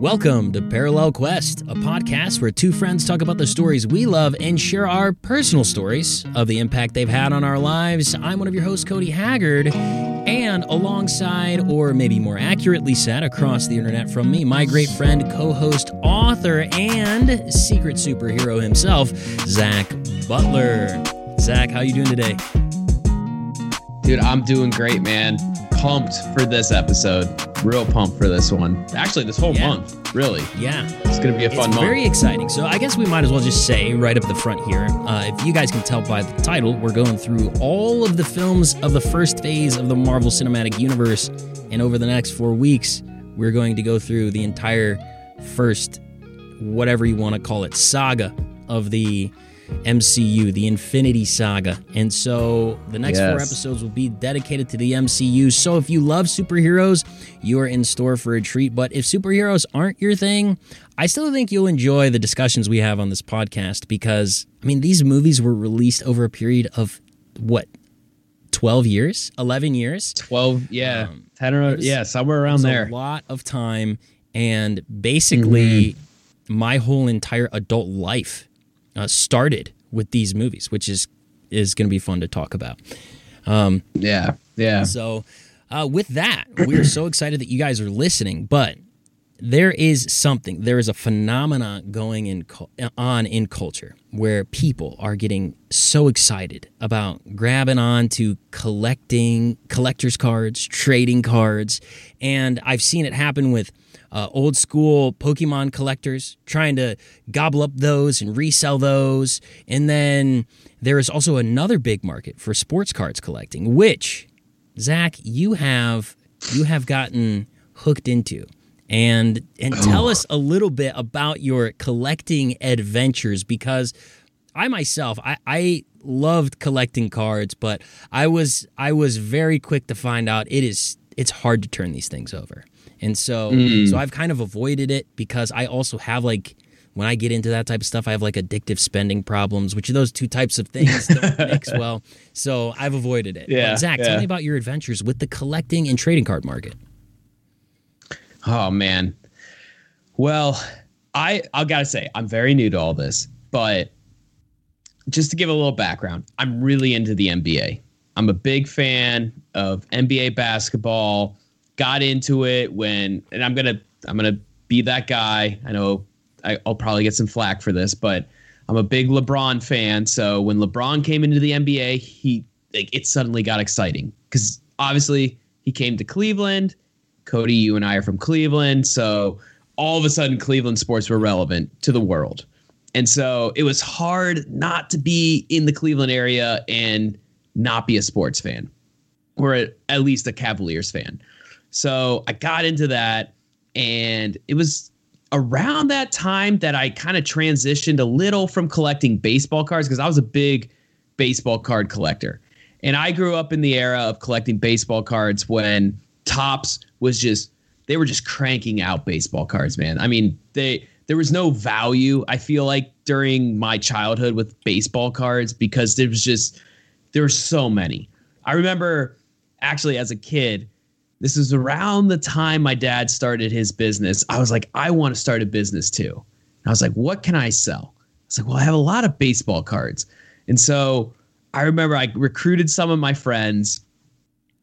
Welcome to Parallel Quest, a podcast where two friends talk about the stories we love and share our personal stories of the impact they've had on our lives. I'm one of your hosts, Cody Haggard, and alongside, or maybe more accurately said, across the internet from me, my great friend, co host, author, and secret superhero himself, Zach Butler. Zach, how you doing today? Dude, I'm doing great, man. Pumped for this episode. Real pumped for this one. Actually, this whole Yeah. month, really. Yeah. It's going to be a fun it's month. very exciting. So I guess we might as well just say right up the front here. Uh, if you guys can tell by the title, we're going through all of the films of the first phase of the Marvel Cinematic Universe, and over the next four weeks, we're going to go through the entire first, whatever you want to call it, saga of the MCU, the Infinity Saga. And so the next four episodes will be dedicated to the MCU. So if you love superheroes, you are in store for a treat. But if superheroes aren't your thing, I still think you'll enjoy the discussions we have on this podcast because, I mean, these movies were released over a period of what, 12 years? 11 years? 12, yeah. Um, 10 or, was- yeah, somewhere around there. a lot of time. And basically, Mm-hmm. my whole entire adult life uh, started with these movies, which is is going to be fun to talk about. Um, Yeah, yeah. So, uh, with that, we are so excited that you guys are listening. But there is something, there is a phenomena going in on in culture where people are getting so excited about grabbing on to collecting collectors cards, trading cards, and I've seen it happen with. Uh, old school Pokemon collectors trying to gobble up those and resell those. And then there is also another big market for sports cards collecting, which Zach, you have you have gotten hooked into. And and tell us a little bit about your collecting adventures because I myself I, I loved collecting cards, but I was I was very quick to find out it is it's hard to turn these things over. And so so mm. I've kind of avoided it because I also have like when I get into that type of stuff, I have like addictive spending problems, which those two types of things don't mix well. So I've avoided it. Yeah, But Zach, tell me about your adventures with the collecting and trading card market. Oh, man. Well, I I got to say, I'm very new to all this, but just to give a little background, I'm really into the NBA. I'm a big fan of NBA basketball. Got into it when, and I'm gonna I'm gonna be that guy. I know I'll probably get some flack for this, but I'm a big LeBron fan. So when LeBron came into the NBA, he like it suddenly got exciting because obviously he came to Cleveland. Cody, you and I are from Cleveland, so all of a sudden Cleveland sports were relevant to the world. And so it was hard not to be in the Cleveland area and not be a sports fan or at least a Cavaliers fan. So I got into that and it was around that time that I kind of transitioned a little from collecting baseball cards because I was a big baseball card collector. And I grew up in the era of collecting baseball cards when Topps was just they were just cranking out baseball cards, man. I mean, they there was no value I feel like during my childhood with baseball cards because there was just there were so many. I remember actually as a kid, this was around the time my dad started his business. I was like, I want to start a business too. And I was like, what can I sell? I was like, well, I have a lot of baseball cards. And so I remember I recruited some of my friends.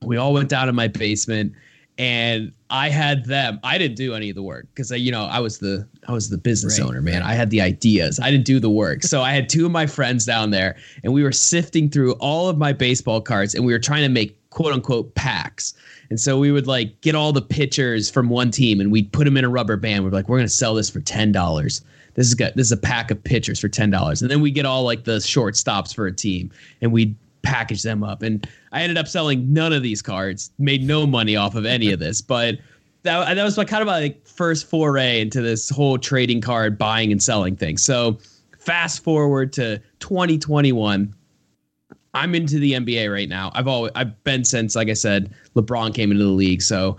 We all went down to my basement and I had them. I didn't do any of the work because you know I was the I was the business Right, owner, man. I had the ideas. I didn't do the work. So I had two of my friends down there, and we were sifting through all of my baseball cards, and we were trying to make quote unquote packs. And so we would like get all the pitchers from one team, and we'd put them in a rubber band. We're like, we're gonna sell this for ten dollars. This is good. This is a pack of pitchers for ten dollars, and then we get all like the shortstops for a team, and we'd package them up. And I ended up selling none of these cards, made no money off of any of this, but that, that was my kind of my like first foray into this whole trading card buying and selling thing. So fast forward to 2021. I'm into the NBA right now. I've always I've been since, like I said, LeBron came into the league. So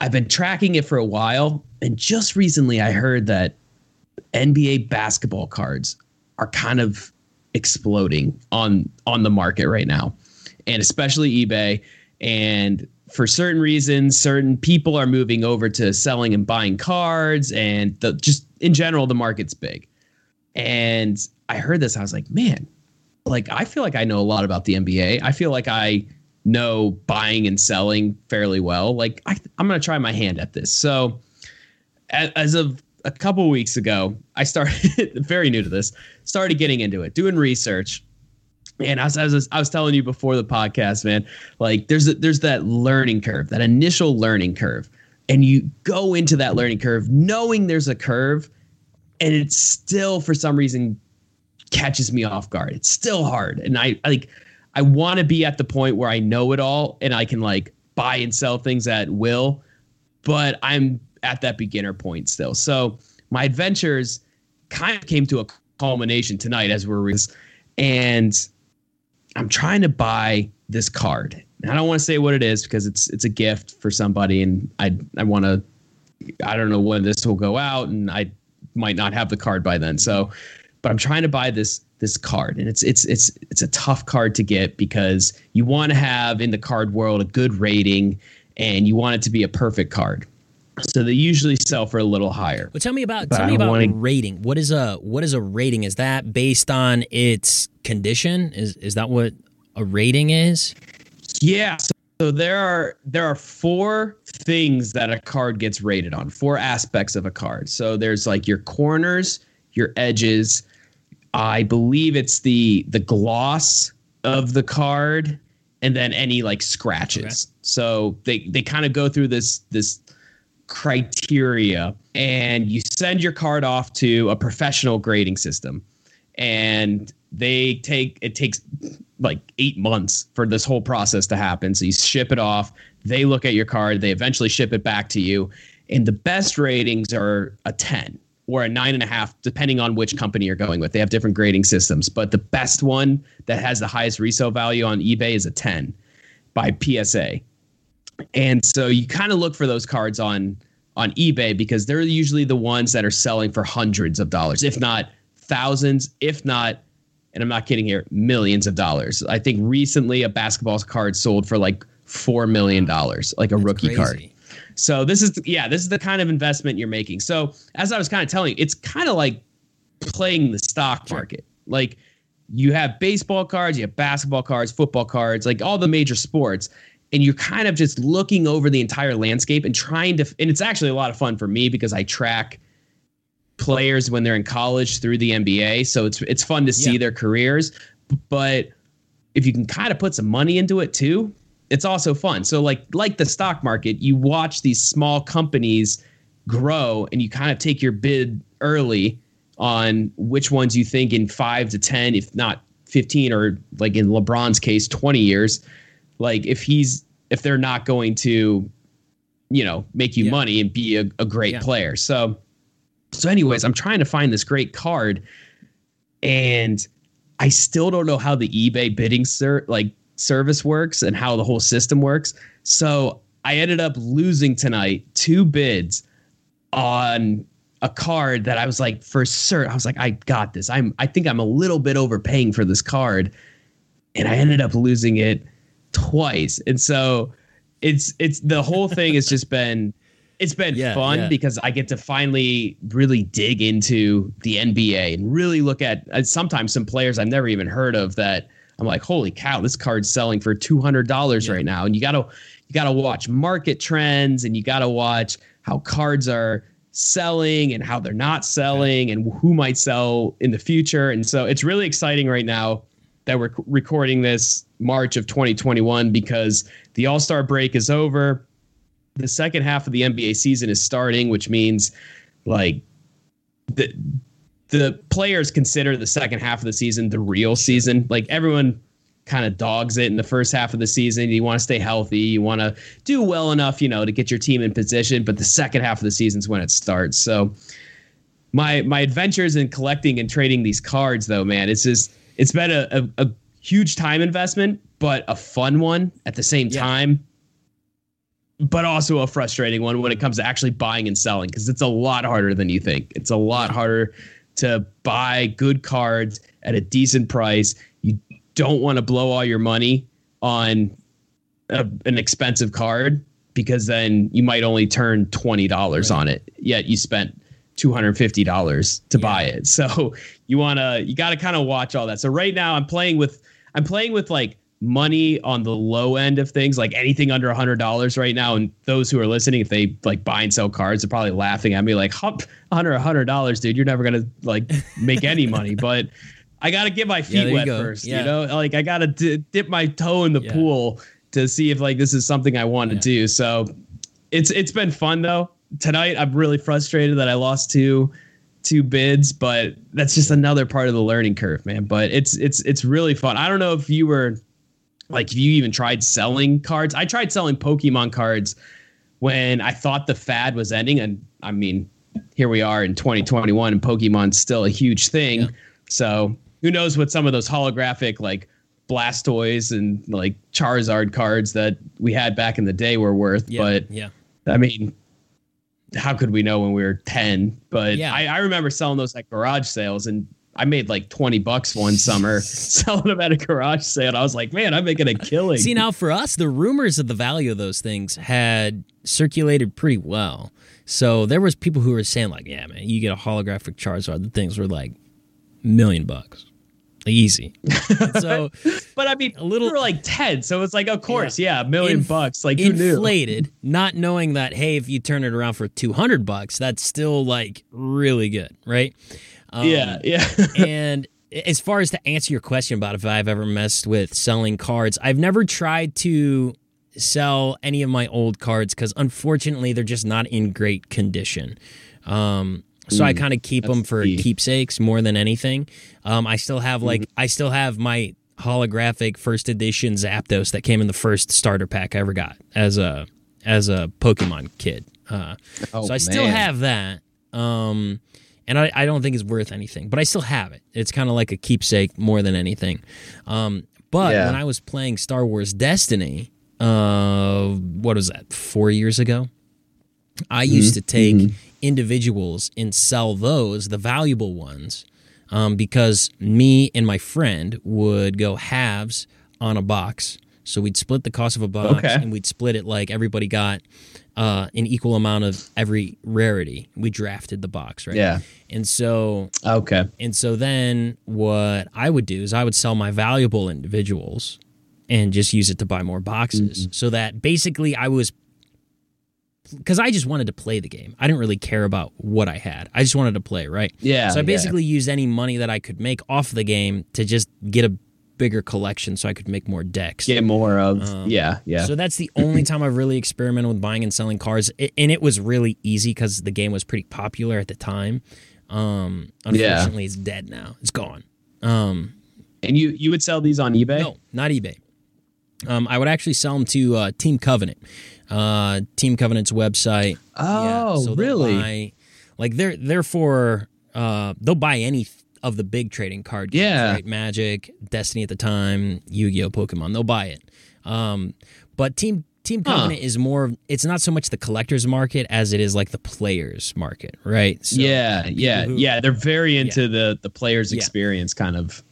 I've been tracking it for a while. And just recently I heard that NBA basketball cards are kind of exploding on on the market right now. And especially eBay. And for certain reasons, certain people are moving over to selling and buying cards, and the just in general, the market's big. And I heard this, I was like, man, like I feel like I know a lot about the NBA. I feel like I know buying and selling fairly well. Like I, I'm going to try my hand at this. So, as of a couple weeks ago, I started very new to this. Started getting into it, doing research. And as, as I was telling you before the podcast, man, like there's a, there's that learning curve, that initial learning curve, and you go into that learning curve knowing there's a curve, and it still for some reason catches me off guard. It's still hard, and I like I want to be at the point where I know it all and I can like buy and sell things at will, but I'm at that beginner point still. So my adventures kind of came to a culmination tonight as we're and I'm trying to buy this card. And I don't want to say what it is because it's it's a gift for somebody and I I want to I don't know when this will go out and I might not have the card by then. So but I'm trying to buy this this card. And it's it's it's it's a tough card to get because you want to have in the card world a good rating and you want it to be a perfect card. So they usually sell for a little higher. Well tell me about but tell me about wanna... rating. What is a what is a rating? Is that based on its condition? Is is that what a rating is? Yeah. So, so there are there are four things that a card gets rated on four aspects of a card. So there's like your corners your edges I believe it's the the gloss of the card and then any like scratches. Okay. So they they kind of go through this this criteria and you send your card off to a professional grading system and they take it takes like 8 months for this whole process to happen. So you ship it off, they look at your card, they eventually ship it back to you and the best ratings are a 10 or a nine and a half, depending on which company you're going with. They have different grading systems, but the best one that has the highest resale value on eBay is a 10 by PSA. And so you kind of look for those cards on on eBay because they're usually the ones that are selling for hundreds of dollars, if not thousands, if not and I'm not kidding here, millions of dollars. I think recently a basketball card sold for like 4 million dollars, like a That's rookie crazy. card. So this is yeah, this is the kind of investment you're making. So as I was kind of telling you, it's kind of like playing the stock market. Like you have baseball cards, you have basketball cards, football cards, like all the major sports and you're kind of just looking over the entire landscape and trying to and it's actually a lot of fun for me because I track players when they're in college through the NBA, so it's it's fun to see yeah. their careers, but if you can kind of put some money into it too, it's also fun. So like like the stock market, you watch these small companies grow and you kind of take your bid early on which ones you think in 5 to 10 if not 15 or like in LeBron's case 20 years like if he's if they're not going to you know make you yeah. money and be a, a great yeah. player. So so anyways, I'm trying to find this great card and I still don't know how the eBay bidding cert like service works and how the whole system works. So I ended up losing tonight two bids on a card that I was like, for certain, I was like, I got this. I'm, I think I'm a little bit overpaying for this card, and I ended up losing it twice. And so it's, it's the whole thing has just been, it's been yeah, fun yeah. because I get to finally really dig into the NBA and really look at sometimes some players I've never even heard of that I'm like, holy cow, this card's selling for two hundred dollars yeah. right now, and you gotta you gotta watch market trends, and you gotta watch how cards are selling and how they're not selling, and who might sell in the future. And so it's really exciting right now that we're recording this March of 2021 because the All Star break is over. The second half of the NBA season is starting, which means like the the players consider the second half of the season the real season. Like everyone kind of dogs it in the first half of the season. You want to stay healthy, you want to do well enough, you know, to get your team in position. But the second half of the season is when it starts. So my my adventures in collecting and trading these cards, though, man, it's just it's been a, a, a huge time investment, but a fun one at the same yeah. time. But also a frustrating one when it comes to actually buying and selling because it's a lot harder than you think. It's a lot harder to buy good cards at a decent price. You don't want to blow all your money on a, an expensive card because then you might only turn twenty dollars right. on it. Yet you spent two hundred fifty dollars to yeah. buy it. So you wanna you got to kind of watch all that. So right now I'm playing with I'm playing with like money on the low end of things, like anything under a hundred dollars right now. And those who are listening, if they like buy and sell cards, are probably laughing at me like, "Under a hundred dollars, dude, you're never gonna like make any money." But I got to get my feet yeah, wet you first, yeah. you know. Like I got to d- dip my toe in the yeah. pool to see if like this is something I want to do. So it's it's been fun though. Tonight I'm really frustrated that I lost two two bids, but that's just another part of the learning curve, man. But it's it's it's really fun. I don't know if you were like if you even tried selling cards. I tried selling Pokemon cards when I thought the fad was ending, and I mean, here we are in 2021, and Pokemon's still a huge thing. Yeah. So who knows what some of those holographic like Blastoise and like Charizard cards that we had back in the day were worth. Yeah, but yeah, I mean, how could we know when we were 10? But yeah. I, I remember selling those at garage sales and I made like 20 bucks one summer selling them at a garage sale. I was like, man, I'm making a killing. See, now for us, the rumors of the value of those things had circulated pretty well. So there was people who were saying like, yeah, man, you get a holographic Charizard. The things were like million bucks. Easy. so, but I mean, a little we like ten, so it's like, of course, yeah, yeah a million Inf- bucks. Like inflated, not knowing that hey, if you turn it around for two hundred bucks, that's still like really good, right? Um, yeah, yeah. and as far as to answer your question about if I've ever messed with selling cards, I've never tried to sell any of my old cards because unfortunately they're just not in great condition. Um, so mm, I kind of keep them for keepsakes more than anything. Um, I still have like mm I still have my holographic first edition Zapdos that came in the first starter pack I ever got as a as a Pokemon kid. Uh, oh, so I still have that. Um, and I, I don't think it's worth anything, but I still have it. It's kind of like a keepsake more than anything. Um, but yeah. when I was playing Star Wars Destiny, uh, what was that? Four years ago, I mm-hmm. used to take mm-hmm. individuals and sell those, the valuable ones, um, because me and my friend would go halves on a box. So we'd split the cost of a box okay. and we'd split it like everybody got uh, an equal amount of every rarity. We drafted the box, right? Yeah. And so okay. And so then what I would do is I would sell my valuable individuals and just use it to buy more boxes. Mm-hmm. So that basically I was because I just wanted to play the game. I didn't really care about what I had. I just wanted to play, right? Yeah. So I basically yeah. used any money that I could make off the game to just get a bigger collection so I could make more decks. Get more of um, yeah, yeah. So that's the only time I've really experimented with buying and selling cards, and it was really easy because the game was pretty popular at the time. Um, unfortunately, yeah. it's dead now. It's gone. Um, and you you would sell these on eBay? No, not eBay. Um, I would actually sell them to uh, Team Covenant uh, Team Covenant's website. Oh, yeah, so really? Buy, like they're they're for uh, they'll buy any of the big trading card games, yeah. right? Magic, Destiny at the time, Yu-Gi-Oh, Pokemon. They'll buy it. Um, but Team Team Covenant huh. is more. It's not so much the collectors market as it is like the players market, right? So, yeah, yeah, who, yeah. They're very into yeah. the the players experience yeah. kind of.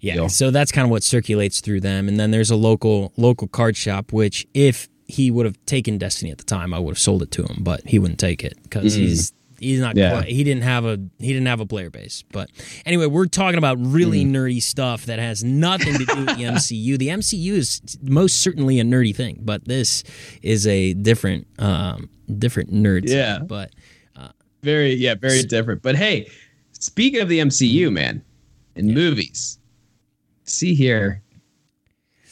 Yeah, deal. so that's kind of what circulates through them, and then there's a local local card shop, which if he would have taken Destiny at the time, I would have sold it to him, but he wouldn't take it because mm. he's he's not yeah. quite, he didn't have a he didn't have a player base. But anyway, we're talking about really mm. nerdy stuff that has nothing to do with the MCU. The MCU is most certainly a nerdy thing, but this is a different um different nerd. Yeah, thing, but uh, very yeah very so, different. But hey, speaking of the MCU, man, in yeah. movies, see here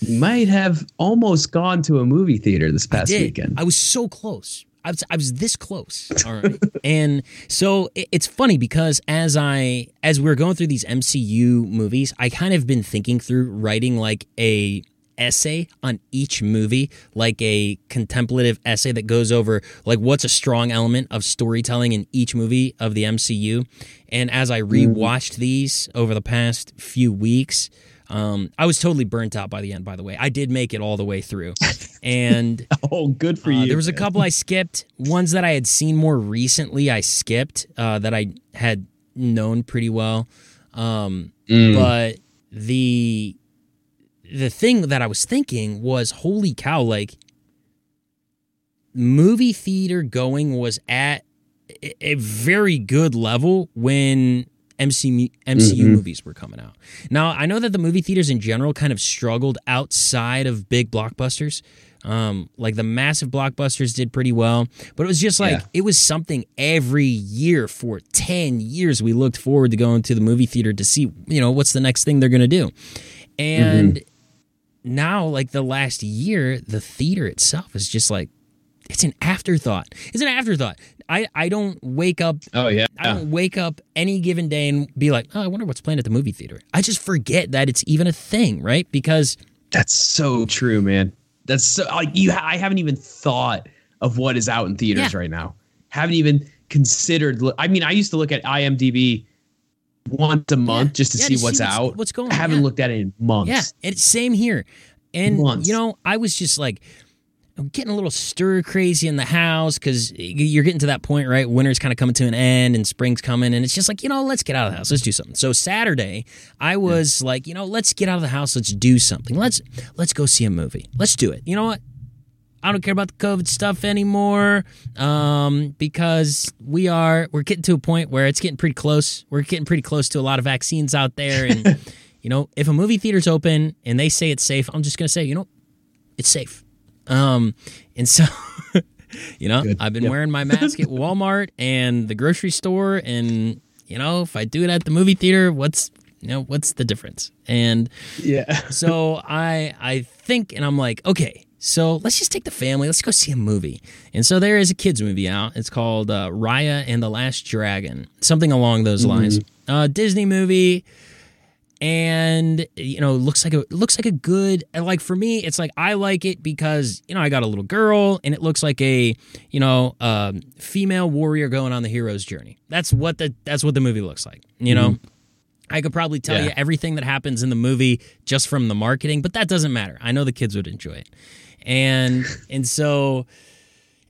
might have almost gone to a movie theater this past I weekend. I was so close. I was, I was this close. All right. and so it, it's funny because as I as we are going through these MCU movies, I kind of been thinking through writing like a essay on each movie, like a contemplative essay that goes over like what's a strong element of storytelling in each movie of the MCU. And as I mm-hmm. rewatched these over the past few weeks, um, I was totally burnt out by the end. By the way, I did make it all the way through, and oh, good for uh, you. There was a couple I skipped. Ones that I had seen more recently, I skipped uh, that I had known pretty well. Um, mm. But the the thing that I was thinking was, holy cow! Like, movie theater going was at a very good level when MC, MCU mm-hmm. movies were coming out. Now, I know that the movie theaters in general kind of struggled outside of big blockbusters. Um, like the massive blockbusters did pretty well, but it was just like yeah. it was something every year for 10 years we looked forward to going to the movie theater to see, you know, what's the next thing they're going to do. And mm-hmm. now like the last year, the theater itself is just like it's an afterthought. It's an afterthought. I, I don't wake up. Oh yeah. I don't wake up any given day and be like, oh, I wonder what's playing at the movie theater. I just forget that it's even a thing, right? Because that's so true, man. That's so like you. I haven't even thought of what is out in theaters yeah. right now. Haven't even considered. I mean, I used to look at IMDb once a month yeah. just to yeah, see, to what's, see what's, out. What's going? I haven't looked at it in months. Yeah, it's same here. And months. you know, I was just like, getting a little stir crazy in the house because you're getting to that point, right? Winter's kind of coming to an end and spring's coming, and it's just like, you know, let's get out of the house. Let's do something. So Saturday, I was yeah. like, you know, let's get out of the house. Let's do something. Let's let's go see a movie. Let's do it. You know what? I don't care about the COVID stuff anymore um, because we are we're getting to a point where it's getting pretty close. We're getting pretty close to a lot of vaccines out there, and you know, if a movie theater's open and they say it's safe, I'm just gonna say, you know, it's safe um, and so, you know, Good. I've been yep. wearing my mask at Walmart and the grocery store, and you know, if I do it at the movie theater, what's you know what's the difference? And yeah, so I I think, and I'm like, okay, so let's just take the family. Let's go see a movie. And so there is a kids movie out. It's called uh, Raya and the Last Dragon, something along those mm-hmm. lines. Uh, Disney movie and you know looks like a looks like a good like for me it's like i like it because you know i got a little girl and it looks like a you know um, female warrior going on the hero's journey that's what the that's what the movie looks like you know mm-hmm. I could probably tell yeah. you everything that happens in the movie just from the marketing, but that doesn't matter. I know the kids would enjoy it. And and so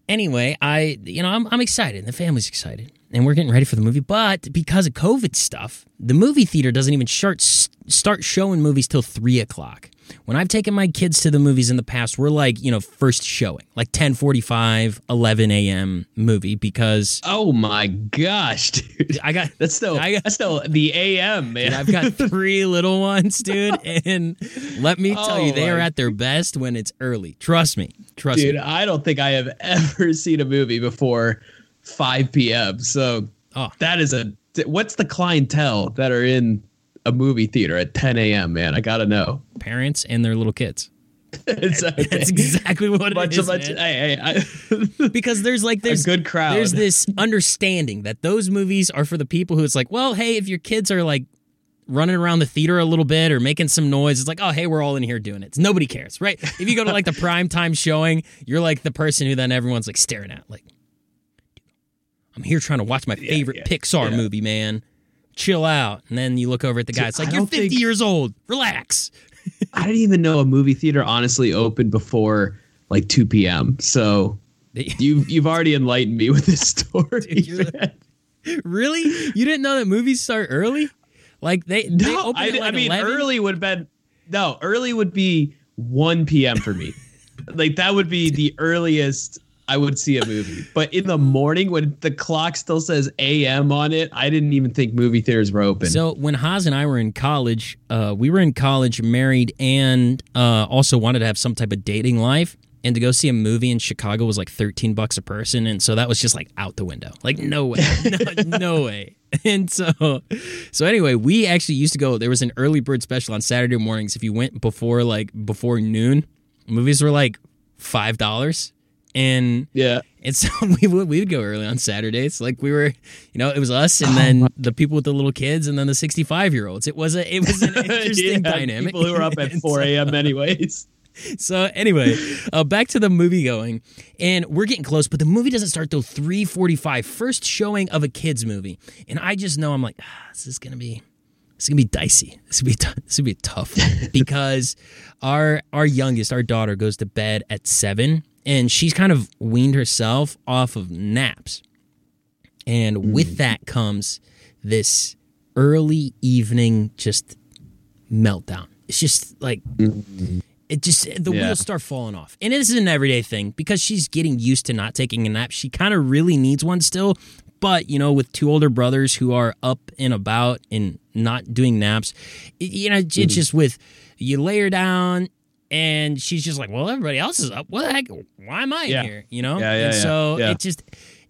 anyway, I you know, I'm I'm excited. The family's excited and we're getting ready for the movie. But because of COVID stuff, the movie theater doesn't even start start showing movies till three o'clock. When I've taken my kids to the movies in the past, we're like, you know, first showing, like 10 45, 11 a.m. movie because. Oh my gosh, dude. I got. That's still, I got, that's still the a.m., man. I've got three little ones, dude. And let me tell oh you, they oh are at their best when it's early. Trust me. Trust dude, me. Dude, I don't think I have ever seen a movie before 5 p.m. So oh. that is a what's the clientele that are in a movie theater at 10 a.m. Man, I gotta know. Parents and their little kids. exactly. That's exactly what it is. Much, hey, hey, I, because there's like there's good crowd. There's this understanding that those movies are for the people who it's like, well, hey, if your kids are like running around the theater a little bit or making some noise, it's like, oh, hey, we're all in here doing it. Nobody cares, right? If you go to like the prime time showing, you're like the person who then everyone's like staring at, like, I'm here trying to watch my favorite yeah, yeah, Pixar yeah. movie, man. Chill out. And then you look over at the guy. It's like, you're 50 think, years old. Relax. I didn't even know a movie theater honestly opened before like 2 p.m. So you've, you've already enlightened me with this story. Dude, really? You didn't know that movies start early? Like they, no, they open I, like I mean, 11? early would have been, no, early would be 1 p.m. for me. like that would be the earliest I would see a movie. But in the morning, when the clock still says AM on it, I didn't even think movie theaters were open. So when Haas and I were in college, uh, we were in college, married, and uh, also wanted to have some type of dating life. And to go see a movie in Chicago was like thirteen bucks a person, and so that was just like out the window. Like no way, no, no way. And so, so anyway, we actually used to go. There was an early bird special on Saturday mornings. If you went before like before noon, movies were like five dollars and yeah. and so we would we would go early on saturdays. Like we were you know it was us and oh, then the people with the little kids and then the 65 year olds it was a it was an interesting yeah, dynamic. people who were up at 4 a.m anyways. So anyway uh, back to the movie going. And we're getting close but the movie doesn't start till 3.45 first showing of a kids movie. And i just know i'm like ah, this is gonna be it's gonna be dicey. This gonna be t- this gonna be tough. Because our our youngest, our daughter, goes to bed at seven, and she's kind of weaned herself off of naps. And mm. with that comes this early evening just meltdown. it's just like it just the Yeah. wheels start falling off. And this is an everyday thing because she's getting used to not taking a nap. She kind of really needs one still. But, you know, with two older brothers who are up and about and not doing naps, you know, it's Mm-hmm. just with you lay her down and she's just like, well, everybody else is up. What the heck? Why am I Yeah. here? You know? Yeah, yeah, and yeah, so yeah. it just,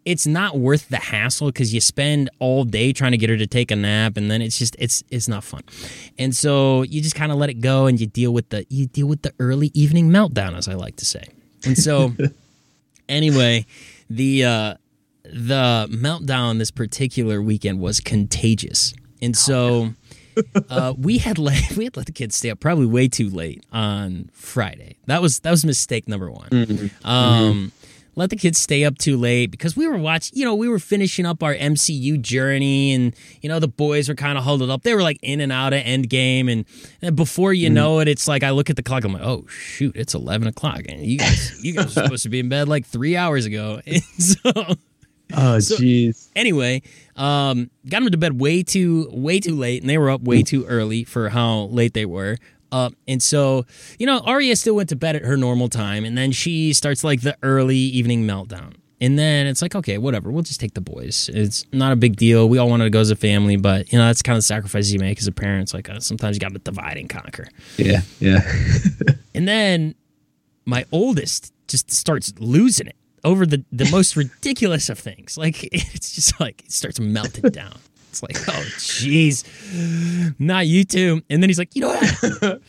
it's not worth the hassle because you spend all day trying to get her to take a nap and then it's just it's it's not fun and so you just kind of let it go and you deal with the you deal with the early evening meltdown as i like to say and so anyway the uh the meltdown this particular weekend was contagious and so uh, we had let we had let the kids stay up probably way too late on Friday. That was that was mistake number one. Um, let the kids stay up too late because we were watching. You know, we were finishing up our MCU journey, and you know the boys were kind of huddled up. They were like in and out of Endgame, and, and before you know it, it's like I look at the clock. I'm like, oh shoot, it's eleven o'clock, and you guys you guys were supposed to be in bed like three hours ago. And so Oh, jeez. anyway, um, got them to bed way too way too late, and they were up way too early for how late they were. Uh, and so, you know, Arya still went to bed at her normal time, and then she starts like the early evening meltdown. And then it's like, okay, whatever, we'll just take the boys. It's not a big deal. We all wanted to go as a family, but you know, that's kind of the sacrifice you make as a parent. Like uh, sometimes you got to divide and conquer. Yeah, yeah. And then my oldest just starts losing it over the, the most ridiculous of things. Like it's just like it starts melting down. It's like, oh jeez, not you two. And then he's like, you know what?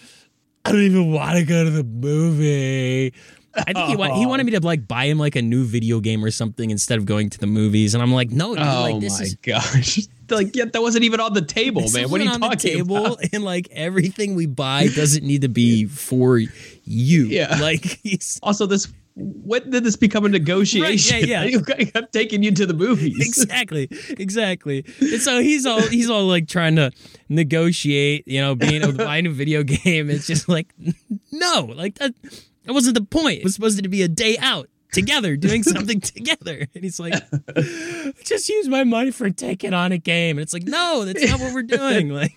I don't even want to go to the movie. I think he, wa- he wanted me to like buy him like a new video game or something instead of going to the movies. And I'm like, no, dude, oh like this my is gosh. like, yeah, that wasn't even on the table, man. What are you on talking the table, about? and like everything we buy doesn't need to be for you. Yeah. Like he's Also, this when did this become a negotiation? yeah. yeah. I'm taking you to the movies. exactly, exactly. And so he's all he's all like trying to negotiate, you know, being able to buy a video game. It's just like no, like that. That wasn't the point. It was supposed to be a day out together, doing something together. And he's like, just use my money for taking on a game. And it's like, no, that's not what we're doing. Like,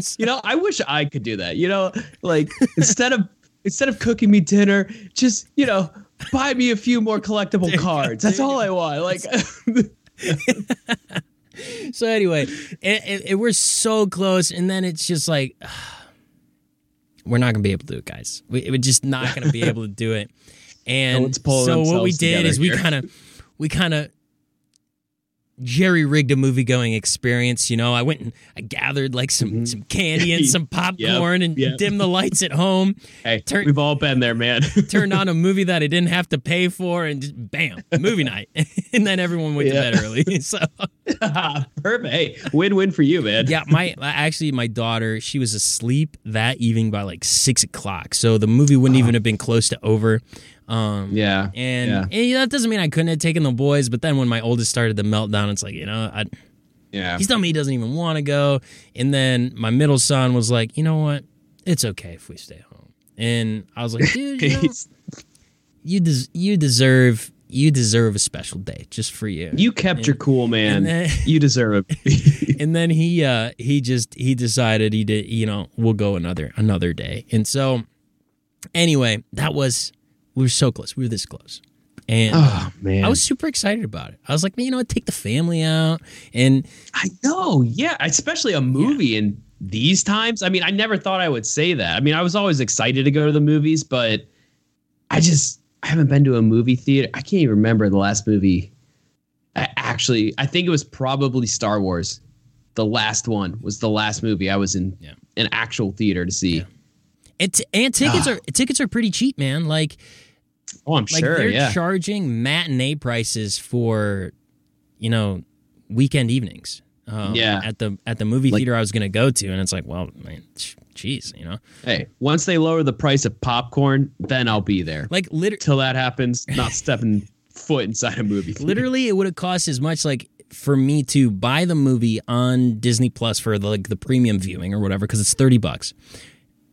so- You know, I wish I could do that. You know, like instead of instead of cooking me dinner, just you know, buy me a few more collectible go, cards. That's all I want. Like, so anyway, it, it, it- we're so close, and then it's just like we're not gonna be able to do it, guys. We, we're just not gonna be able to do it. And pulling so what we did is we kind of we kind of jerry rigged a movie going experience. You know, I went and I gathered like some mm-hmm. some candy and some popcorn and yep. dimmed the lights at home. hey, we've all been there, man. Turned on a movie that I didn't have to pay for, and just bam, movie night. and then everyone went Yeah. to bed early. So. Perfect. Hey, win-win for you, man. yeah, my actually my daughter she was asleep that evening by like six o'clock, so the movie wouldn't uh-huh. even have been close to over. Um, Yeah. and, yeah. and that doesn't mean I couldn't have taken the boys, but then when my oldest started the meltdown, it's like you know I, yeah. he's telling me he doesn't even want to go, and then my middle son was like, you know what, it's okay if we stay home, and I was like, dude, you, know, you, des- you deserve you deserve a special day just for you. you kept your cool, man. then- you deserve it. and then he uh he just he decided he did you know we'll go another another day and so anyway that was we were so close we were this close and oh man. i was super excited about it i was like man you know what take the family out and I know, yeah, especially a movie in these times. I mean, I never thought I would say that. I mean, I was always excited to go to the movies, but I just I haven't been to a movie theater. I can't even remember the last movie. I actually, I think it was probably Star Wars. The last one was the last movie I was in Yeah. an actual theater to see. Yeah. and, t- and tickets ah. are tickets are pretty cheap man like Oh, I'm like sure. they're Yeah. charging matinee prices for you know weekend evenings um, Yeah. at the at the movie Like- theater i was gonna go to and it's like well man jeez you know hey, once they lower the price of popcorn, then I'll be there. like literally Till that happens, not stepping foot inside a movie theater. literally it would have cost as much like for me to buy the movie on disney plus for the, like the premium viewing or whatever because it's 30 bucks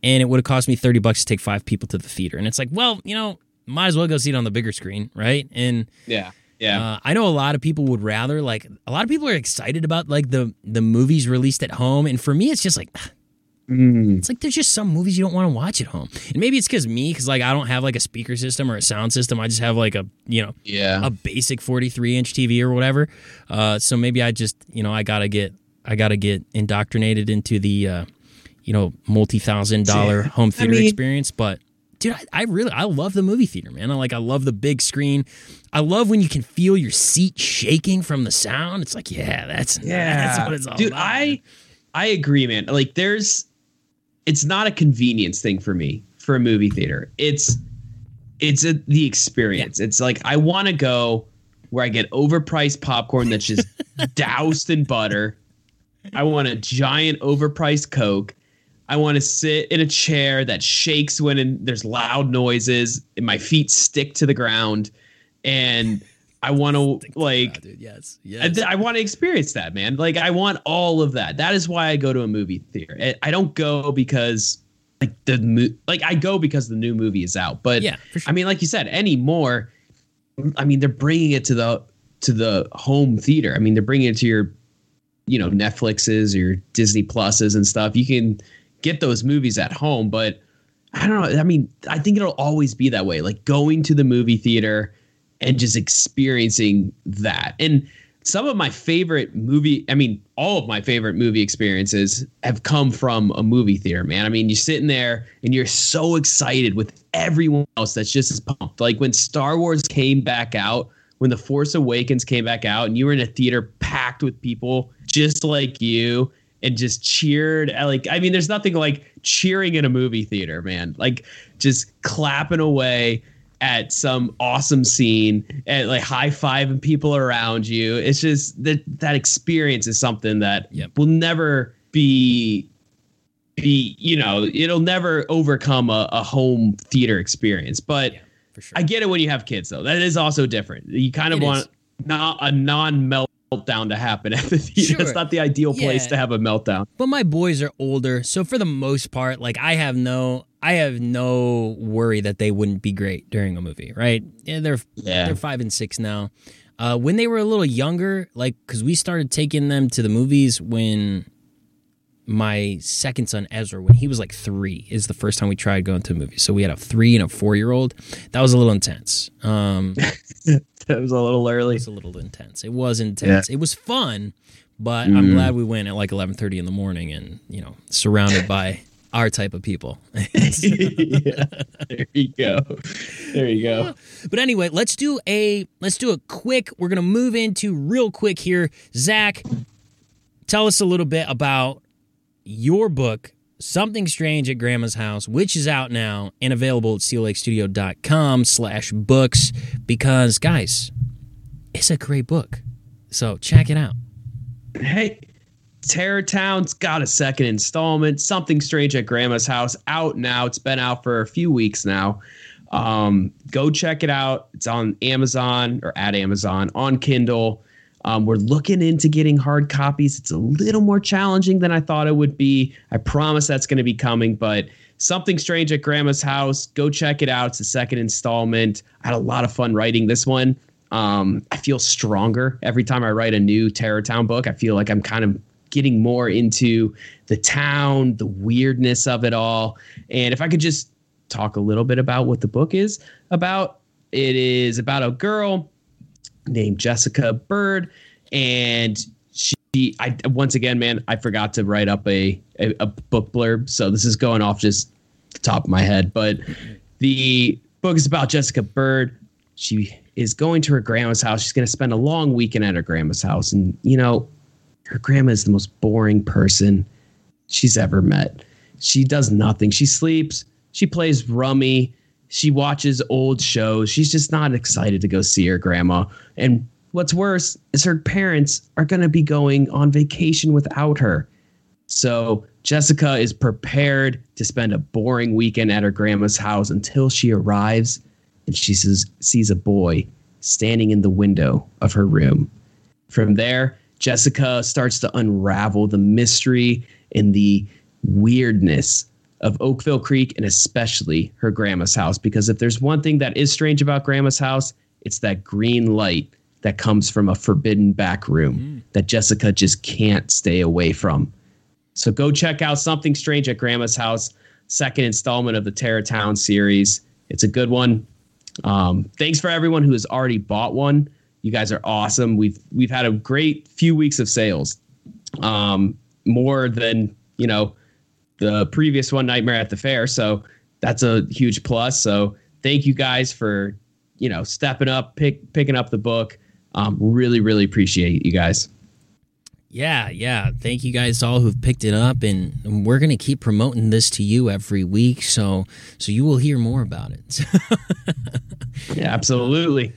and it would have cost me 30 bucks to take five people to the theater and it's like well you know might as well go see it on the bigger screen right and Yeah. Yeah. uh, i know a lot of people would rather like a lot of people are excited about like the the movies released at home and for me it's just like Mm. It's like there's just some movies you don't want to watch at home, and maybe it's because me, because like I don't have like a speaker system or a sound system. I just have like a you know Yeah. a basic 43 inch TV or whatever. Uh, so maybe I just you know I gotta get I gotta get indoctrinated into the uh, you know multi thousand dollar home theater mean- experience. But dude, I, I really I love the movie theater, man. I like I love the big screen. I love when you can feel your seat shaking from the sound. It's like yeah, that's that's what it's all dude about. Dude, I i agree man like there's it's not a convenience thing for me for a movie theater it's it's a, the experience it's like i want to go where i get overpriced popcorn that's just doused in butter i want a giant overpriced coke i want to sit in a chair that shakes when in, there's loud noises and my feet stick to the ground and i want to like Ah, dude, yes, I. I want to experience that, man. Like I want all of that. That is why I go to a movie theater. I- I don't go because like the mo- like I go because the new movie is out. But Yeah, for sure. I mean, like you said, anymore. I mean, they're bringing it to the to the home theater. I mean, they're bringing it to your, you know, Netflixes or your Disney Pluses and stuff. You can get those movies at home, but I don't know. I mean, I think it'll always be that way. Like going to the movie theater and just experiencing that. And some of my favorite movie, I mean, all of my favorite movie experiences have come from a movie theater, man. I mean, you're sitting there and you're so excited with everyone else that's just as pumped. Like when Star Wars came back out, when The Force Awakens came back out, and you were in a theater packed with people just like you and just cheered. Uh, like, I mean, there's nothing like cheering in a movie theater, man. Like, just clapping away at some awesome scene and like high fiving people around you. It's just that that experience is something that Yep. will never be be you know it'll never overcome a, a home theater experience. But Yeah, for sure. I get it when you have kids though. That is also different. You kind of It want is. not a non meltdown to happen at the theater. Sure. It's not the ideal place to have a meltdown. but my boys are older, so for the most part, like I have no, I have no worry that they wouldn't be great during a movie, right? Yeah, they're Yeah. they're five and six now. Uh, when they were a little younger, like because we started taking them to the movies when my second son Ezra, when he was like three, is the first time we tried going to a movie. So we had a three and a four year old. That was a little intense. Um, That was a little early. it was a little intense. It was intense. It was fun, but I'm Mm. glad we went at like 11:30 in the morning and you know surrounded by our type of people. yeah. There you go. There you go. but anyway, let's do a let's do a quick. We're gonna move into real quick here. Zach, tell us a little bit about your book. Something Strange at Grandma's House, which is out now and available at steellakestudio.com slash books because, guys, it's a great book. So check it out. Hey, Terror Town's got a second installment. Something Strange at Grandma's House out now. It's been out for a few weeks now. Um, go check it out. It's on Amazon or at Amazon on Kindle. Um, we're looking into getting hard copies. It's a little more challenging than I thought it would be. I promise that's going to be coming, but Something Strange at Grandma's House. Go check it out. It's the second installment. I had a lot of fun writing this one. Um, I feel stronger every time I write a new Terror Town book. I feel like I'm kind of getting more into the town, the weirdness of it all. And if I could just talk a little bit about what the book is about, it is about a girl named Jessica Bird, and she. I once again, man, I forgot to write up a, a a book blurb, so this is going off just the top of my head. But the book is about Jessica Bird. She is going to her grandma's house. She's going to spend a long weekend at her grandma's house, and you know, her grandma is the most boring person she's ever met. She does nothing. She sleeps. She plays rummy. She watches old shows. She's just not excited to go see her grandma. And what's worse is her parents are going to be going on vacation without her. So Jessica is prepared to spend a boring weekend at her grandma's house until she arrives and she says, sees a boy standing in the window of her room. From there, Jessica starts to unravel the mystery and the weirdness of Oakville Creek and especially her grandma's house. Because if there's one thing that is strange about grandma's house, it's that green light that comes from a forbidden back room that Jessica just can't stay away from. So go check out Something Strange at Grandma's House, second installment of the Terror Town series. It's a good one. Um, thanks for everyone who has already bought one. You guys are awesome. We've we've had a great few weeks of sales, um, more than you know the previous one, Nightmare at the Fair. So that's a huge plus. So thank you guys for you know stepping up, pick, picking up the book. Um, really, really appreciate you guys. Yeah, yeah. Thank you guys all who've picked it up, and we're gonna keep promoting this to you every week, so so you will hear more about it. yeah, absolutely.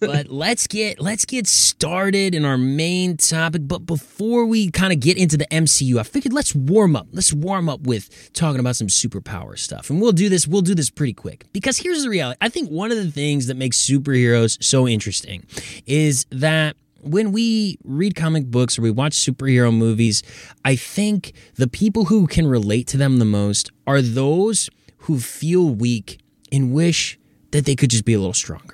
But let's get let's get started in our main topic. But before we kind of get into the MCU, I figured let's warm up. Let's warm up with talking about some superpower stuff, and we'll do this. We'll do this pretty quick because here's the reality. I think one of the things that makes superheroes so interesting is that when we read comic books or we watch superhero movies, I think the people who can relate to them the most are those who feel weak and wish that they could just be a little stronger.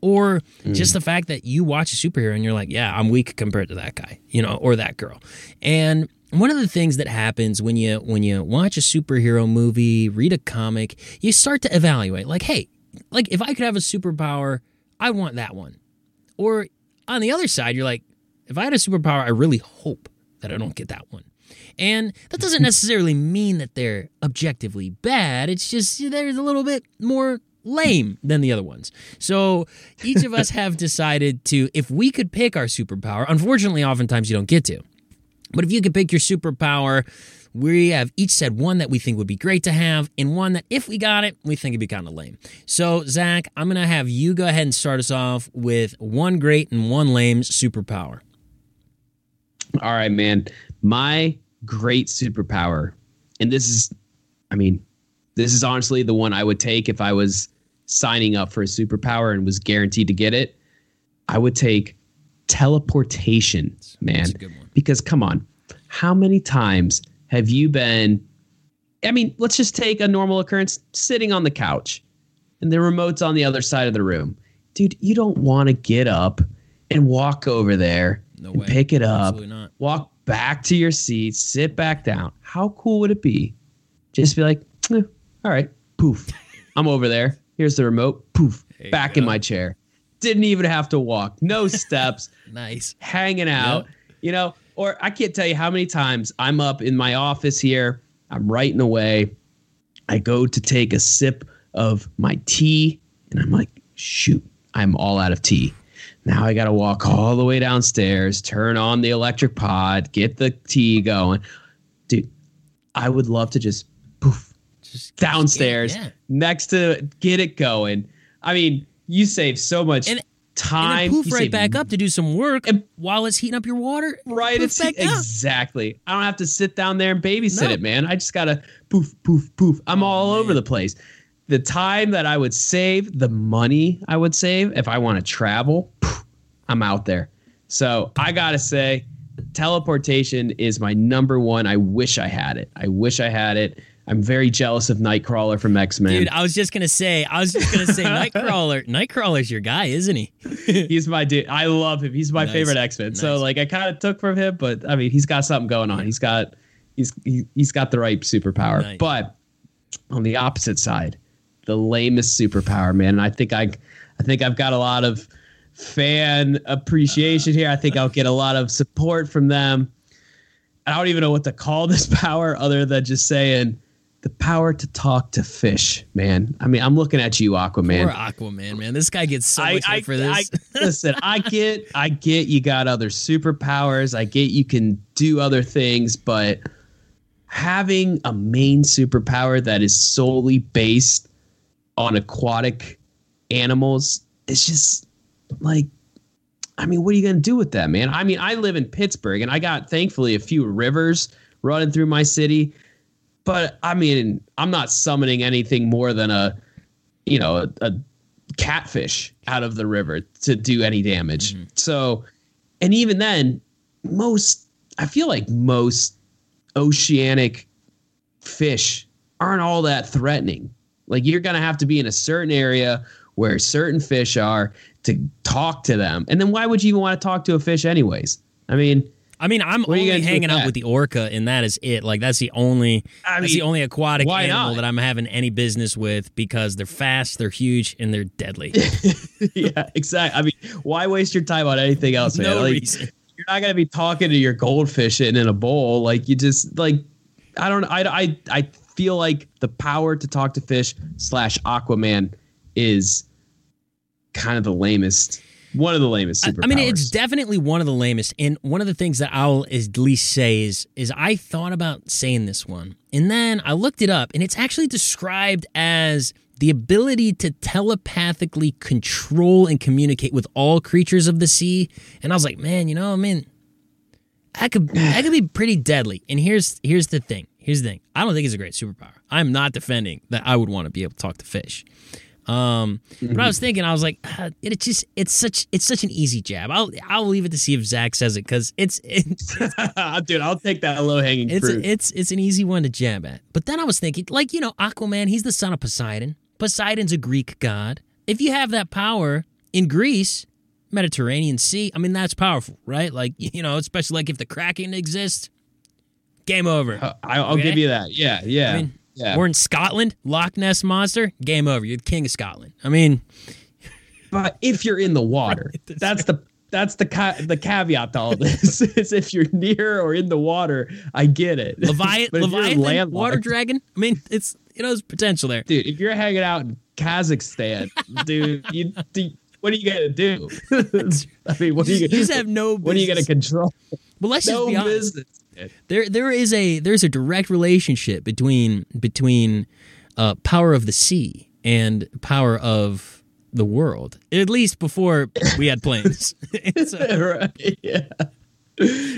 Or mm. just the fact that you watch a superhero and you're like, yeah, I'm weak compared to that guy, you know, or that girl. And one of the things that happens when you when you watch a superhero movie, read a comic, you start to evaluate like, hey, like if I could have a superpower, I want that one. Or on the other side, you're like, if I had a superpower, I really hope that I don't get that one. And that doesn't necessarily mean that they're objectively bad. It's just they're a little bit more lame than the other ones. So each of us have decided to, if we could pick our superpower, unfortunately, oftentimes you don't get to. But if you could pick your superpower, we have each said one that we think would be great to have, and one that if we got it, we think it'd be kind of lame. So, Zach, I'm going to have you go ahead and start us off with one great and one lame superpower. All right, man. My great superpower, and this is, I mean, this is honestly the one I would take if I was signing up for a superpower and was guaranteed to get it. I would take teleportation, man. Because come on, how many times have you been I mean, let's just take a normal occurrence sitting on the couch and the remote's on the other side of the room. Dude, you don't want to get up and walk over there no and way. pick it up, walk back to your seat, sit back down. How cool would it be? Just be like, eh, all right, poof, I'm over there. Here's the remote, poof, back in my chair. Didn't even have to walk, no steps. nice. Hanging out. Yep. You know, or I can't tell you how many times I'm up in my office here, I'm writing away. I go to take a sip of my tea, and I'm like, shoot, I'm all out of tea. Now I got to walk all the way downstairs, turn on the electric pod, get the tea going. Dude, I would love to just poof just downstairs yeah. Next to get it going. I mean, you save so much and time. And poof right back up to do some work and, while it's heating up your water. Right, it's exactly. I don't have to sit down there and babysit no. it, man. I just gotta poof, poof, poof. I'm oh, all man. over the place. The time that I would save, the money I would save if I want to travel, poof, I'm out there. So I gotta say, teleportation is my number one. I wish I had it. I wish I had it. I'm very jealous of Nightcrawler from X Men. Dude, I was just gonna say, I was just gonna say, Nightcrawler. Nightcrawler's your guy, isn't he? he's my dude. I love him. He's my nice. favorite X Men. Nice. So like, I kind of took from him, but I mean, he's got something going on. He's got, he's he, has got the right superpower. Nice. But on the opposite side, the lamest superpower, man. And I think I, I think I've got a lot of fan appreciation here. I think I'll get a lot of support from them. I don't even know what to call this power other than just saying the power to talk to fish, man. I mean, I'm looking at you, Aquaman. Poor Aquaman, man. This guy gets so I, much I, for this. I, listen, I get, I get you got other superpowers. I get you can do other things, but having a main superpower that is solely based on aquatic animals is just like I mean, what are you going to do with that, man? I mean, I live in Pittsburgh and I got thankfully a few rivers running through my city but I mean, I'm not summoning anything more than a, you know, a, a catfish out of the river to do any damage. Mm-hmm. So, and even then, most I feel like most oceanic fish aren't all that threatening. Like you're gonna have to be in a certain area where certain fish are to talk to them. And then why would you even want to talk to a fish anyways? I mean, I mean, I'm What only hanging out with the orca, and that is it. Like that's the only I that's mean, the only aquatic animal not? that I'm having any business with because they're fast, they're huge, and they're deadly. yeah, exactly. I mean, why waste your time on anything else, man? no Like, reason. You're not gonna be talking to your goldfish sitting in a bowl. Like you just like, I don't. I I I feel like the power to talk to fish slash Aquaman is kind of the lamest. One of the lamest I, superpowers. I mean, it's definitely one of the lamest. And one of the things that I'll at least say is, is I thought about saying this one, and then I looked it up, and it's actually described as the ability to telepathically control and communicate with all creatures of the sea. And I was like, man, you know, I mean, that could that could be pretty deadly. And here's here's the thing. Here's the thing. I don't think it's a great superpower. I'm not defending that I would want to be able to talk to fish. Um, but I was thinking, I was like, uh, it just it's such it's such an easy jab. I'll I'll leave it to see if Zach says it because it's it's dude. I'll take that low hanging it's fruit. it's it's an easy one to jab at. But then I was thinking, like you know, Aquaman, he's the son of Poseidon. Poseidon's a Greek god. If you have that power in Greece, Mediterranean Sea, I mean that's powerful, right? Like you know, especially like if the Kraken exists, game over. I'll Okay. give you that. Yeah, yeah, I mean, yeah. Or in Scotland, Loch Ness monster, game over. You're the king of Scotland. I mean, But if you're in the water, Right, that's the that's the ca- the caveat to all this is if you're near or in the water, I get it. Levi- But if you're Leviathan, water dragon. I mean, it's you know, there's potential there. dude. If you're hanging out in Kazakhstan, dude, you, do- what are you gonna do? I mean, what are you You just have no. what are you gonna control? Well, let's No just be honest. business. There, there is a there's a direct relationship between between uh, power of the sea and power of the world. At least before we had planes. A- right? Yeah.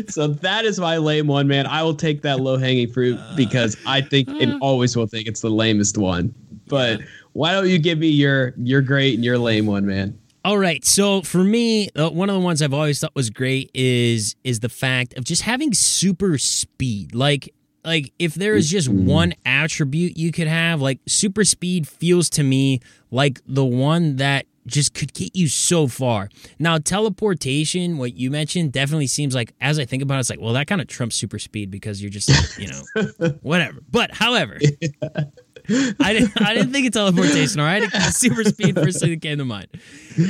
So that is my lame one, man. I will take that low hanging fruit because I think and always will think it's the lamest one. But why don't you give me your your great and your lame one, man? All right. So for me, uh, one of the ones I've always thought was great is is the fact of just having super speed. Like like if there is just one attribute you could have, like super speed feels to me like the one that just could get you so far. Now teleportation, what you mentioned, definitely seems like as I think about it, it's like, well, that kind of trumps super speed because you're just like, you know, whatever. But however, I didn't I didn't think of teleportation, all right? Super speed first thing that came to mind.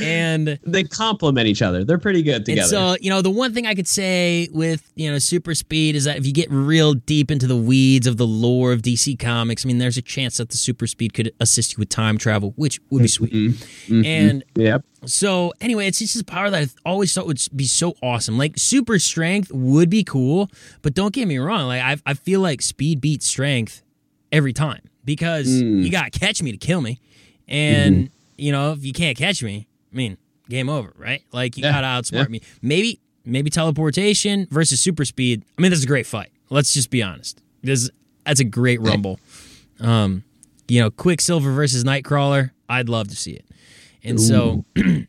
And They complement each other. They're pretty good together. and so, you know, the one thing I could say with, you know, super speed is that if you get real deep into the weeds of the lore of DC Comics, I mean, there's a chance that the super speed could assist you with time travel, which would be sweet. Mhm. And yep. so, anyway, it's just a power that I always thought would be so awesome. Like, super strength would be cool, but don't get me wrong. Like, I, I feel like speed beats strength every time because Mm. you got to catch me to kill me. And, you know, if you can't catch me, I mean, game over, right? Like, you Yeah, got to outsmart yeah. me. Maybe, maybe teleportation versus super speed. I mean, that's a great fight. Let's just be honest. This, that's a great rumble. Um, you know, Quicksilver versus Nightcrawler. I'd love to see it. And so, Yeah.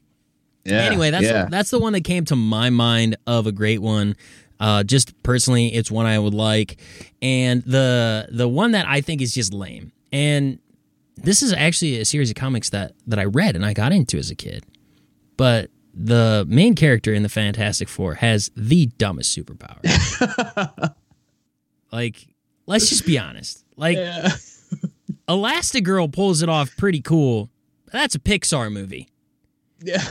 anyway, that's yeah. that's the one that came to my mind of a great one. Uh, just personally, it's one I would like, and the the one that I think is just lame. And this is actually a series of comics that that I read and I got into as a kid. But the main character in the Fantastic Four has the dumbest superpower. like, let's just be honest. Like, yeah. Elastigirl pulls it off pretty cool. That's a Pixar movie. yeah.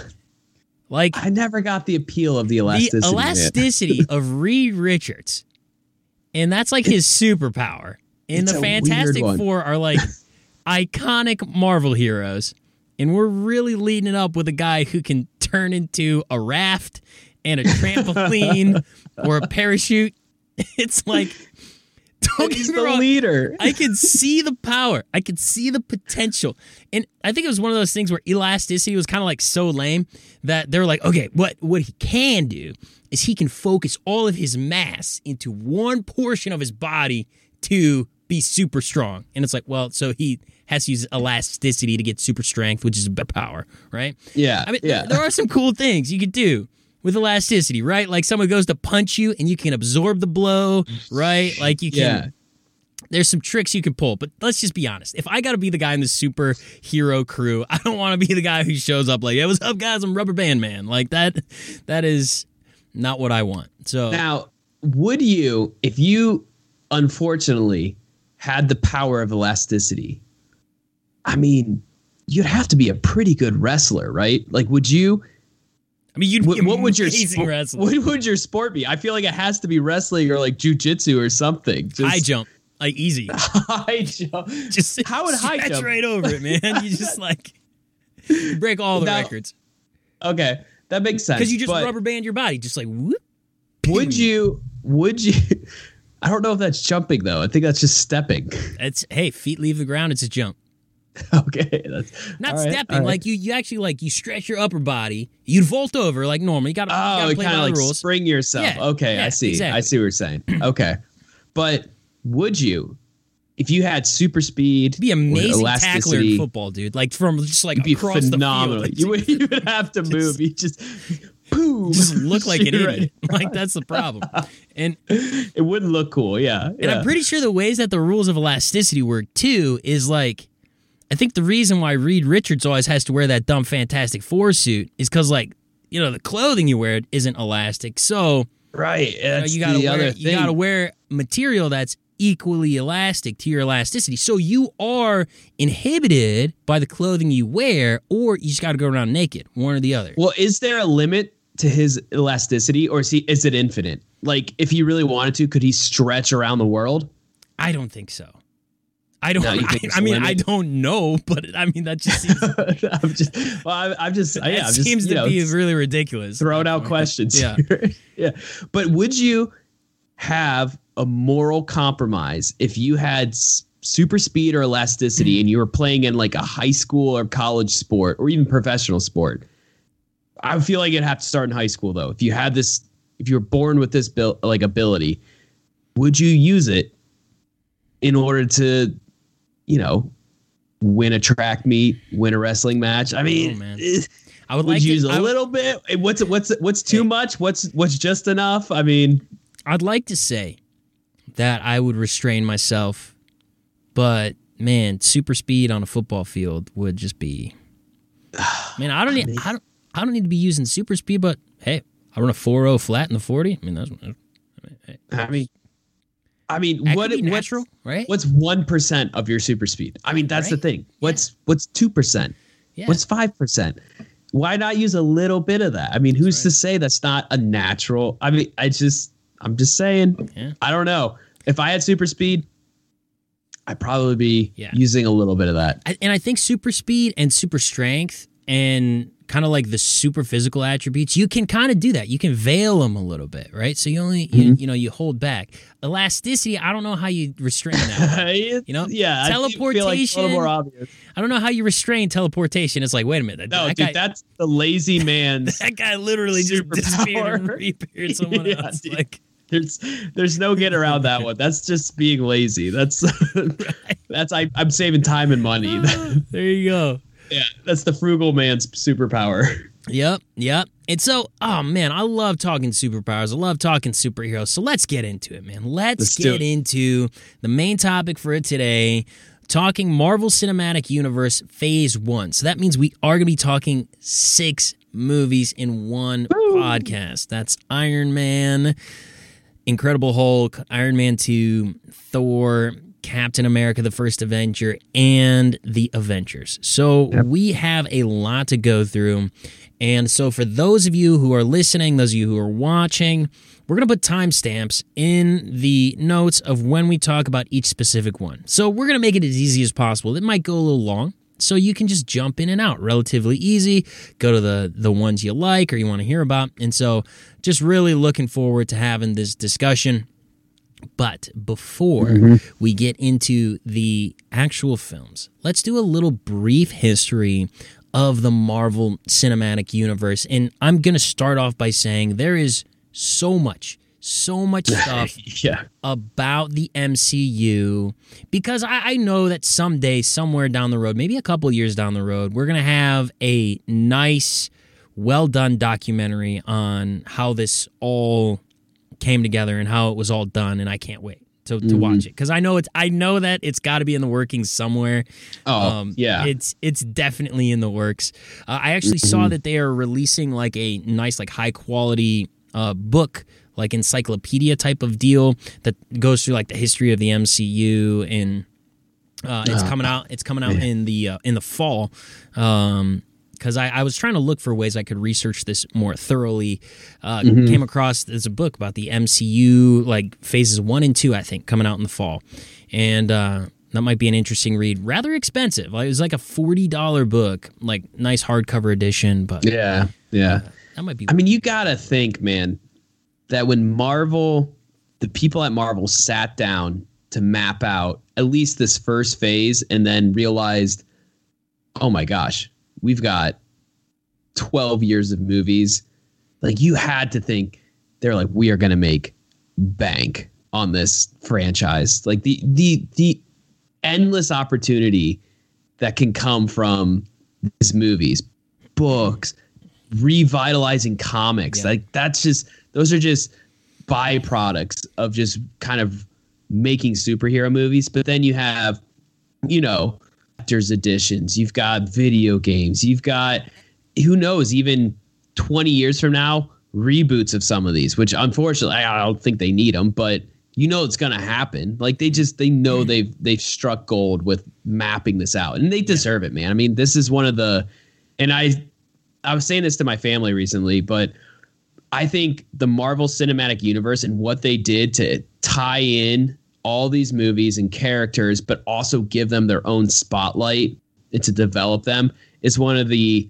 Like, I never got the appeal of the elasticity. the elasticity of Reed Richards, and that's like his superpower. And It's the Fantastic. Four are like iconic Marvel heroes, and we're really leading it up with a guy who can turn into a raft and a trampoline or a parachute. It's like, don't He's get the wrong. leader. I could see the power. I could see the potential. And I think it was one of those things where elasticity was kind of like so lame that they're like, okay, what what he can do is he can focus all of his mass into one portion of his body to be super strong. And it's like, well, so he has to use elasticity to get super strength, which is power, right? yeah. I mean, yeah. there are some cool things you could do with elasticity, right? Like someone goes to punch you and you can absorb the blow, right? Like you can yeah. there's some tricks you can pull, but let's just be honest. If I got to be the guy in the superhero crew, I don't want to be the guy who shows up like, "Hey, what's up, guys? I'm Rubber Band Man." Like that. That is not what I want. So Now, would you, if you unfortunately had the power of elasticity, I mean, you'd have to be a pretty good wrestler, right? Like, would you? I mean, you'd What, be what would your amazing spo- what would your sport be? I feel like it has to be wrestling or like jujitsu or something. Just high jump, like easy. high jump. Just How would high jump? right over it, man. You just like you break all the Now- records Okay, that makes sense. because you just rubber band your body, just like whoop. Would you? Would you? I don't know if that's jumping though. I think that's just stepping. It's hey, feet leave the ground. It's a jump. okay, that's Not right, stepping. right. Like you, you actually like you stretch your upper body. You'd vault over like normal. You got to Oh, kind of like rules. spring yourself. Yeah, okay, yeah, I see. I see what you're saying. okay, but would you, if you had super speed, Be amazing tackler in football, dude. Like from just like You'd be across phenomenal. the field. You would, you would have to move. You just, boom, just look like an You're right. idiot. Like that's the problem. And It wouldn't look cool. Yeah, and yeah. I'm pretty sure the ways that the rules of elasticity work too is like I think the reason why Reed Richards always has to wear that dumb Fantastic Four suit is because like you know the clothing you wear isn't elastic, so right. you, know, you gotta the wear other you gotta wear material that's equally elastic to your elasticity. So you are inhibited by the clothing you wear, or you just got to go around naked, one or the other. Well, is there a limit to his elasticity, or is he is it infinite? Like, if he really wanted to, could he stretch around the world? I don't think so. I don't. No, I, it's mean, I don't know, but I mean that just seems, I'm just, well, I, I'm just, yeah, I'm seems you to know, be really ridiculous. throwing out questions. Yeah. yeah. But would you have a moral compromise if you had s- super speed or elasticity and you were playing in like a high school or college sport or even professional sport? I feel like it'd have to start in high school though. If you had this, if you were born with this bil- like ability, would you use it in order to, you know, win a track meet, win a wrestling match? I mean, Oh, I would would like you to, use a I would- little bit? Eh, What's what's what's too much? What's what's just enough? I mean, I'd like to say that I would restrain myself, but man, super speed on a football field would just be. Man, I don't need. I don't. I don't need to be using super speed, but hey, I run a 4.0 flat in the 40. I mean, that's I mean, I mean, that what be what's, right? what's one percent of your super speed? I mean, that's the thing. What's what's two percent? Yeah. What's five percent? Why not use a little bit of that? I mean, who's to say that's not a natural? I mean, I just, I'm just saying. Yeah. I don't know. If I had super speed, I'd probably be Yeah. using a little bit of that. I- and I think super speed and super strength and kind of like the super physical attributes, you can kind of do that. You can veil them a little bit, right? So you only, you, Mm-hmm. you know, you hold back. Elasticity, I don't know how you restrain that. You know, yeah, I feel like a little teleportation- more obvious. I don't know how you restrain teleportation. It's like, wait a minute, No, that dude, guy, that's the lazy man's. that guy literally just disappeared and reappeared someone Yeah, else. dude. Like, there's there's no get around that one. That's just being lazy. That's that's I, I'm saving time and money. there you go. Yeah, that's the frugal man's superpower. Yep, yep. And so, oh man, I love talking superpowers. I love talking superheroes. So let's get into it, man. Let's, Let's get into the main topic for today talking Marvel Cinematic Universe Phase 1. So that means we are going to be talking six movies in one podcast. That's Iron Man, Incredible Hulk, Iron Man 2, Thor, Captain America, the first Avenger, and the Avengers. So we have a lot to go through. And so for those of you who are listening, those of you who are watching, we're going to put timestamps in the notes of when we talk about each specific one. So we're going to make it as easy as possible. It might go a little long, so you can just jump in and out relatively easy go to the the ones you like or you want to hear about and so just really looking forward to having this discussion but before mm-hmm. we get into the actual films let's do a little brief history of the Marvel Cinematic Universe. And I'm going to start off by saying there is so much so much stuff yeah, about the MCU because I, I know that someday, somewhere down the road, maybe a couple years down the road, we're going to have a nice, well done documentary on how this all came together and how it was all done. And I can't wait to, to watch it because I know it's I know that it's got to be in the workings somewhere. Oh, yeah. it's it's definitely in the works. Uh, I actually saw that they are releasing like a nice, like high quality uh, book like encyclopedia type of deal that goes through like the history of the MCU and uh, it's coming out. It's coming out in the uh, in the fall. Um, because I, I was trying to look for ways I could research this more thoroughly. Uh, Came across there's a book about the MCU, like phases one and two, I think, coming out in the fall, and uh, that might be an interesting read. Rather expensive. Like, it was like a forty dollar book, like nice hardcover edition, but Yeah, yeah. that might be. I mean, you gotta think, man, that when Marvel, the people at Marvel sat down to map out at least this first phase and then realized, oh my gosh, we've got 12 years of movies. Like, you had to think, they're like, we are gonna make bank on this franchise. Like the the the endless opportunity that can come from these movies, books, revitalizing comics. Yeah. Like that's just those are just byproducts of just kind of making superhero movies. But then you have, you know, actors editions, you've got video games, you've got who knows, even 20 years from now, reboots of some of these, which unfortunately I I don't think they need them, but you know it's gonna happen. Like they just they know they've they've struck gold with mapping this out. And they deserve it, man. I mean, this is one of the and I I was saying this to my family recently, but I think the Marvel Cinematic Universe and what they did to tie in all these movies and characters, but also give them their own spotlight and to develop them is one of the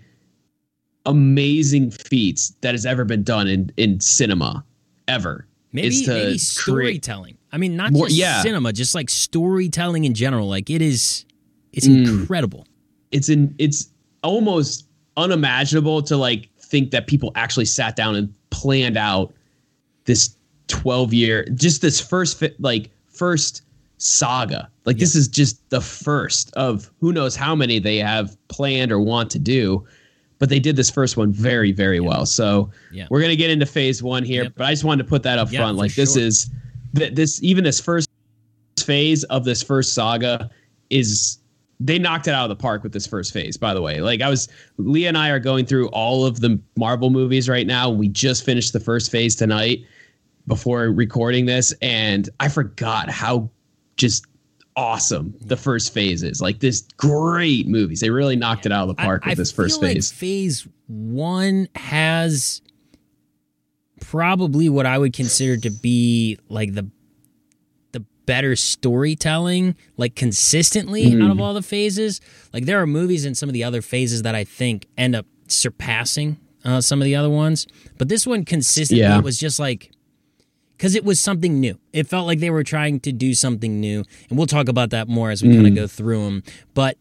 amazing feats that has ever been done in, in cinema ever. maybe maybe storytelling. I mean, not More- just yeah. cinema, just like storytelling in general. Like it is, it's Mm. incredible. it's in it's almost unimaginable to like think that people actually sat down and planned out this 12 year just this first fi- like first saga. Like this is just the first of who knows how many they have planned or want to do but they did this first one very very well. So Yeah. we're going to get into phase 1 here Yep. but I just wanted to put that up Yeah, front. like this sure. is th- this even this first phase of this first saga is they knocked it out of the park with this first phase by the way. Like i was leah and i are going through all of the marvel movies right now. We just finished the first phase tonight before recording this and i forgot how just awesome the first phase is like this great movies they really knocked it out of the park I, with this I first like phase phase one has probably what I would consider to be like the the better storytelling, like consistently Mm-hmm. out of all the phases. Like there are movies in some of the other phases that I think end up surpassing uh, some of the other ones, but this one consistently Yeah. was just like because it was something new. It felt like they were trying to do something new, and we'll talk about that more as we kind of mm. go through them. But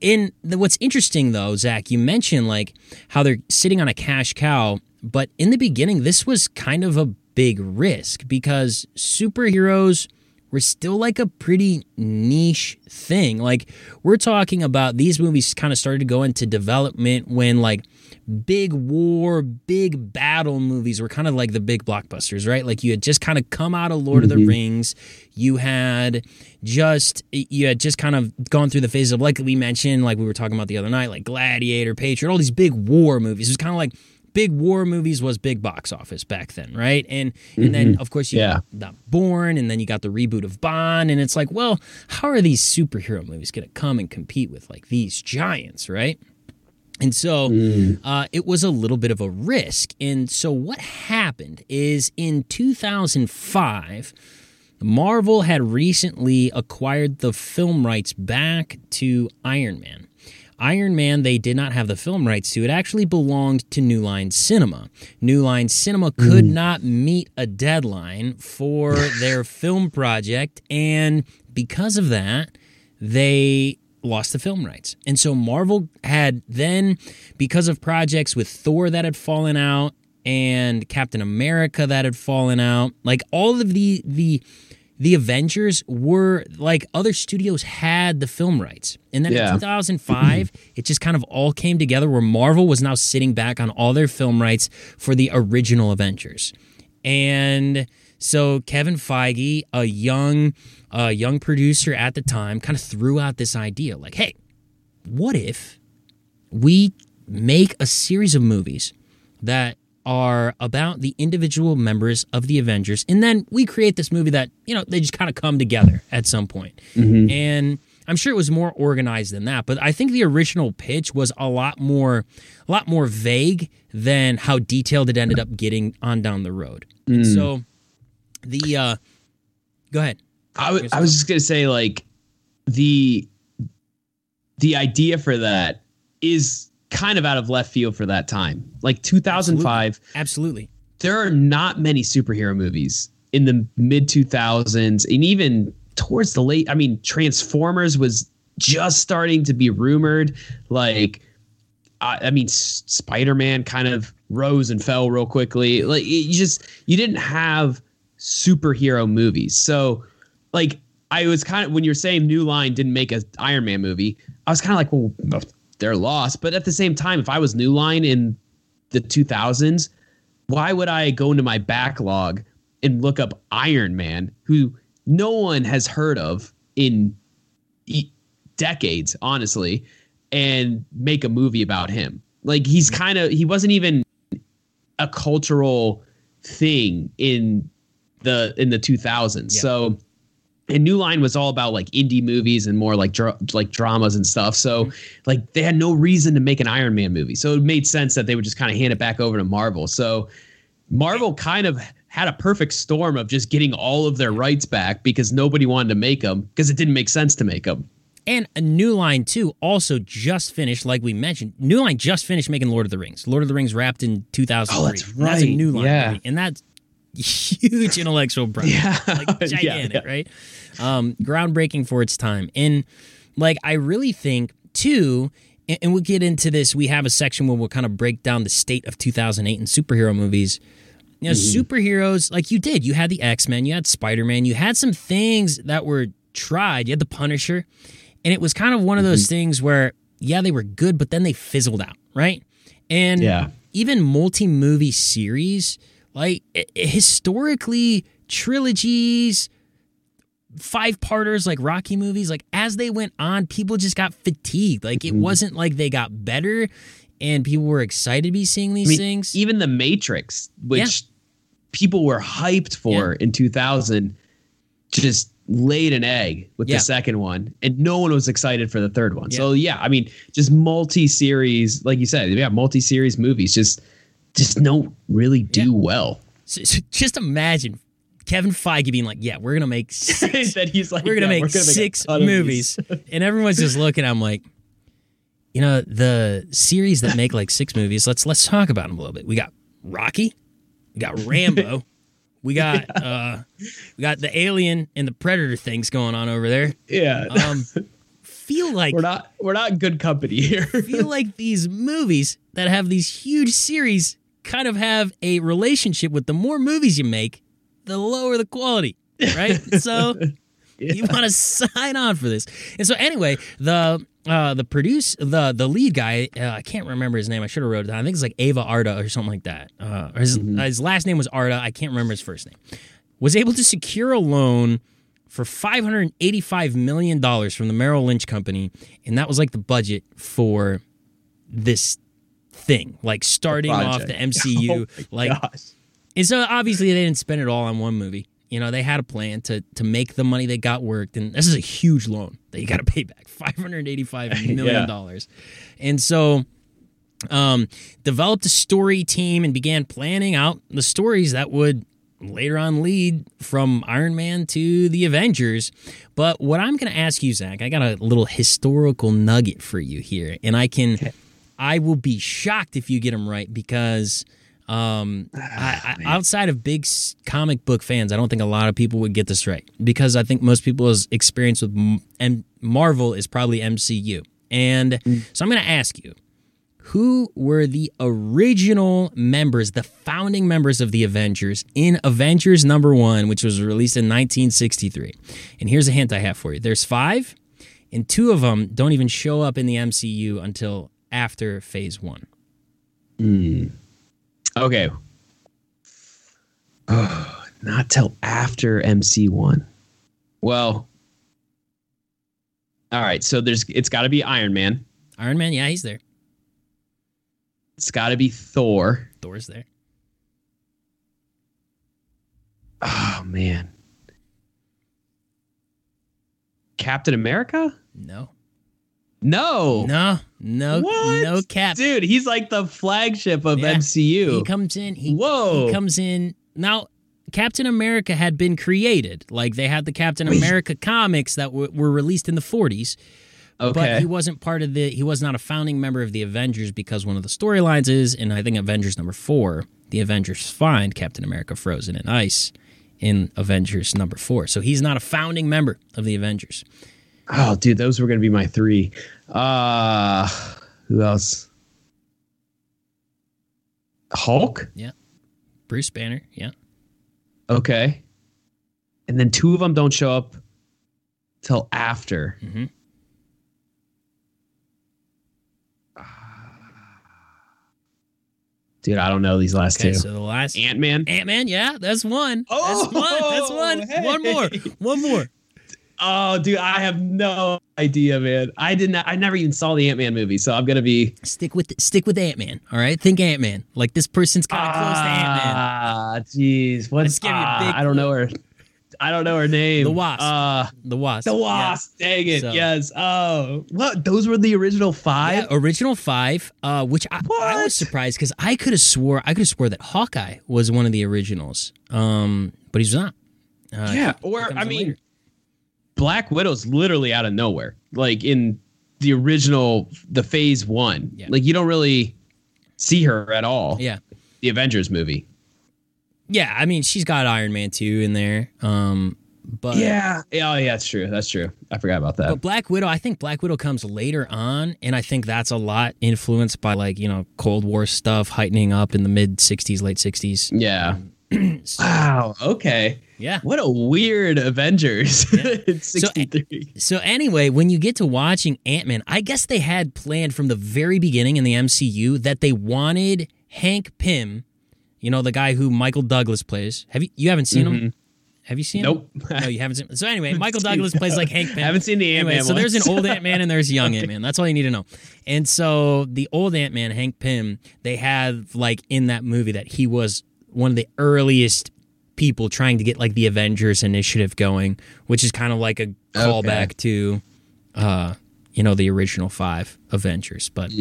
in the, what's interesting though, Zach, you mentioned like how they're sitting on a cash cow, but in the beginning, this was kind of a big risk because superheroes were still like a pretty niche thing. Like we're talking about these movies kind of started to go into development when like big war, big battle movies were kind of like the big blockbusters, right? Like you had just kind of come out of Lord of the mm-hmm. Rings. You had just you had just kind of gone through the phases of like we mentioned, like we were talking about the other night, like Gladiator, Patriot, all these big war movies. It was kind of like big war movies was big box office back then, right? And and then mm-hmm. of course you Yeah. got Bourne, and then you got the reboot of Bond, and it's like, well, how are these superhero movies going to come and compete with like these giants, right? And so uh, it was a little bit of a risk. And so what happened is in 2005, Marvel had recently acquired the film rights back to Iron Man. Iron Man, they did not have the film rights to. It actually belonged to New Line Cinema. New Line Cinema could not meet a deadline for their film project. And because of that, they lost the film rights. And so Marvel had then, because of projects with Thor that had fallen out and Captain America that had fallen out, like all of the the the Avengers were like other studios had the film rights. And then Yeah. in 2005, it just kind of all came together where Marvel was now sitting back on all their film rights for the original Avengers. And so Kevin Feige, a young a young producer at the time, kind of threw out this idea like, "Hey, what if we make a series of movies that are about the individual members of the Avengers, and then we create this movie that you know they just kind of come together at some point. Mm-hmm. And I'm sure it was more organized than that, but I think the original pitch was a lot more, a lot more vague than how detailed it ended up getting on down the road. And so, the uh, go ahead. I was I was just gonna say like the the idea for that is kind of out of left field for that time. Like 2005, Absolutely. there are not many superhero movies in the mid 2000s and even towards the late. I mean, Transformers was just starting to be rumored. Like, I, I mean, Spider Man kind of rose and fell real quickly. Like, you just you didn't have superhero movies. So, like, I was kind of when you're saying New Line didn't make a Iron Man movie, I was kind of like, well, they're lost. But at the same time, if I was New Line in the 2000s, why would I go into my backlog and look up Iron Man, who no one has heard of in e- decades, honestly, and make a movie about him? Like he's kind of he wasn't even a cultural thing in the in the 2000s. Yeah. So and New Line was all about like indie movies and more like dra- like dramas and stuff. So mm-hmm. like they had no reason to make an Iron Man movie. So it made sense that they would just kind of hand it back over to Marvel. So Marvel kind of had a perfect storm of just getting all of their rights back because nobody wanted to make them because it didn't make sense to make them. And a New Line too also just finished, like we mentioned. New Line just finished making Lord of the Rings. Lord of the Rings wrapped in 2003. Oh, that's And That's a right. New Line Yeah. movie, and that's huge intellectual property, Yeah. like gigantic, yeah. right? Um, groundbreaking for its time, and like I really think too. And, and we'll get into this. We have a section where we'll kind of break down the state of 2008 in superhero movies. You know, superheroes like you did. You had the X Men, you had Spider Man, you had some things that were tried. You had the Punisher, and it was kind of one of those things where, yeah, they were good, but then they fizzled out, right? And Yeah. even multi movie series, like historically, trilogies, five parters like Rocky movies, like as they went on, people just got fatigued. Like it mm-hmm. wasn't like they got better and people were excited to be seeing these I mean, things. even the Matrix, which people were hyped for in 2000, just laid an egg with Yeah. the second one, and no one was excited for the third one. So yeah, I mean, just multi-series, like you said, yeah, multi-series movies just just don't really do Yeah. well. So- so just imagine Kevin Feige being like, "Yeah, we're gonna make six, that he's like, we're gonna yeah, make a six ton of these. movies," and everyone's just looking. I'm like, you know, the series that make like six movies. Let's let's talk about them a little bit. We got Rocky, we got Rambo, we got uh, we got the Alien and the Predator things going on over there. Yeah, Um, feel like we're not we're not good company here. feel like these movies that have these huge series kind of have a relationship with the more movies you make, the lower the quality, right? so you want to sign on for this. And so anyway, the uh, the produce the the lead guy, uh, I can't remember his name. I should have wrote it down. I think it's like Ava Arda or something like that. Uh, his, his last name was Arda. I can't remember his first name. Was able to secure a loan for $585 million from the Merrill Lynch Company. And that was like the budget for this thing, like starting off the. MCU. Oh like, gosh. and so obviously they didn't spend it all on one movie. You know, they had a plan to to make the money they got worked, and this is a huge loan that you got to pay back five hundred eighty five million dollars, and so um, developed a story team and began planning out the stories that would later on lead from Iron Man to the Avengers. But what I'm going to ask you, Zach, I got a little historical nugget for you here, and I can, I will be shocked if you get them right because. Um, I, I, outside of big comic book fans, I don't think a lot of people would get this right because I think most people's experience with M- Marvel is probably MCU. And so I'm going to ask you, who were the original members, the founding members of the Avengers in Avengers number one, which was released in 1963? And here's a hint I have for you there's five, and two of them don't even show up in the MCU until after phase one. Hmm. Okay. Oh, not till after MC one. Well, all right. So there's it's got to be Iron Man. Iron Man, yeah, he's there. It's got to be Thor. Thor's there. Oh man. Captain America? No. No. No. No. What? No cap. Dude, he's like the flagship of yeah. MCU. He comes in. He, Whoa. He comes in. Now, Captain America had been created. Like they had the Captain America comics that w- were released in the 40s okay. But he wasn't part of the. He was not a founding member of the Avengers because one of the storylines is, and I think Avengers number four, the Avengers find Captain America frozen in ice in Avengers number four. So he's not a founding member of the Avengers. oh, dude, those were going to be my three. Uh, who else? Hulk? Yeah. Bruce Banner, yeah. Okay. And then two of them don't show up till after. hmm Dude, I don't know these last Okay, two. so the last Ant Man. Ant Man, yeah, that's one. Oh, that's one. That's one. One more. One more. Oh, dude, I have no idea, man. I did not. I never even saw the Ant Man movie, so I'm gonna be Stick with stick with Ant Man. All right, think Ant Man. Like this person's kind of close to Ant Man. Ah, jeez. What's Let's give you a ah, I don't know her. I don't know her name. The Wasp. Uh, The Wasp. the Yeah. Wasp. Dang it. So- Yes. Oh, what? Those were the original five. Yeah, original five, uh, which I, I was surprised because I could have swore I could have swore that Hawkeye was one of the originals, um, but he's not. Uh, yeah. Or I mean, later. Black Widow's literally out of nowhere. Like in the original, the Phase One. Yeah. Like you don't really see her at all. yeah, The Avengers movie. Yeah. I mean, she's got Iron Man two in there, um, but yeah. Yeah. Oh, yeah. That's true. That's true. I forgot about that. But Black Widow, I think Black Widow comes later on, and I think that's a lot influenced by like you know Cold War stuff heightening up in the mid '60s, late '60s. yeah. Wow. Okay. Yeah. What a weird Avengers Yeah. in 63. So anyway, when you get to watching Ant Man, I guess they had planned from the very beginning in the MCU that they wanted Hank Pym, you know the guy who Michael Douglas plays. Have you you haven't seen him? Have you seen Nope. him? No, you haven't seen. So anyway, Michael Douglas plays like Hank Pym. I haven't seen the Ant Anyway, Man so there's an old Ant Man and there's a young Ant Man. That's all you need to know. And so the old Ant Man, Hank Pym, they have like in that movie that he was one of the earliest people trying to get like the Avengers initiative going, which is kind of like a callback to, uh, you know, the original five Avengers. But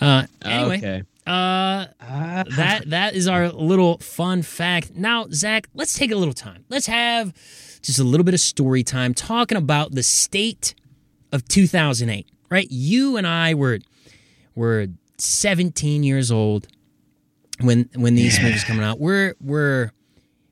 uh, anyway, Okay. Uh, Ah. that that is our little fun fact. Now, Zach, let's take a little time. Let's have just a little bit of story time talking about the state of 2008. Right, you and I were were 17 years old when when these Yeah. movies coming out. We're we're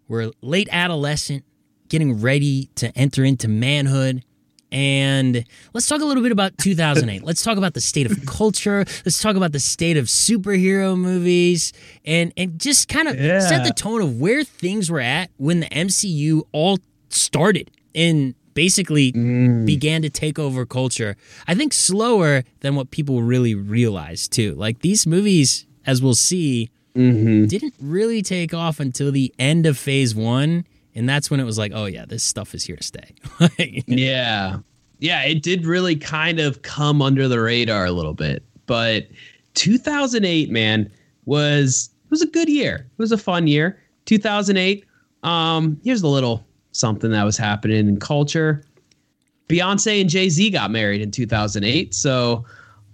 we're late adolescent, getting ready to enter into manhood. And let's talk a little bit about 2008. let's talk about the state of culture. Let's talk about the state of superhero movies and and just kind of Yeah. set the tone of where things were at when the MCU all started and basically Mm. began to take over culture. I think slower than what people really realize too. Like these movies as we'll see Mm-hmm. didn't really take off until the end of phase 1 and that's when it was like, oh yeah, this stuff is here to stay. Yeah. Yeah, it did really kind of come under the radar a little bit. But 2008, man, was was a good year. It was a fun year. 2008. Um, here's a little something that was happening in culture. Beyonce and Jay-Z got married in 2008. So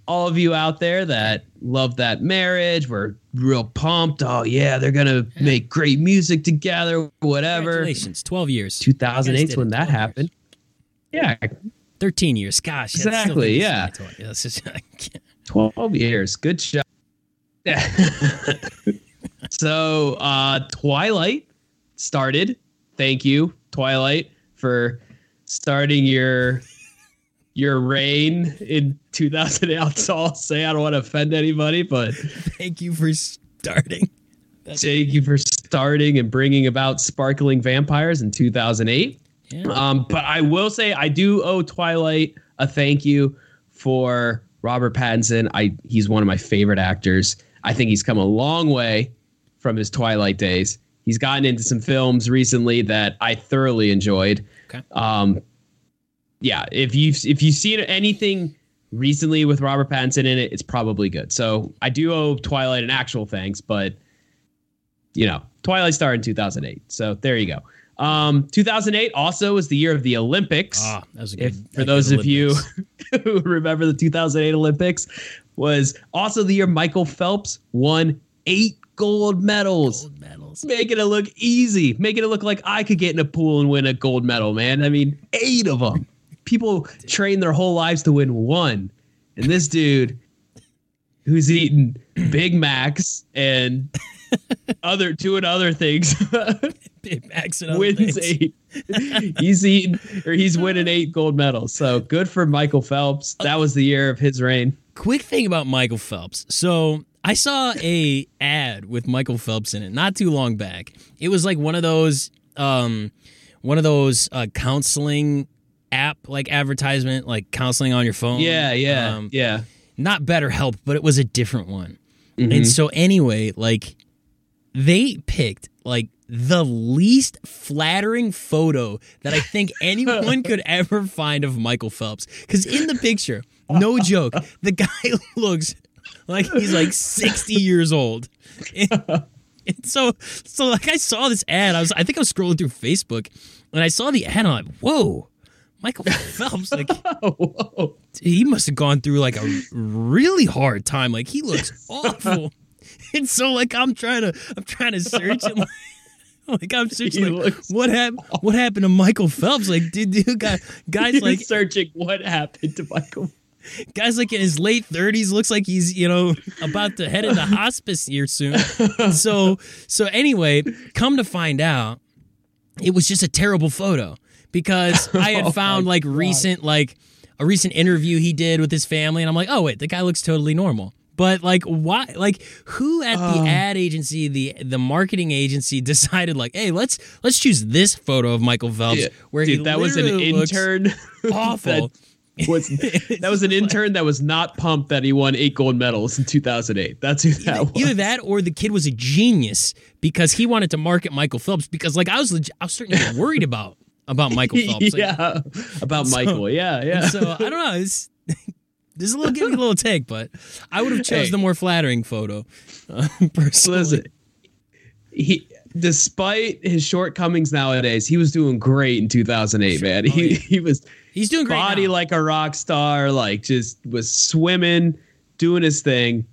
all of you out there that love that marriage, We're real pumped. Oh yeah, they're gonna make great music together, whatever. Congratulations, 12 years. 2008 did is it, when that 12 years. happened. Yeah, 13 years. Gosh. Exactly, yeah. That's just, 12 years. Good job. so, uh, Twilight started. Thank you, Twilight, for starting your your reign in 2000. That's all I'll say. I don't want to offend anybody, but Thank you for starting. thank you for starting and bringing about sparkling vampires in 2008. Yeah. Um, but I will say I do owe Twilight a thank you for Robert Pattinson. I he's one of my favorite actors. I think he's come a long way from his Twilight days. He's gotten into some films recently that I thoroughly enjoyed. Okay. Um, yeah, if you've if you've seen anything recently with Robert Pattinson in it, it's probably good. So I do owe Twilight an actual thanks, but you know, Twilight started in 2008. So there you go. Um, 2008 also was the year of the Olympics. Ah, that was a good. if for those of you who remember the 2008 Olympics, was also the year Michael Phelps won eight gold medals, gold medals. making it look easy, making it look like I could get in a pool and win a gold medal. Man, I mean, eight of them. People train their whole lives to win one, and this dude, who's eating Big Macs and other doing other things, Big Macs and other wins things. eight. he's eating or he's winning eight gold medals. So good for Michael Phelps. That was the year of his reign. quick thing about Michael Phelps. So I saw a ad with Michael Phelps in it not too long back. It was like one of those um one of those uh counseling app like advertisement like counseling on your phone. Yeah, yeah, Um, yeah. not BetterHelp, but it was a different one. Mm-hmm. And so anyway, like they picked like the least flattering photo that I think anyone could ever find of Michael Phelps. Cause in the picture, no joke, the guy looks like he's like 60 years old. And, and so so like I saw this ad, I was I think I was scrolling through Facebook and I saw the ad, and I'm like, whoa. Michael Phelps, like he must have gone through like a really hard time. Like he looks awful. and so like I'm trying to I'm trying to search and like, like I'm searching like, what happened what happened to Michael Phelps? Like did you guy guys He like searching what happened to Michael. guys like in his late 30s looks like he's you know about to head into hospice here soon. So so anyway, come to find out it was just a terrible photo because I had Oh found like God. recent like a recent interview he did with his family and I'm like, "Oh wait, the guy looks totally normal." But like why like who at the Um. ad agency, the the marketing agency decided like, "Hey, let's let's choose this photo of Michael Phelps Yeah. where he that was an intern. awful." that was that was an intern that was not pumped that he won eight gold medals in 2008. That's who that was. Either that or the kid was a genius because he wanted to market Michael Phelps because like I was leg- I was starting to get worried about about Michael Phelps. Yeah, about So- Michael. Yeah, yeah. So I don't know. It's is a little give me a little take, but I would have chose Hey. the more flattering photo. Uh, personally, Listen, he despite his shortcomings nowadays, he was doing great in 2008. Man, Oh, he yeah. he was he's doing great. body now. like a rock star, like just was swimming, doing his thing,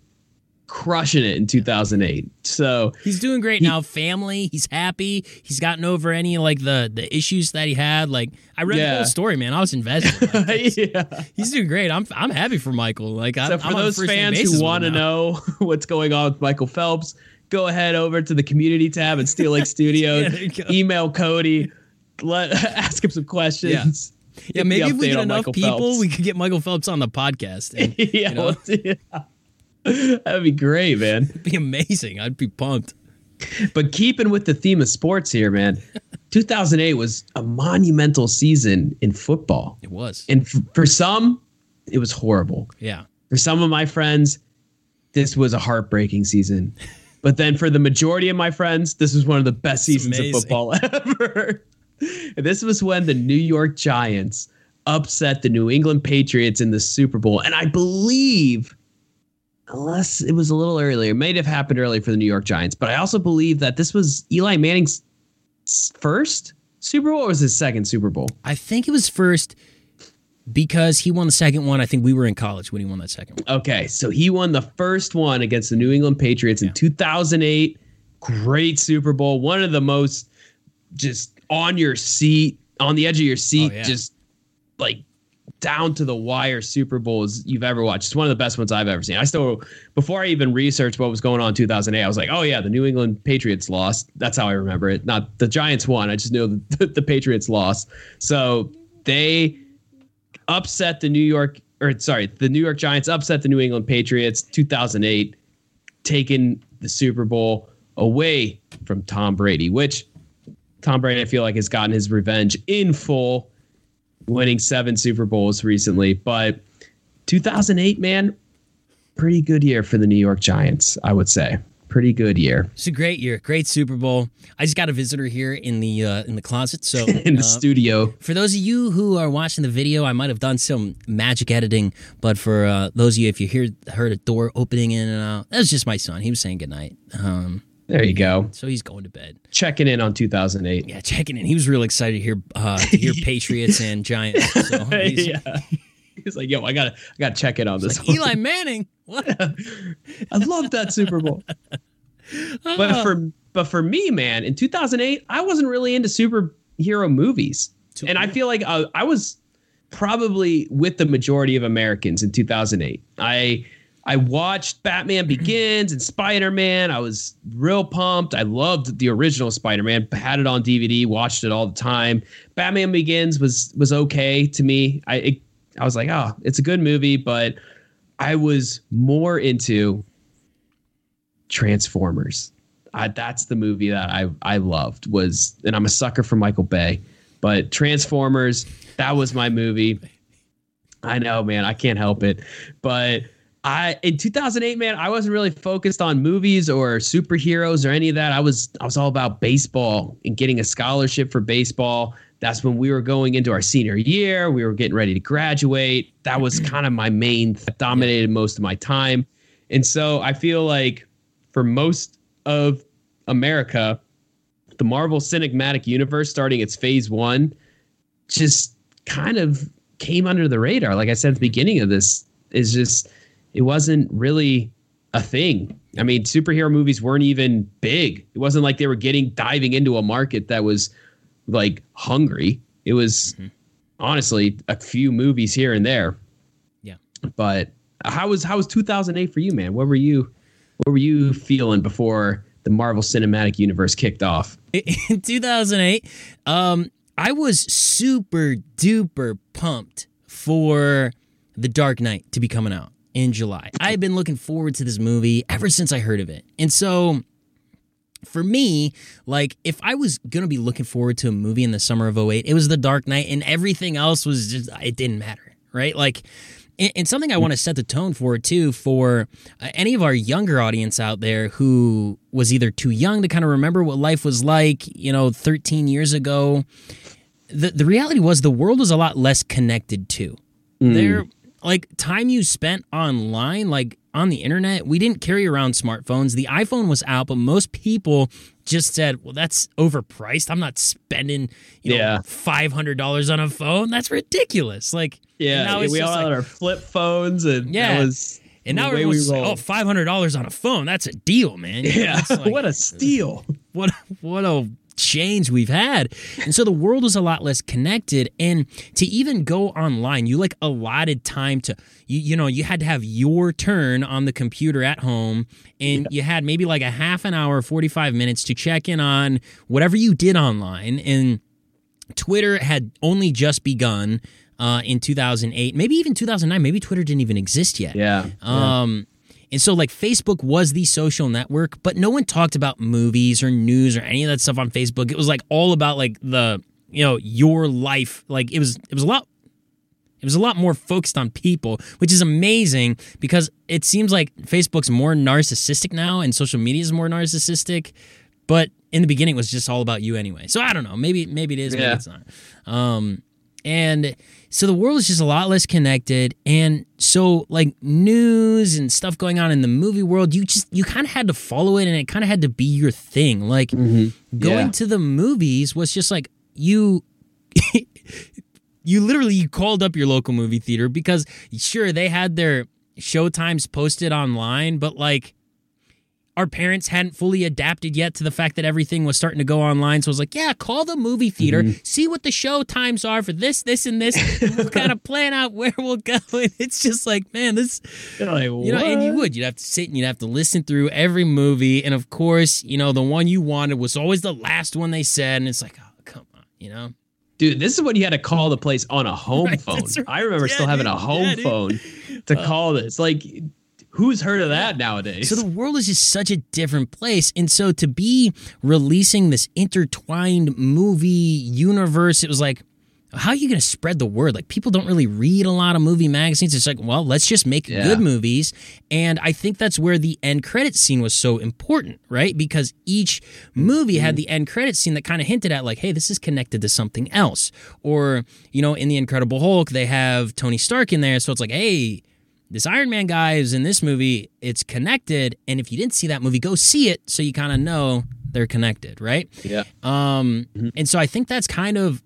crushing it in 2008. So He's doing great now. Family, he's happy. He's gotten over any like the the issues that he had. Like I read the whole story, man. I was invested. Like, yeah. he's doing great. I'm I'm happy for Michael. Like I'm, for I'm those fans who want to know what's going on with Michael Phelps, go ahead over to the community tab at Steel Lake Studios. Yeah, there you go. Email Cody. Let ask him some questions. yeah, the maybe if we get enough people, Phelps. we could get Michael Phelps on the podcast. And yeah, you know? That'd be great, man. It'd be amazing. I'd be pumped. But keeping with the theme of sports here, man, 2008 was a monumental season in football. It was. And f- for some, it was horrible. Yeah. For some of my friends, this was a heartbreaking season. But then for the majority of my friends, this was one of the best seasons of football ever. And this was when the New York Giants upset the New England Patriots in the Super Bowl. And I believe, unless it was a little earlier, it may have happened earlier for the New York Giants, but I also believe that this was Eli Manning's first Super Bowl or was his second Super Bowl? I think it was first because he won the second one. I think we were in college when he won that second one. Okay, so he won the first one against the New England Patriots in 2008. Great Super Bowl, one of the most just on your seat, on the edge of your seat, Oh, yeah. just like down to the wire Super Bowls you've ever watched. It's one of the best ones I've ever seen. I still, before I even researched what was going on in 2008, I was like, oh yeah, the New England Patriots lost. That's how I remember it. Not the Giants won. I just knew the, the Patriots lost. So they upset the New York, or sorry, the New York Giants upset the New England Patriots 2008, taking the Super Bowl away from Tom Brady, which Tom Brady, I feel like, has gotten his revenge in full, winning seven Super Bowls recently. But 2008, man, pretty good year for the New York Giants, I would say. Pretty good year It's a great year, great Super Bowl. I just got a visitor here in the uh, in the closet. So in the uh, studio. for those of you who are watching the video, I might have done some magic editing, but for uh, those of you if you hear heard a door opening in and out, that was just my son. He was saying goodnight. Um, There you go. So he's going to bed. Checking in on 2008. Yeah, checking in. He was really excited to hear uh, to hear Patriots and Giants. So he's, yeah. He's like, yo, I gotta, I gotta check in on this. like, Eli Manning. What? I love that Super Bowl. but for, but for me, man, in 2008, I wasn't really into superhero movies, and I feel like uh, I was probably with the majority of Americans in 2008. I I watched Batman Begins and Spider Man. I was real pumped. I loved the original Spider Man. Had it on DVD. Watched it all the time. Batman Begins was was okay to me. I it, I was like, oh, it's a good movie, but I was more into Transformers. I, that's the movie that I I loved was, and I'm a sucker for Michael Bay, but Transformers that was my movie. I know, man, I can't help it, but I in 2008, man, I wasn't really focused on movies or superheroes or any of that. I was I was all about baseball and getting a scholarship for baseball. That's when we were going into our senior year. We were getting ready to graduate. That was mm-hmm. kind of my main that dominated most of my time. And so I feel like for most of America, the Marvel Cinematic Universe starting its phase 1 just kind of came under the radar. Like I said at the beginning of this, is just it wasn't really a thing. I mean, superhero movies weren't even big. It wasn't like they were getting diving into a market that was like hungry. It was mm-hmm. honestly a few movies here and there. Yeah. But how was how was 2008 for you, man? What were you what were you feeling before the Marvel Cinematic Universe kicked off? In 2008, um I was super duper pumped for The Dark Knight to be coming out in July. I've been looking forward to this movie ever since I heard of it. And so for me, like if I was gonna be looking forward to a movie in the summer of 08, it was The Dark Knight, and everything else was just it didn't matter, right? Like and, something I want to set the tone for too for uh, any of our younger audience out there who was either too young to kind of remember what life was like, you know, 13 years ago. The the reality was the world was a lot less connected too. Mm. There like time you spent online, like on the internet, we didn't carry around smartphones. The iPhone was out, but most people just said, "Well, that's overpriced. I'm not spending, you know, yeah. five hundred dollars on a phone. That's ridiculous." Like, yeah, we all like, had our flip phones, and yeah, was and now everyone's like, "Oh, five hundred dollars on a phone. That's a deal, man." Yeah, like, what a steal! What what a change we've had. And so the world was a lot less connected. And to even go online, you like allotted time to, you, you know, you had to have your turn on the computer at home. And yeah. you had maybe like a half an hour, 45 minutes to check in on whatever you did online. And Twitter had only just begun. Uh, in 2008, maybe even 2009, maybe Twitter didn't even exist yet. Yeah. Um, and so, like, Facebook was the social network, but no one talked about movies or news or any of that stuff on Facebook. It was like all about like the, you know, your life. Like, it was, it was a lot. It was a lot more focused on people, which is amazing because it seems like Facebook's more narcissistic now and social media is more narcissistic. But in the beginning, it was just all about you anyway. So I don't know. Maybe maybe it is. Maybe yeah. it's not. Um, and so the world is just a lot less connected. And so like news and stuff going on in the movie world, you just you kind of had to follow it and it kind of had to be your thing. Like mm-hmm. going yeah. to the movies was just like you you literally you called up your local movie theater because sure they had their show times posted online, but like our parents hadn't fully adapted yet to the fact that everything was starting to go online. So I was like, yeah, call the movie theater, mm-hmm. see what the show times are for this, this, and this. and we'll kind of plan out where we'll go. And it's just like, man, this, like, you know, and you would, you'd have to sit and you'd have to listen through every movie. And of course, you know, the one you wanted was always the last one they said. And it's like, oh, come on, you know? Dude, this is when you had to call the place on a home right, phone. Right. I remember yeah, still having a home yeah, phone to uh, call this. Like, Who's heard of that nowadays? So the world is just such a different place. And so to be releasing this intertwined movie universe, it was like, how are you going to spread the word? Like, people don't really read a lot of movie magazines. It's like, well, let's just make yeah. good movies. And I think that's where the end credit scene was so important, right? Because each movie mm-hmm. had the end credit scene that kind of hinted at, like, hey, this is connected to something else. Or, you know, in The Incredible Hulk, they have Tony Stark in there. So it's like, hey, this Iron Man guy is in this movie. It's connected, and if you didn't see that movie, go see it so you kind of know they're connected, right? Yeah. Um, and so I think that's kind of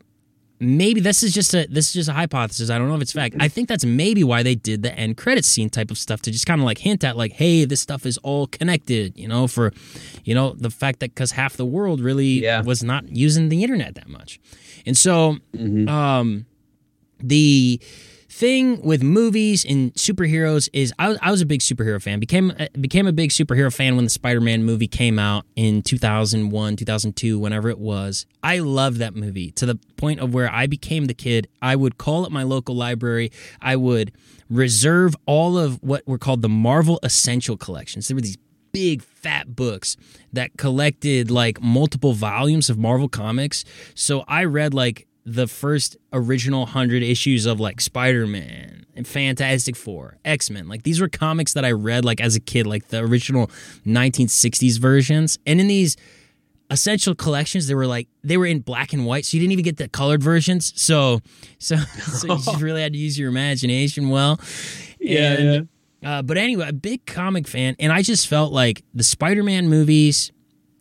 maybe this is just a this is just a hypothesis. I don't know if it's fact. I think that's maybe why they did the end credit scene type of stuff to just kind of like hint at like, hey, this stuff is all connected. You know, for you know the fact that because half the world really Yeah. was not using the internet that much, and so um, the thing with movies and superheroes is I was, I was a big superhero fan. Became uh, became a big superhero fan when the Spider-Man movie came out in 2001 2002 whenever it was. I loved that movie to the point of where I became the kid. I would call up my local library. I would reserve all of what were called the Marvel Essential collections. There were these big fat books that collected like multiple volumes of Marvel comics. So I read like the first original 100 issues of like Spider-Man and Fantastic 4, X-Men. Like these were comics that I read like as a kid, like the original 1960s versions. And in these essential collections they were like they were in black and white so you didn't even get the colored versions so so so you just really had to use your imagination well Yeah, And, uh, but anyway, a big comic fan, and I just felt like the Spider-Man movies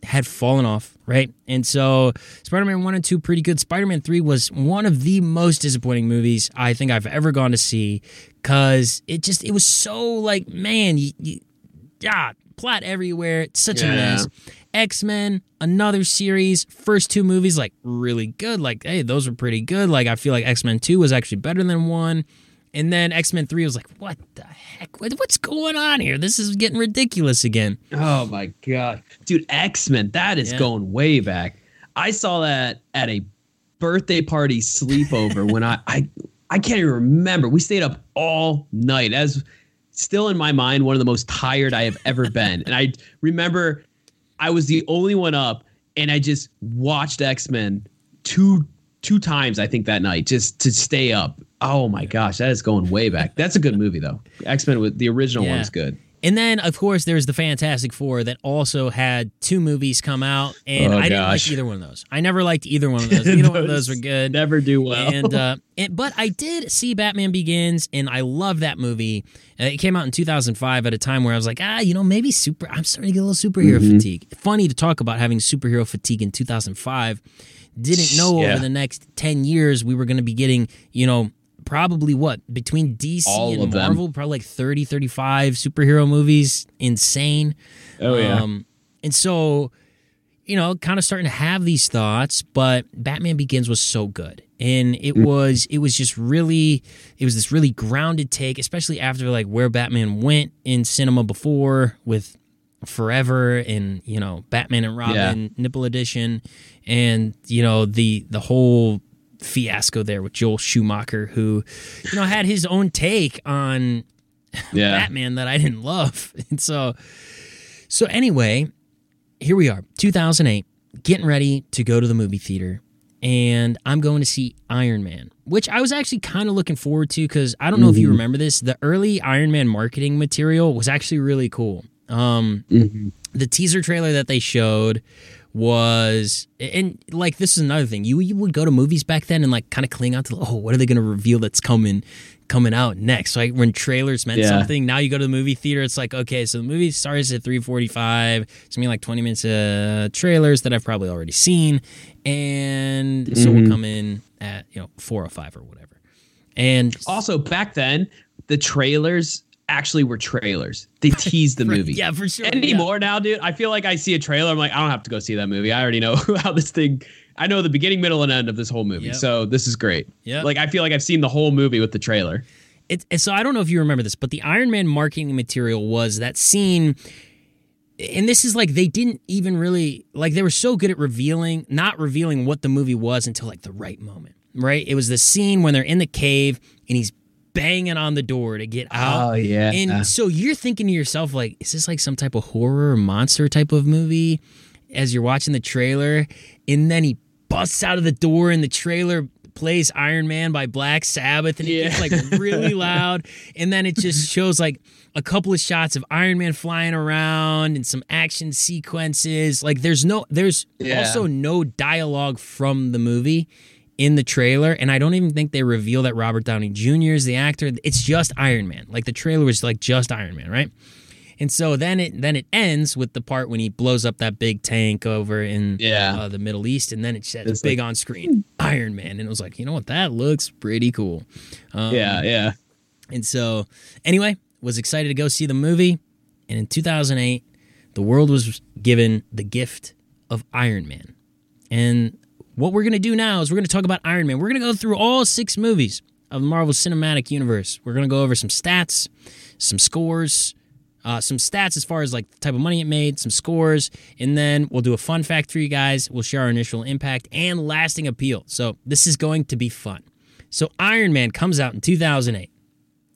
had fallen off, right? And so Spider-Man 1 and 2 pretty good. Spider-Man 3 was one of the most disappointing movies I think I've ever gone to see cuz it just it was so like man, you, you ah, plot everywhere. It's such a mess. X-Men, another series, first two movies like really good. Like hey, those were pretty good. Like I feel like X-Men 2 was actually better than 1. And then X Men 3 was like, what the heck? What's going on here? This is getting ridiculous again. Oh my god, dude, X Men. That is Yeah. going way back. I saw that at a birthday party sleepover when I I I can't even remember. We stayed up all night. As still in my mind, one of the most tired I have ever been. And I remember I was the only one up, and I just watched X Men two two times. I think that night just to stay up. Oh my gosh, that is going way back. That's a good movie though. X Men with the original Yeah. one's good. And then, of course, there's the Fantastic Four that also had two movies come out, and Oh, I didn't like either one of those. I never liked either one of those. Either one of those were good. Never do well. and uh, and, but I did see Batman Begins, and I love that movie. Uh, it came out in 2005 at a time where I was like, ah, you know, maybe super. I'm starting to get a little superhero Mm-hmm. fatigue. Funny to talk about having superhero fatigue in 2005. Didn't know Yeah. over the next 10 years we were going to be getting, you know, probably what between DC All and of them. Marvel, probably like 30, 35 superhero movies. Insane. oh yeah. Um, and so, you know, kind of starting to have these thoughts, but Batman Begins was so good. And it was it was just really it was this really grounded take, especially after like where Batman went in cinema before with Forever and, you know, Batman and Robin, Nipple Edition, and, you know, the the whole fiasco there with Joel Schumacher, who, you know, had his own take on yeah. Batman that I didn't love. And so so anyway, here we are, 2008, getting ready to go to the movie theater and I'm going to see Iron Man, which I was actually kind of looking forward to cuz I don't know if you remember this, the early Iron Man marketing material was actually really cool. Um the teaser trailer that they showed was and like this is another thing. You you would go to movies back then and like kind of cling out to oh what are they going to reveal that's coming coming out next? So like when trailers meant Yeah. something now you go to the movie theater it's like okay so the movie starts at 345 it's gonna be like 20 minutes of trailers that i've probably already seen and so we'll mm-hmm. come in at you know 4 or 5 or whatever. And Also, back then, the trailers actually were trailers. They teased the movie. yeah for sure yeah. Anymore now, dude, I feel like I see a trailer. I'm like, I don't have to go see that movie. I already know how this thing. I know the beginning, middle, and end of this whole movie. Yep. So this is great. Yeah. Like I feel like I've seen the whole movie with the trailer. It, so I don't know if you remember this, but the Iron Man marketing material was that scene. And this is like they didn't even really like they were so good at revealing, not revealing what the movie was until like the right moment, right? It was the scene when they're in the cave and he's banging on the door to get out. Oh, yeah. And so you're thinking to yourself, like, is this like some type of horror monster type of movie as you're watching the trailer? And then he busts out of the door and the trailer plays Iron Man by Black Sabbath and it Yeah. gets like really loud. And then it just shows like a couple of shots of Iron Man flying around and some action sequences. Like there's no there's Yeah. also no dialogue from the movie. In the trailer, and I don't even think they reveal that Robert Downey Jr. is the actor. It's just Iron Man. Like the trailer was like just Iron Man, right? And so then it then it ends with the part when he blows up that big tank over in Yeah. uh, the Middle East, and then it says It's big like- on screen Iron Man, and it was like, you know what, that looks pretty cool. Um, yeah, yeah. and so, anyway, was excited to go see the movie. And in 2008, the world was given the gift of Iron Man. And what we're going to do now is we're going to talk about Iron Man. We're going to go through all six movies of the Marvel Cinematic Universe. We're going to go over some stats, some scores, uh, some stats as far as like the type of money it made, some scores, and then we'll do a fun fact for you guys. We'll share our initial impact and lasting appeal. So this is going to be fun. So Iron Man comes out in 2008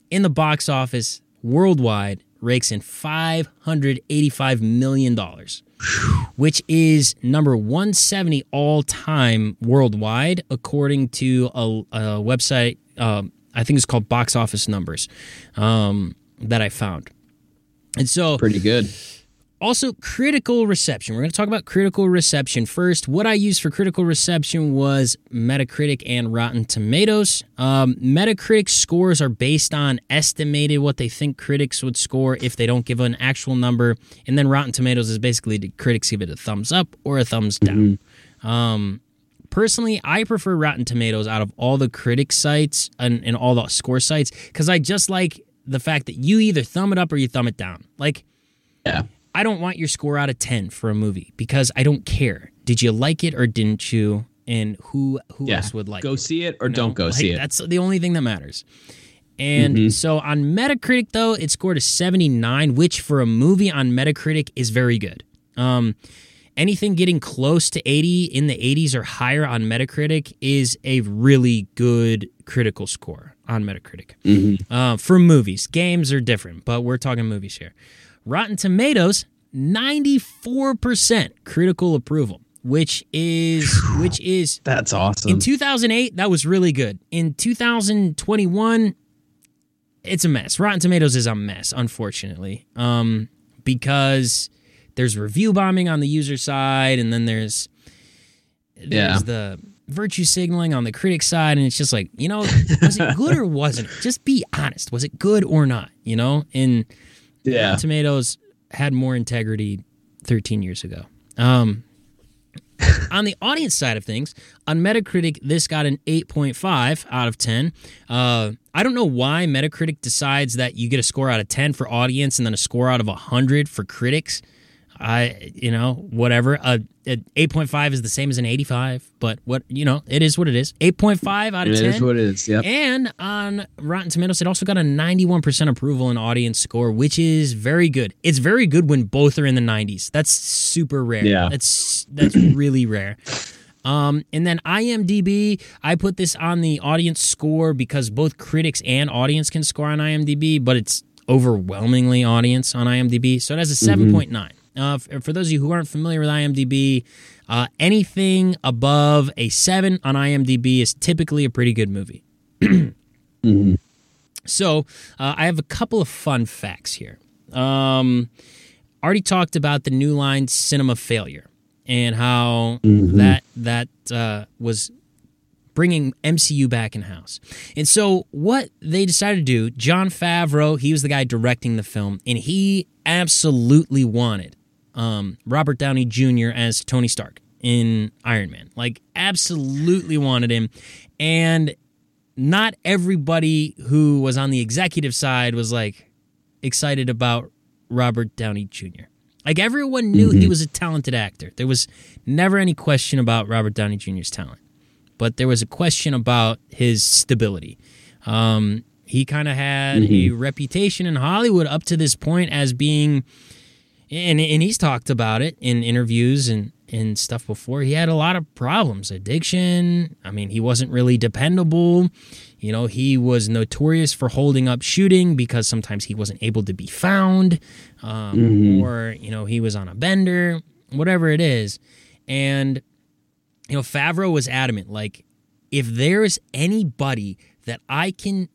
in the box office worldwide rakes in $585 million, which is number 170 all time worldwide, according to a, a website, um, I think it's called Box Office Numbers, um, that I found. And so, Pretty good. Also, critical reception. We're going to talk about critical reception first. What I used for critical reception was Metacritic and Rotten Tomatoes. Um, Metacritic scores are based on estimated what they think critics would score if they don't give an actual number. And then Rotten Tomatoes is basically the critics give it a thumbs up or a thumbs down. Um, personally, I prefer Rotten Tomatoes out of all the critic sites and, and all the score sites because I just like the fact that you either thumb it up or you thumb it down. Like, Yeah. I don't want your score out of 10 for a movie because I don't care. Did you like it or didn't you? And who who Yeah. else would like it? Go it? see it or know? don't go Like, see it. That's the only thing that matters. And so on Metacritic, though, it scored a 79, which for a movie on Metacritic is very good. Um, anything getting close to 80 in the 80s or higher on Metacritic is a really good critical score on Metacritic. Uh, for movies, games are different, but we're talking movies here. Rotten Tomatoes, 94% critical approval, which is which is That's awesome. in 2008, that was really good. In 2021, it's a mess. Rotten Tomatoes is a mess, unfortunately, um, because there's review bombing on the user side, and then there's there's Yeah. the virtue signaling on the critic side, and it's just like, you know, was it good or wasn't it? Just be honest. Was it good or not? You know, and yeah. Rotten Tomatoes had more integrity 13 years ago. Um, on the audience side of things, on Metacritic, this got an 8.5 out of 10. Uh, I don't know why Metacritic decides that you get a score out of 10 for audience and then a score out of 100 for critics. I, you know, whatever. Uh, a 8.5 is the same as an 85, but what, you know, it is what it is. 8.5 out of It 10. is what it is. Yep. And on Rotten Tomatoes, it also got a 91% approval and audience score, which is very good. It's very good when both are in the 90s. That's super rare. Yeah. That's that's really rare. Um, and then IMDb, I put this on the audience score because both critics and audience can score on IMDb, but it's overwhelmingly audience on IMDb. So it has a 7.9. Uh, for those of you who aren't familiar with IMDb, uh, anything above a 7 on IMDb is typically a pretty good movie. So uh, I have a couple of fun facts here. Um, already talked about the New Line cinema failure and how that that uh, was bringing MCU back in house. And so what they decided to do, Jon Favreau, he was the guy directing the film, and he absolutely wanted um, Robert Downey Jr. as Tony Stark in Iron Man. Like absolutely wanted him. And not everybody who was on the executive side was like excited about Robert Downey Jr. Like everyone knew he was a talented actor. There was never any question about Robert Downey Jr.'s talent, but there was a question about his stability. Um, he kind of had a reputation in Hollywood up to this point as being, and and he's talked about it in interviews and and stuff before. He had a lot of problems, addiction. I mean, he wasn't really dependable. You know, he was notorious for holding up shooting because sometimes he wasn't able to be found, um, or you know, he was on a bender, whatever it is. And you know, Favreau was adamant, like, if there's anybody that I can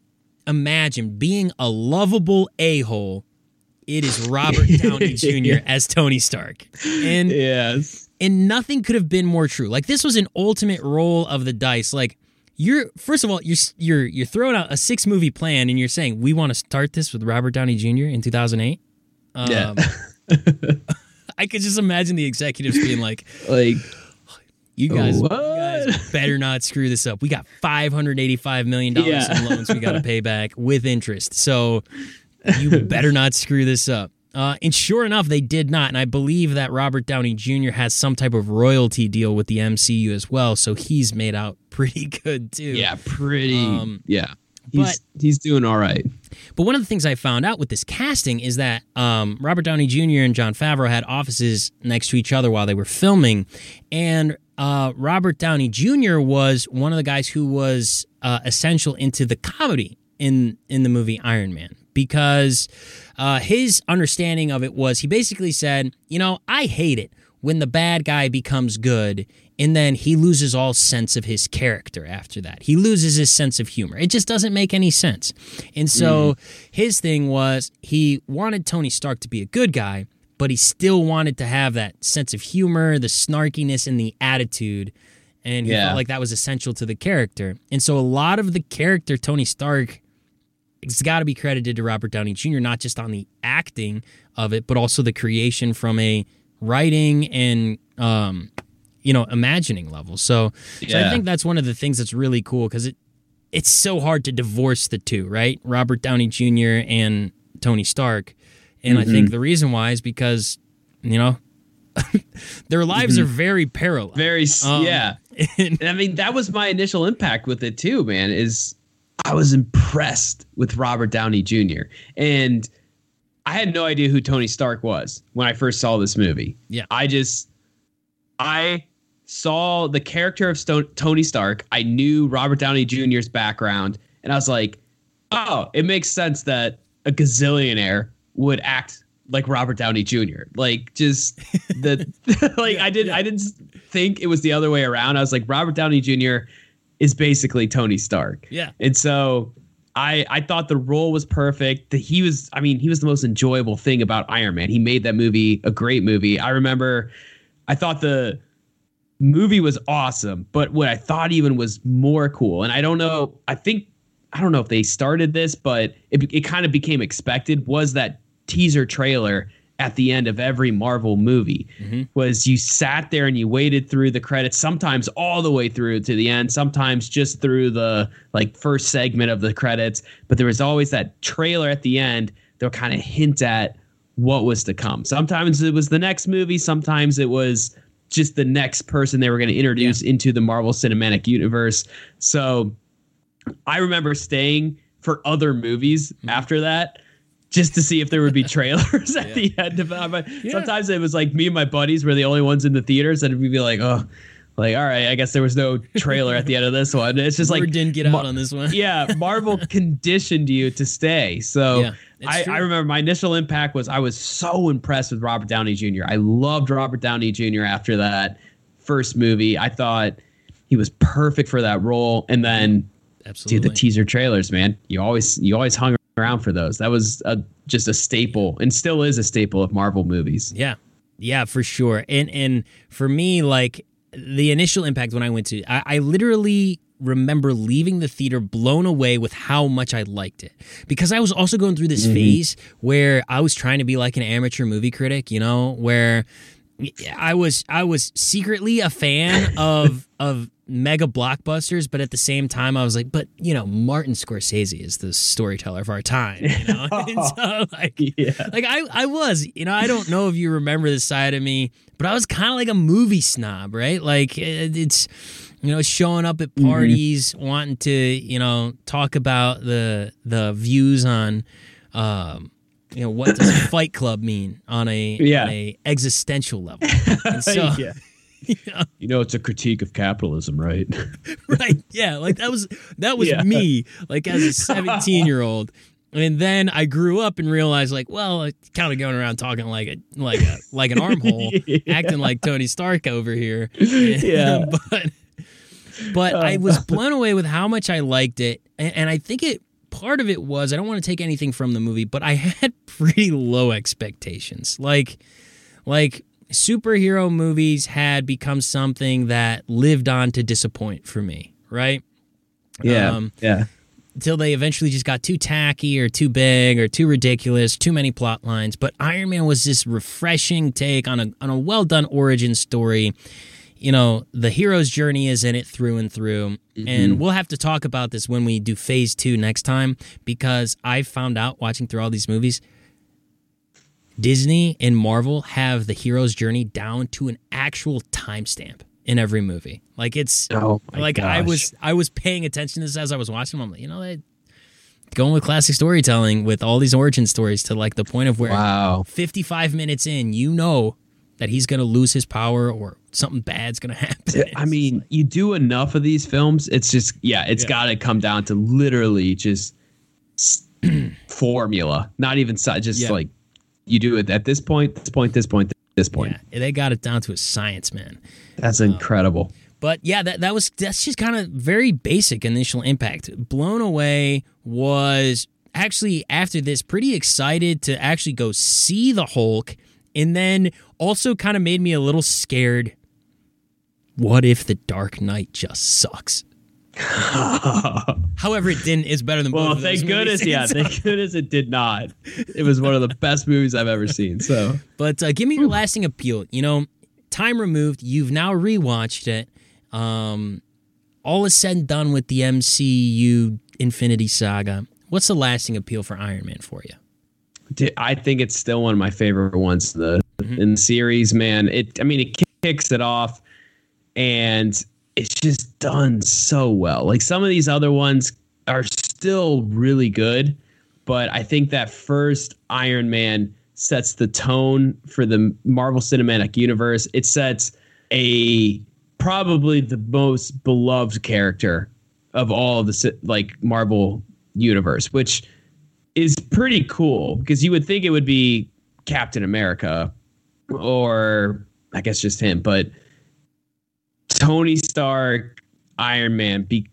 imagine being a lovable a hole, it is Robert Downey Jr. as Tony Stark. And yes. and nothing could have been more true. Like this was an ultimate roll of the dice. Like you're first of all you're you're you're throwing out a six movie plan and you're saying we want to start this with Robert Downey Jr. in 2008. Um, Yeah. I could just imagine the executives being like, Like "You guys, you guys better not screw this up. We got 585 million dollars Yeah. in loans we got to pay back with interest. So you better not screw this up." Uh, and sure enough, they did not. And I believe that Robert Downey Jr. has some type of royalty deal with the MCU as well, so he's made out pretty good too. yeah, pretty Um, yeah. He's he's doing all right. But one of the things I found out with this casting is that um, Robert Downey Jr. and Jon Favreau had offices next to each other while they were filming, and uh, Robert Downey Jr. was one of the guys who was uh, essential into the comedy in in the movie Iron Man because uh, his understanding of it was he basically said, you know, I hate it when the bad guy becomes good and then he loses all sense of his character after that. He loses his sense of humor. It just doesn't make any sense. And so his thing was he wanted Tony Stark to be a good guy, but he still wanted to have that sense of humor, the snarkiness, and the attitude. And he Yeah. felt like that was essential to the character. And so a lot of the character Tony Stark it's got to be credited to Robert Downey Jr. not just on the acting of it, but also the creation from a writing and um, you know imagining level. So, so I think that's one of the things that's really cool because it it's so hard to divorce the two, right? Robert Downey Jr. and Tony Stark, and I think the reason why is because you know their lives are very parallel. Very Um, yeah. And I mean, that was my initial impact with it too, man. Is I was impressed with Robert Downey Jr. and I had no idea who Tony Stark was when I first saw this movie. Yeah. I just I saw the character of Stone, Tony Stark. I knew Robert Downey Jr.'s background, and I was like, oh, it makes sense that a gazillionaire would act like Robert Downey Jr. Like just the like I did I didn't think it was the other way around. I was like Robert Downey Jr. is basically Tony Stark. yeah, And so I I thought the role was perfect. That he was I mean, he was the most enjoyable thing about Iron Man. He made that movie a great movie. I remember I thought the movie was awesome, but what I thought even was more cool. And I don't know, I think I don't know if they started this, but it it kind of became expected was that teaser trailer at the end of every Marvel movie was you sat there and you waited through the credits sometimes all the way through to the end sometimes just through the like first segment of the credits but there was always that trailer at the end that would kind of hint at what was to come. Sometimes it was the next movie sometimes it was just the next person they were going to introduce into the Marvel Cinematic Universe. So I remember staying for other movies Mm-hmm. after that just to see if there would be trailers at the end of it. Yeah. Sometimes it was like me and my buddies were the only ones in the theaters, and we'd be like, oh, like, all right, I guess there was no trailer at the end of this one. It's just Word like, didn't get out Mar- on this one. yeah, Marvel conditioned you to stay. So Yeah, I. I remember my initial impact was I was so impressed with Robert Downey Jr. I loved Robert Downey Jr. after that first movie. I thought he was perfect for that role. And then Absolutely. Dude, the teaser trailers, man. You always you always hung around for those. That was a, just a staple, and still is a staple of Marvel movies. Yeah. Yeah, for sure. And and for me, like the initial impact when I went to I, I literally remember leaving the theater blown away with how much I liked it. Because I was also going through this mm-hmm. phase where I was trying to be like an amateur movie critic, you know, where I was I was secretly a fan of of mega blockbusters, but at the same time I was like, but you know, Martin Scorsese is the storyteller of our time, you know. and so like Yeah, like I, I was, you know, I don't know if you remember this side of me, but I was kind of like a movie snob, right? Like it, it's, you know, showing up at parties, wanting to, you know, talk about the the views on, um, you know, what does Fight Club mean on a Yeah. on a existential level? And so, yeah. you know, You know, it's a critique of capitalism, right? right yeah like that was that was Yeah. me like as a 17 year old and then i grew up and realized like well i kind of going around talking like a like a like an armhole Yeah. acting like tony stark over here Yeah. but but i uh. was blown away with how much i liked it and, and i think it part of it was I don't want to take anything from the movie, but I had pretty low expectations. Like like superhero movies had become something that lived on to disappoint for me, right? Yeah. Um, yeah. Until they eventually just got too tacky or too big or too ridiculous, too many plot lines. But Iron Man was this refreshing take on a on a well done origin story. You know, the hero's journey is in it through and through. And we'll have to talk about this when we do phase two next time because I found out watching through all these movies Disney and Marvel have the hero's journey down to an actual timestamp in every movie. Like it's Oh like I was I was paying attention to this as I was watching them. I'm like, you know, they going with classic storytelling with all these origin stories to like the point of where Wow. 55 minutes in, you know that he's going to lose his power or something bad's going to happen. I mean, you do enough of these films, it's just yeah, it's Yeah. got to come down to literally just formula, not even just Yeah. like you do it at this point, this point, this point, this point. yeah, they got it down to a science, man. That's uh, incredible. But yeah, that that was that's just kind of very basic initial impact. Blown away was actually after this pretty excited to actually go see the Hulk and then also kind of made me a little scared. What if the Dark Knight just sucks? However, it didn't. It's better than both Well, thank goodness, yeah, thank goodness it did not. It was one of the best movies I've ever seen. So But uh, give me your lasting appeal. You know, time removed. You've now rewatched it. Um, all is said and done with the MCU Infinity Saga. What's the lasting appeal for Iron Man for you? I think it's still one of my favorite ones in the in the series. Man, it. I mean, it kicks it off, and it's just done so well. Like some of these other ones are still really good, but I think that first Iron Man sets the tone for the Marvel Cinematic Universe. It sets a probably the most beloved character of all of the like Marvel universe, which is pretty cool because you would think it would be Captain America or I guess just him, but Tony Stark, Iron Man, be,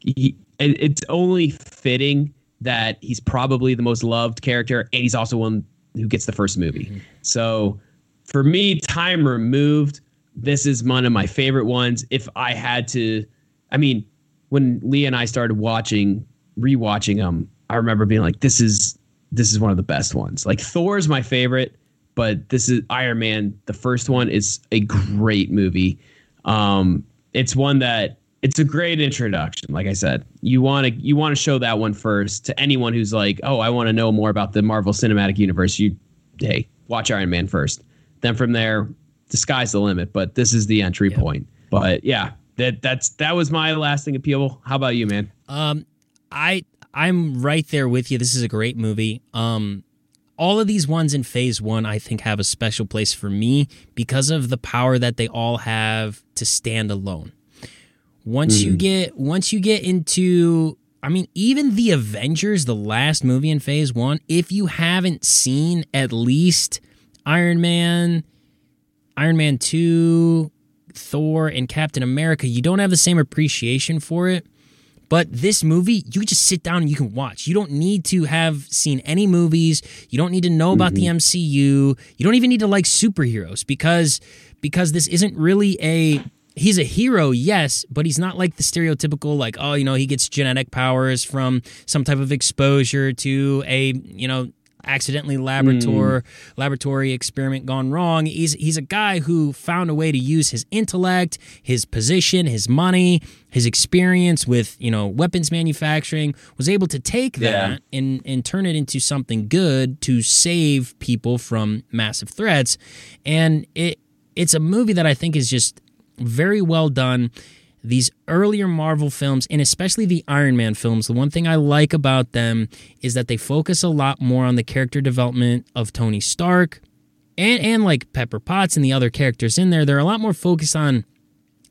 he, it's only fitting that he's probably the most loved character and he's also one who gets the first movie. Mm-hmm. So for me, time removed, this is one of my favorite ones. If I had to, I mean, when Lee and I started watching, rewatching them, I remember being like, this is this is one of the best ones. Like Thor's my favorite, but this is Iron Man. The first one is a great movie. Um, it's one that it's a great introduction. Like I said, you want to you want to show that one first to anyone who's like, oh, I want to know more about the Marvel Cinematic Universe. You, hey, watch Iron Man first. Then from there, the sky's the limit. But this is the entry point. But yeah, that that's that was my lasting appeal. How about you, man? Um, I I'm right there with you. This is a great movie. Um, all of these ones in Phase One, I think, have a special place for me because of the power that they all have to stand alone. Once you hmm. get once you get into I mean, even the Avengers, the last movie in Phase One, if you haven't seen at least Iron Man, Iron Man 2, Thor, and Captain America, you don't have the same appreciation for it. But this movie, you just sit down and you can watch. You don't need to have seen any movies. You don't need to know about the mm-hmm. MCU. You don't even need to like superheroes because because this isn't really a he's a hero, yes, but he's not like the stereotypical like oh, you know, he gets genetic powers from some type of exposure to a, you know, accidentally laboratory hmm. laboratory experiment gone wrong. He's he's a guy who found a way to use his intellect, his position, his money, his experience with you know weapons manufacturing, was able to take that Yeah. and and turn it into something good to save people from massive threats. And it it's a movie that I think is just very well done these earlier Marvel films, and especially the Iron Man films, the one thing I like about them is that they focus a lot more on the character development of Tony Stark and, and like Pepper Potts and the other characters in there. They're a lot more focused on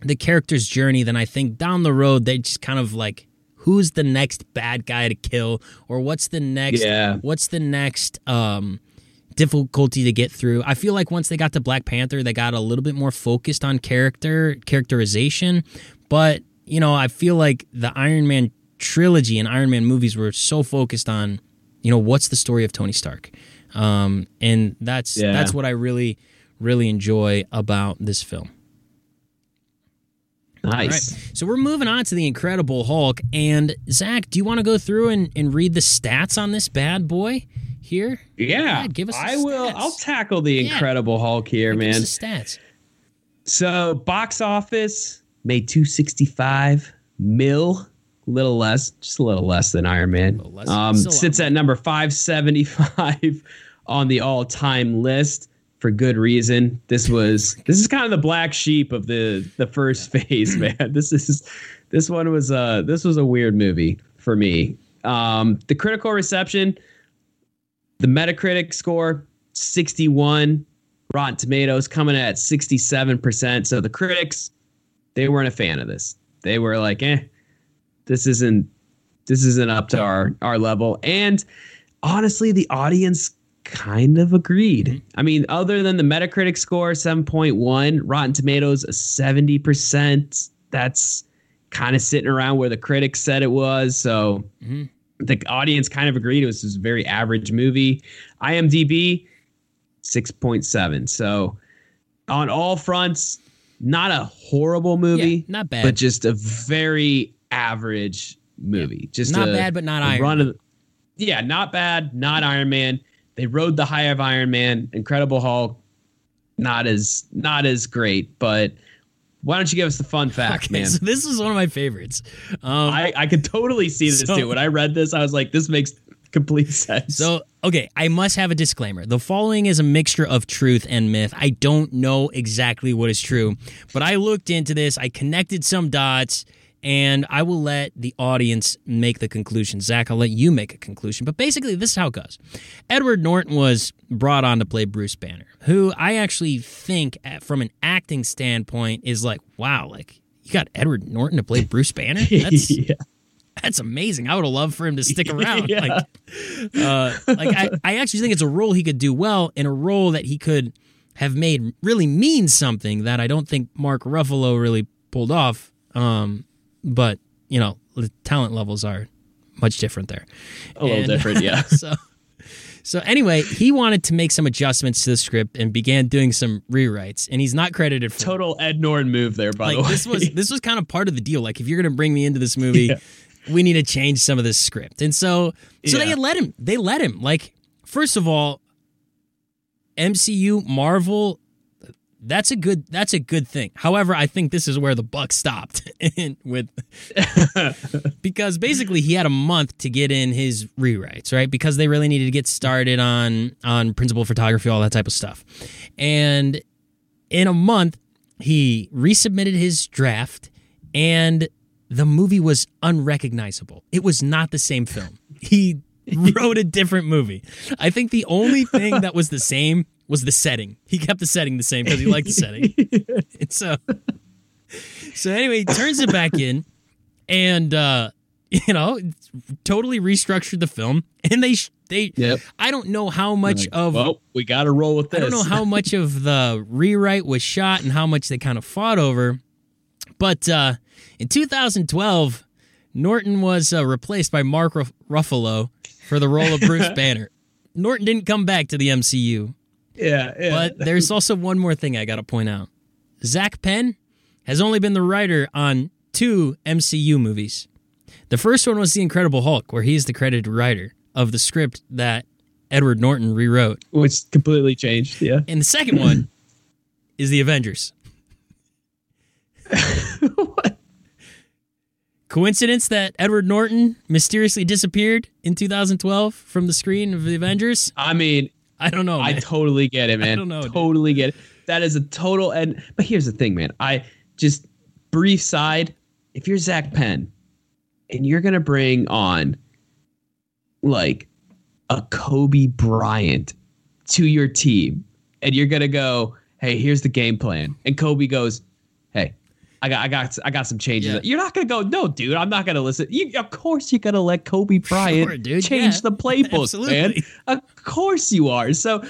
the character's journey than I think down the road they just kind of like who's the next bad guy to kill or what's the next Yeah. what's the next um difficulty to get through. I feel like once they got to Black Panther, they got a little bit more focused on character characterization, but you know, I feel like the Iron Man trilogy and Iron Man movies were so focused on, you know, what's the story of Tony Stark, um, and that's Yeah. that's what I really really enjoy about this film. All right, Nice. so we're moving on to the Incredible Hulk, and Zach, do you want to go through and, and read the stats on this bad boy here? Yeah. give us I will. I'll tackle the Yeah. Incredible Hulk here, Give us man. the stats. So box office made 265 mil, little less, just a little less than Iron Man. Um, a sits at number 575 on the all-time list for good reason. This was this is kind of the black sheep of the the first phase, man. This is this one was uh this was a weird movie for me. Um, the critical reception, the Metacritic score 61, Rotten Tomatoes coming at 67%. So the critics, they weren't a fan of this. They were like, eh, this isn't this isn't up to our our level. And honestly, the audience kind of agreed. I mean, other than the Metacritic score, 7.1, Rotten Tomatoes, 70%. That's kind of sitting around where the critics said it was. So Mhm. the audience kind of agreed it was just a very average movie. IMDb, 6.7. So on all fronts, not a horrible movie, Yeah, not bad. but just a very average movie. Just Not a- bad, but not Iron run of yeah, not bad, not Iron Man. They rode the high of Iron Man, Incredible Hulk, not as not as great, but why don't you give us the fun fact, Okay, man? so this was one of my favorites. Um, I, I could totally see this So- too. When I read this, I was like, this makes complete sense. So, okay, I must have a disclaimer. The following is a mixture of truth and myth. I don't know exactly what is true, but I looked into this, I connected some dots, and I will let the audience make the conclusion. Zach, I'll let you make a conclusion. But basically, this is how it goes Edward Norton was brought on to play Bruce Banner, who I actually think, uh, from an acting standpoint, is like, wow, like, you got Edward Norton to play Bruce Banner? That's yeah. That's amazing. I would have loved for him to stick around. Yeah. Like, uh, like I, I actually think it's a role he could do well and a role that he could have made really mean something that I don't think Mark Ruffalo really pulled off. Um, but you know, the talent levels are much different there. a little And- different, yeah. so, so anyway, he wanted to make some adjustments to the script and began doing some rewrites, and he's not credited for Total Ed Norton move there, by the way. this was this was kind of part of the deal. Like if you're gonna bring me into this movie, Yeah. We need to change some of this script. And so so Yeah. they let him. They let him. Like first of all, MCU Marvel. That's a good. That's a good thing. However, I think this is where the buck stopped in- with because basically he had a month to get in his rewrites, right? Because they really needed to get started on on principal photography, all that type of stuff, and in a month he resubmitted his draft and the movie was unrecognizable it was not the same film he wrote a different movie i think the only thing that was the same was the setting he kept the setting the same because he liked the setting and so so anyway he turns it back in and uh you know totally restructured the film and they they Yep. i don't know how much of well, we got to roll with this. I don't know how much of the rewrite was shot and how much they kind of fought over. But uh, in 2012, Norton was uh, replaced by Mark Ruff- Ruffalo for the role of Bruce Banner. Norton didn't come back to the MCU. yeah, yeah. But there's also one more thing I got to point out. Zak Penn has only been the writer on two MCU movies. The first one was The Incredible Hulk, where he's the credited writer of the script that Edward Norton rewrote. which completely changed. Yeah. And the second one is the Avengers. Coincidence that Edward Norton mysteriously disappeared in 2012 from the screen of the Avengers? I mean, I don't know. I totally get it, man. don't know, dude. Totally get it. That is a total and but here's the thing, man. I just brief side, if you're Zak Penn and you're gonna bring on like a Kobe Bryant to your team and you're gonna go, hey, here's the game plan. And Kobe goes, I got I got I got some changes. Yeah. You're not gonna go, no, dude, I'm not gonna listen. You, of course you're gonna let Kobe Bryant Sure, dude, change yeah. the playbook, man. Of course you are. So,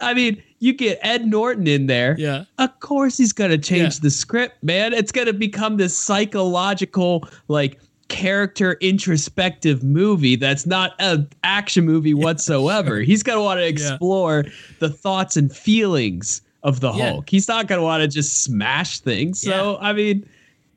I mean, you get Ed Norton in there. Yeah. Of course he's going to change Yeah. the script, man. It's going to become this psychological, like, character introspective movie that's not an action movie whatsoever. He's going to want to explore the thoughts and feelings of the yeah. Hulk. He's not going to want to just smash things. So, yeah. I mean,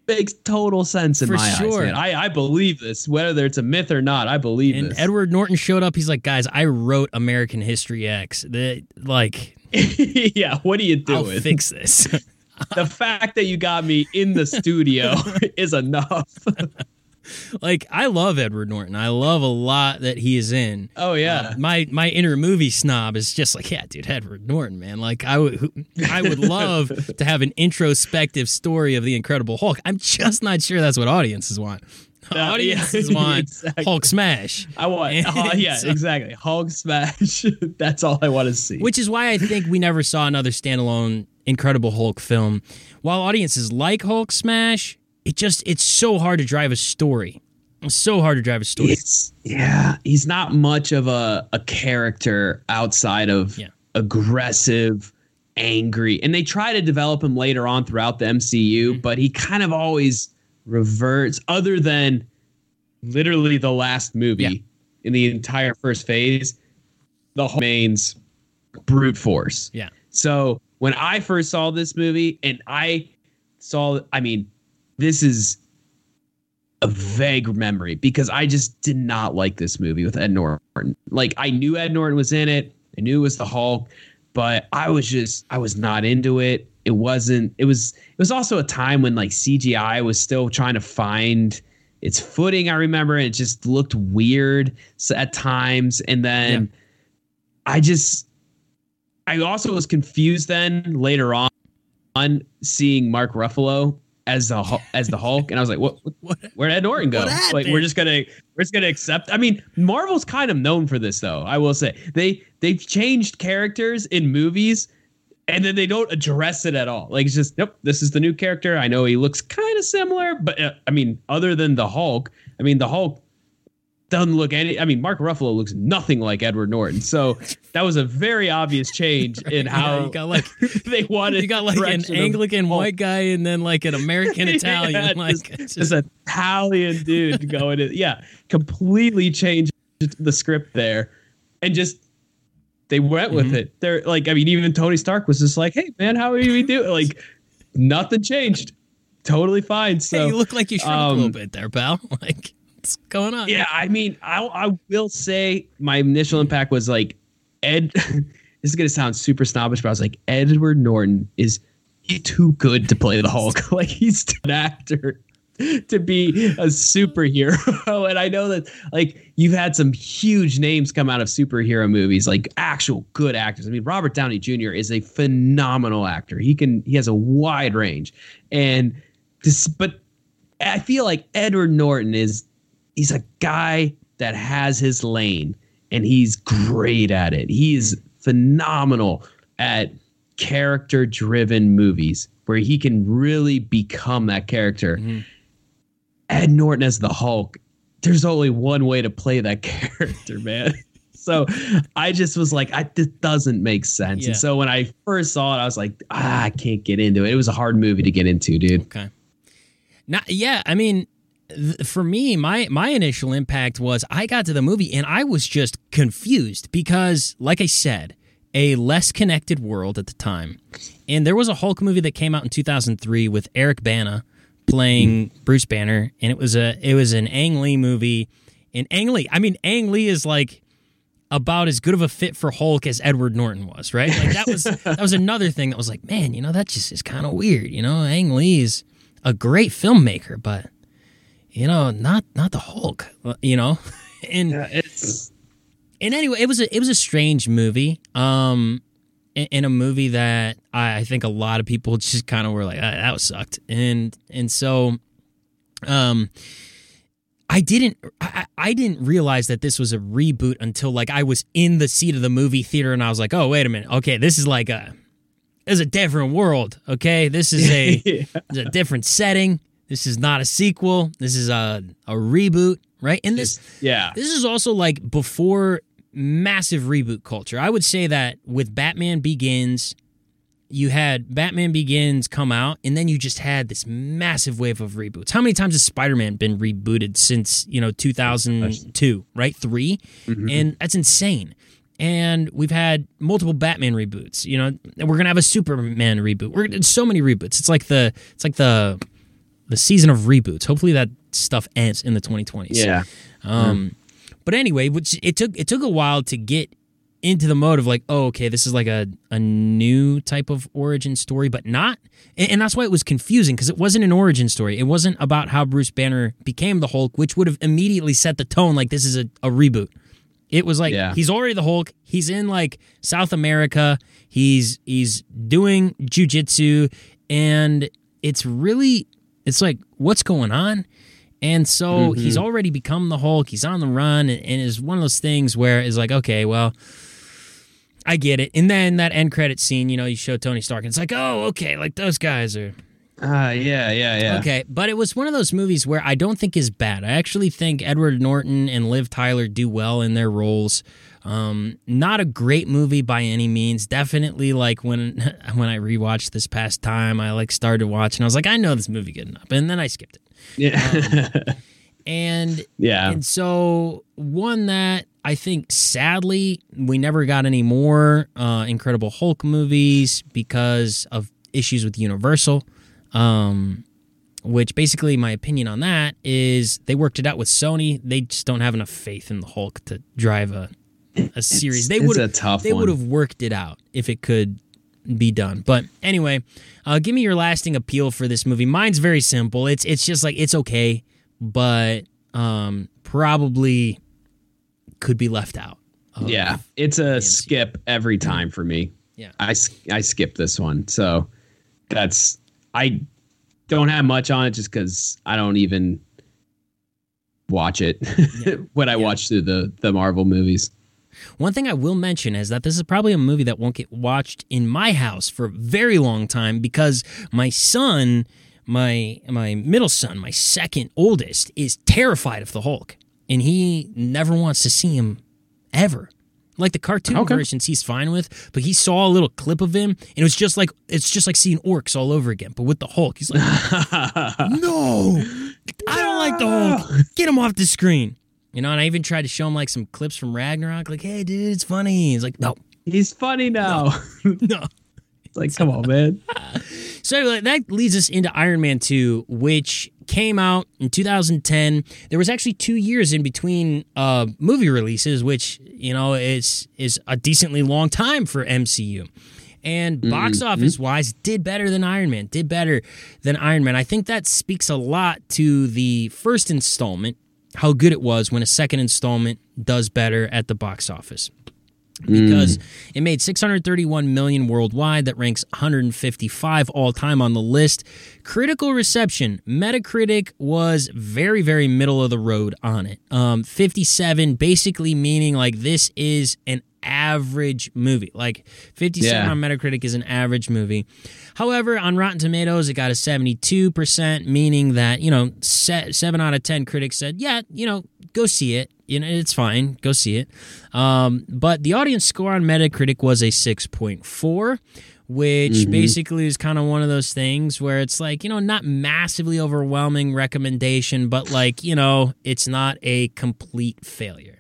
makes total sense in For my sure. eyes, man. I, I believe this, whether it's a myth or not. I believe and this. Edward Norton showed up. He's like, guys, I wrote American History X. The, like, yeah, what are you doing? I'll fix this. the fact that you got me in the studio is enough. Like I love Edward Norton. I love a lot that he is in. Oh yeah. Uh, my my inner movie snob is just like, yeah, dude, Edward Norton, man. Like I would I would love to have an introspective story of the Incredible Hulk. I'm just not sure that's what audiences want. Uh, audiences yeah, want exactly. Hulk smash. I want, uh, yeah, so, exactly. Hulk smash. That's all I want to see. Which is why I think we never saw another standalone Incredible Hulk film. While audiences like Hulk smash, it just it's so hard to drive a story. It's so hard to drive a story. It's, yeah, he's not much of a a character outside of yeah. aggressive, angry, and they try to develop him later on throughout the MCU, mm-hmm. but he kind of always reverts. Other than literally the last movie yeah. in the entire first phase, the whole remains brute force. Yeah. So when I first saw this movie, and I saw, I mean, this is a vague memory because I just did not like this movie with Ed Norton. Like I knew Ed Norton was in it, I knew it was the Hulk, but I was just I was not into it. It wasn't. It was. It was also a time when like CGI was still trying to find its footing. I remember and it just looked weird at times, and then yeah. I just I also was confused then later on on seeing Mark Ruffalo as the as the Hulk, and I was like, "What? what where'd Ed Norton go? Like, we're just gonna we're just gonna accept." I mean, Marvel's kind of known for this, though. I will say they they've changed characters in movies, and then they don't address it at all. Like, it's just, nope, this is the new character. I know he looks kind of similar, but uh, I mean, other than the Hulk, I mean, the Hulk doesn't look any. I mean, Mark Ruffalo looks nothing like Edward Norton. So that was a very obvious change in how yeah, you got like they wanted. You got like an Anglican white guy and then like an American Italian, yeah, like just, just an Italian dude going. In, yeah, completely changed the script there, and just they went with mm-hmm. it. They're like, I mean, even Tony Stark was just like, "Hey, man, how are you doing?" Like, nothing changed. Totally fine. So hey, you look like you shrunk um, a little um, bit there, pal. Like what's going on? Yeah, I mean, I I will say my initial impact was like Ed. this is gonna sound super snobbish, but I was like, Edward Norton is too good to play the Hulk. like he's an actor to be a superhero. and I know that like you've had some huge names come out of superhero movies, like actual good actors. I mean, Robert Downey Jr. is a phenomenal actor. He can he has a wide range. And this but I feel like Edward Norton is he's a guy that has his lane and he's great at it. He's phenomenal at character driven movies where he can really become that character. Mm-hmm. Ed Norton as the Hulk, there's only one way to play that character, man. so I just was like, I, this doesn't make sense. Yeah. And so when I first saw it, I was like, ah, I can't get into it. It was a hard movie to get into, dude. Okay. Now, yeah, I mean, for me, my my initial impact was I got to the movie and I was just confused because, like I said, a less connected world at the time, and there was a Hulk movie that came out in 2003 with Eric Bana playing mm-hmm. Bruce Banner, and it was a it was an Ang Lee movie, and Ang Lee, I mean, Ang Lee is like about as good of a fit for Hulk as Edward Norton was, right? Like that was that was another thing that was like, man, you know, that just is kind of weird, you know. Ang Lee is a great filmmaker, but you know, not not the Hulk, uh, you know, and yeah, it's and anyway, it was a it was a strange movie, um, in, a movie that I, I think a lot of people just kind of were like, ah, that was sucked, and and so, um. I didn't I, I didn't realize that this was a reboot until like I was in the seat of the movie theater and I was like, oh wait a minute, okay, this is like a this is a different world. Okay, this is a, yeah. a different setting. This is not a sequel. This is a a reboot, right? And this yeah. This is also like before massive reboot culture. I would say that with Batman Begins you had Batman Begins come out, and then you just had this massive wave of reboots. How many times has Spider Man been rebooted since you know 2002? Right, 3 Mm-hmm. and that's insane. And we've had multiple Batman reboots. You know, we're gonna have a Superman reboot. We're gonna so many reboots. It's like the it's like the the season of reboots. Hopefully that stuff ends in the 2020s. Yeah. Um, but anyway, which it took it took a while to get into the mode of like, oh, okay, this is like a a new type of origin story, but not, and, and that's why it was confusing because it wasn't an origin story. It wasn't about how Bruce Banner became the Hulk, which would have immediately set the tone like this is a, a reboot. It was like Yeah. he's already the Hulk. He's in like South America. He's he's doing jujitsu, and it's really it's like what's going on. And so he's already become the Hulk. He's on the run, and, and it's one of those things where it's like, okay, well, I get it. And then that end credit scene, you know, you show Tony Stark, and it's like, oh, okay, like those guys are Uh, yeah, yeah, yeah. okay. But it was one of those movies where I don't think is bad. I actually think Edward Norton and Liv Tyler do well in their roles. Um, not a great movie by any means. Definitely like when when I rewatched this past time, I like started watching. I was like, I know this movie good enough, and then I skipped it. Yeah. And yeah. and so one that I think sadly we never got any more uh, Incredible Hulk movies because of issues with Universal. Um, which basically my opinion on that is they worked it out with Sony. They just don't have enough faith in the Hulk to drive a a series. they would they would have worked it out if it could be done. But anyway, uh, give me your lasting appeal for this movie. Mine's very simple. It's it's just like it's okay, but um, probably could be left out. Yeah, it's a skip every time for me. Yeah. I I skip this one, so that's I don't have much on it just because I don't even watch it when I watch through the the Marvel movies. One thing I will mention is that this is probably a movie that won't get watched in my house for a very long time because my son, my my middle son, my second oldest, is terrified of the Hulk, and he never wants to see him ever. Like the cartoon Okay. versions, he's fine with, but he saw a little clip of him, and it was just like it's just like seeing orcs all over again, but with the Hulk. He's like, no, I don't like the Hulk. Get him off the screen. You know, and I even tried to show him like some clips from Ragnarok, like, hey, dude, it's funny. He's like, no, He's funny now. no. it's like, come on, man. So that leads us into Iron Man 2, which came out in 2010. There was actually two years in between uh, movie releases, which, you know, is is a decently long time for MCU. And box office wise, did better than Iron Man, did better than Iron Man. I think that speaks a lot to the first installment, how good it was when a second installment does better at the box office. Because it made 631 million worldwide that ranks 155 all time on the list. Critical reception. Metacritic was very very middle of the road on it. Um 57 basically meaning like this is an average movie. Like 57 Yeah. on metacritic is an average movie. However on rotten tomatoes it got a 72% meaning that you know se- 7 out of 10 critics said yeah you know go see it. You know it's fine go see it. Um, but the audience score on metacritic was a 6.4 which basically is kind of one of those things where it's like you know not massively overwhelming recommendation but like you know it's not a complete failure.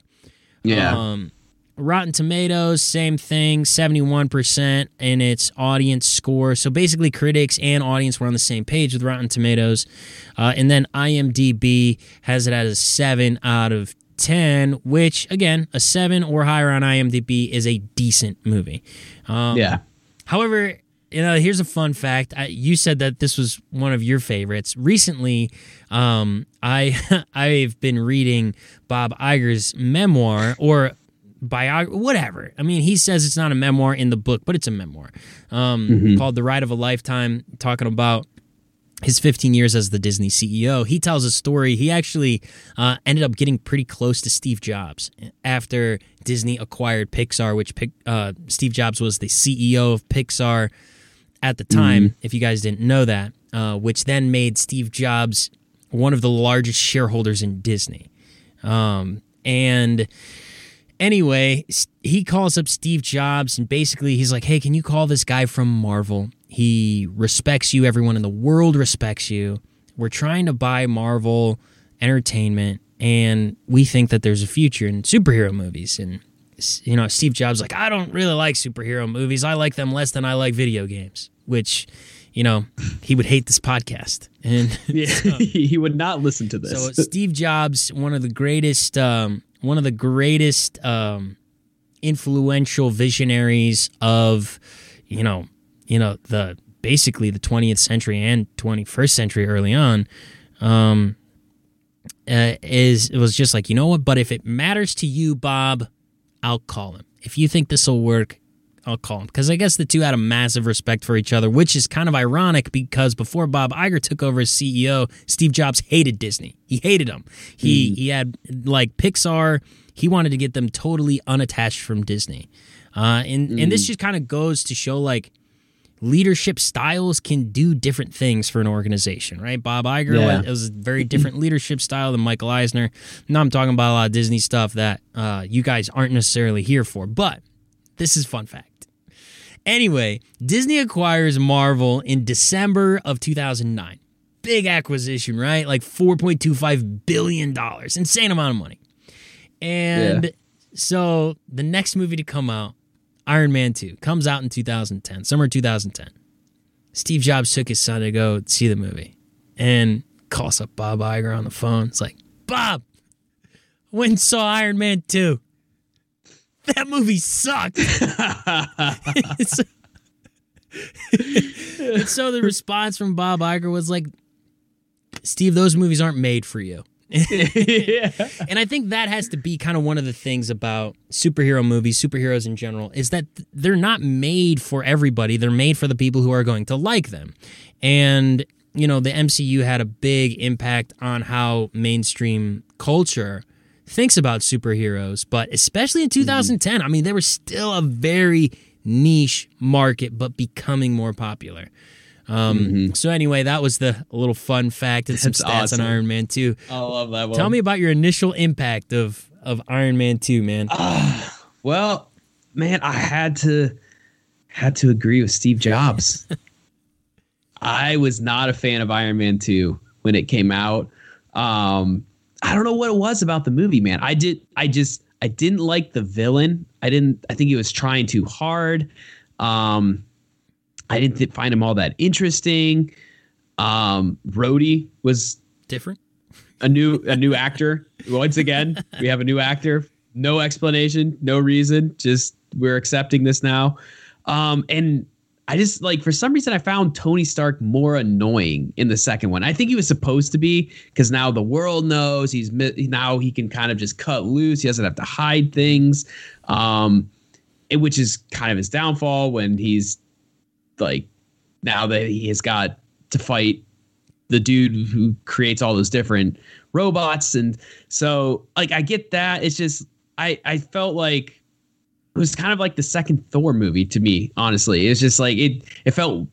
Yeah. um, Rotten Tomatoes, same thing, 71% in its audience score. So basically, critics and audience were on the same page with Rotten Tomatoes. Uh, and then IMDb has it as a 7 out of 10, which, again, a 7 or higher on IMDb is a decent movie. Um, yeah. However, you know, here's a fun fact. I, you said that this was one of your favorites. Recently, um, I I've been reading Bob Iger's memoir or biography, whatever. I mean, he says it's not a memoir in the book, but it's a memoir um, called "The Ride of a Lifetime," talking about his 15 years as the Disney CEO. He tells a story. He actually uh, ended up getting pretty close to Steve Jobs after Disney acquired Pixar, which uh, Steve Jobs was the CEO of Pixar at the time, if you guys didn't know that, uh, which then made Steve Jobs one of the largest shareholders in Disney. Um, and Anyway, he calls up Steve Jobs and basically he's like, "Hey, can you call this guy from Marvel? He respects you. Everyone in the world respects you. We're trying to buy Marvel Entertainment, and we think that there's a future in superhero movies." And you know, Steve Jobs like, "I don't really like superhero movies. I like them less than I like video games." Which, you know, he would hate this podcast. And Yeah, he would not listen to this. so Steve Jobs, one of the greatest, um, one of the greatest um, influential visionaries of, you know, you know the basically the 20th century and 21st century early on, um, uh, is it was just like you know what? But if it matters to you, Bob, I'll call him. If you think this will work, I'll call him because I guess the two had a massive respect for each other, which is kind of ironic because before Bob Iger took over as CEO, Steve Jobs hated Disney. He hated them. He he had like Pixar. He wanted to get them totally unattached from Disney, uh, and and this just kind of goes to show like leadership styles can do different things for an organization, right? Bob Iger Yeah. was, was a very different leadership style than Michael Eisner. Now I'm talking about a lot of Disney stuff that uh, you guys aren't necessarily here for, but this is fun fact. Anyway, Disney acquires Marvel in December of 2009. Big acquisition, right? Like 4.25 billion dollars, insane amount of money. And Yeah. so the next movie to come out, Iron Man 2, comes out in 2010, summer 2010. Steve Jobs took his son to go see the movie and calls up Bob Iger on the phone. It's like, Bob, went and saw Iron Man 2. That movie sucked. so, and so the response from Bob Iger was like, Steve, those movies aren't made for you. yeah. And I think that has to be kind of one of the things about superhero movies, superheroes in general, is that they're not made for everybody. They're made for the people who are going to like them. And, you know, the MCU had a big impact on how mainstream culture thinks about superheroes, but especially in 2010, I mean, they were still a very niche market, but becoming more popular. Um, So anyway, that was the little fun fact and some That's stats awesome. on Iron Man 2. I love that one. Tell me about your initial impact of of Iron Man 2, man. Ah, well, man, I had to had to agree with Steve Jobs. I was not a fan of Iron Man 2 when it came out. Um, I don't know what it was about the movie, man. I did I just I didn't like the villain. I didn't I think he was trying too hard. Um I didn't th- find him all that interesting. Um Rhodey was Different? a new a new actor. Once again, we have a new actor. No explanation, no reason. Just we're accepting this now. Um, and I just like for some reason I found Tony Stark more annoying in the second one. I think he was supposed to be because now the world knows he's now he can kind of just cut loose. He doesn't have to hide things, um, and which is kind of his downfall when he's like now that he has got to fight the dude who creates all those different robots and so like i get that it's just i i felt like it was kind of like the second thor movie to me honestly. It was just like it it felt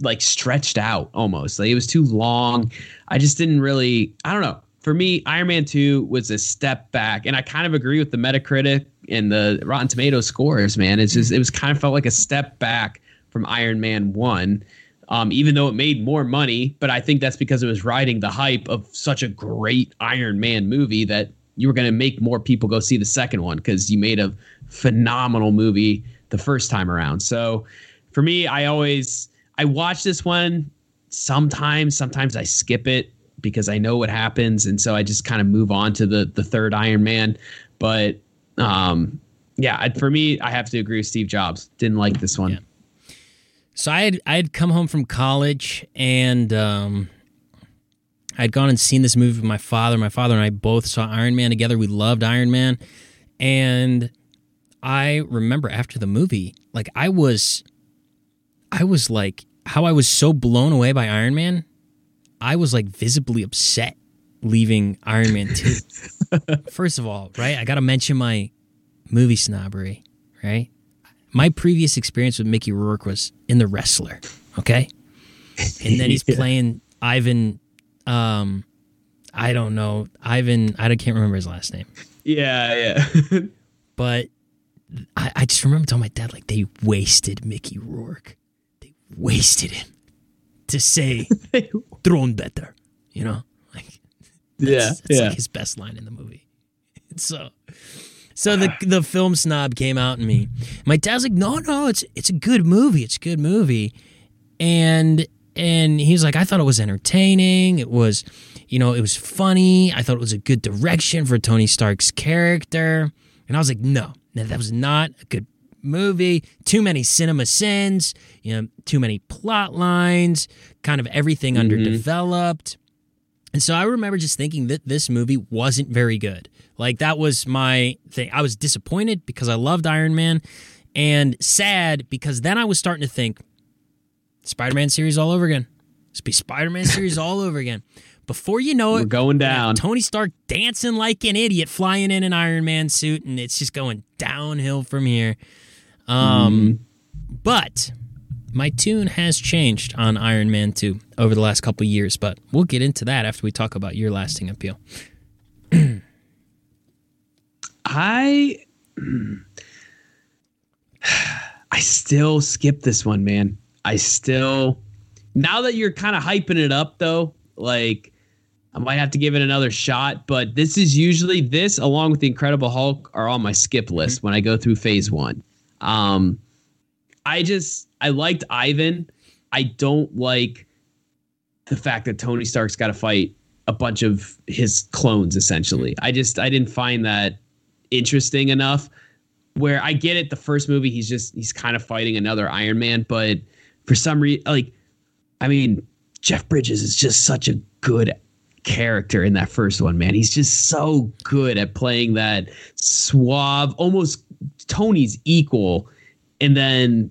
like stretched out almost. Like it was too long. I just didn't really i don't know. For me iron man 2 was a step back and i kind of agree with the metacritic and the rotten tomato scores man. It's just it was kind of felt like a step back from iron man 1 um, even though it made more money. But I think that's because it was riding the hype of such a great Iron Man movie that you were going to make more people go see the second one because you made a phenomenal movie the first time around. So for me, I always I watch this one sometimes. Sometimes I skip it because I know what happens, and so I just kind of move on to the the third Iron Man. But um, yeah, for me, I have to agree with Steve Jobs. Didn't like this one. Yeah. So I had I had come home from college and um, I'd gone and seen this movie with my father. My father and I both saw Iron Man together. We loved Iron Man, and I remember after the movie, like I was, I was like how I was so blown away by Iron Man. I was like visibly upset leaving Iron Man two. First of all, right, I got to mention my movie snobbery, right? my previous experience with Mickey Rourke was in The Wrestler, okay? And then he's Yeah. playing Ivan um I don't know, Ivan I can't remember his last name. Yeah, yeah. But I, I just remember telling my dad like they wasted Mickey Rourke. They wasted him to say thrown better. You know, like yeah, it's yeah. like his best line in the movie. So, so the the film snob came out in me. My dad's like, no, no, it's it's a good movie. It's a good movie, and and he's like, I thought it was entertaining. It was, you know, it was funny. I thought it was a good direction for Tony Stark's character, and I was like, no, no that was not a good movie. Too many cinema sins. You know, too many plot lines. Kind of everything mm-hmm. underdeveloped. And so I remember just thinking that this movie wasn't very good. Like that was my thing. I was disappointed because I loved Iron Man and sad because then I was starting to think Spider-Man series all over again. It's be Spider-Man series all over again. Before you know it, We're going down. Tony Stark dancing like an idiot, flying in an Iron Man suit, and it's just going downhill from here. Um, but my tune has changed on Iron Man 2 over the last couple years, but we'll get into that after we talk about your lasting appeal. I I still skip this one, man. I still now that you're kind of hyping it up though, like I might have to give it another shot, but this is usually this along with the Incredible Hulk are on my skip list when I go through phase 1. Um I just I liked Ivan. I don't like the fact that Tony Stark's got to fight a bunch of his clones essentially. I just I didn't find that interesting enough where I get it the first movie he's just he's kind of fighting another Iron Man but for some reason like I mean Jeff Bridges is just such a good character in that first one man. He's just so good at playing that suave almost Tony's equal and then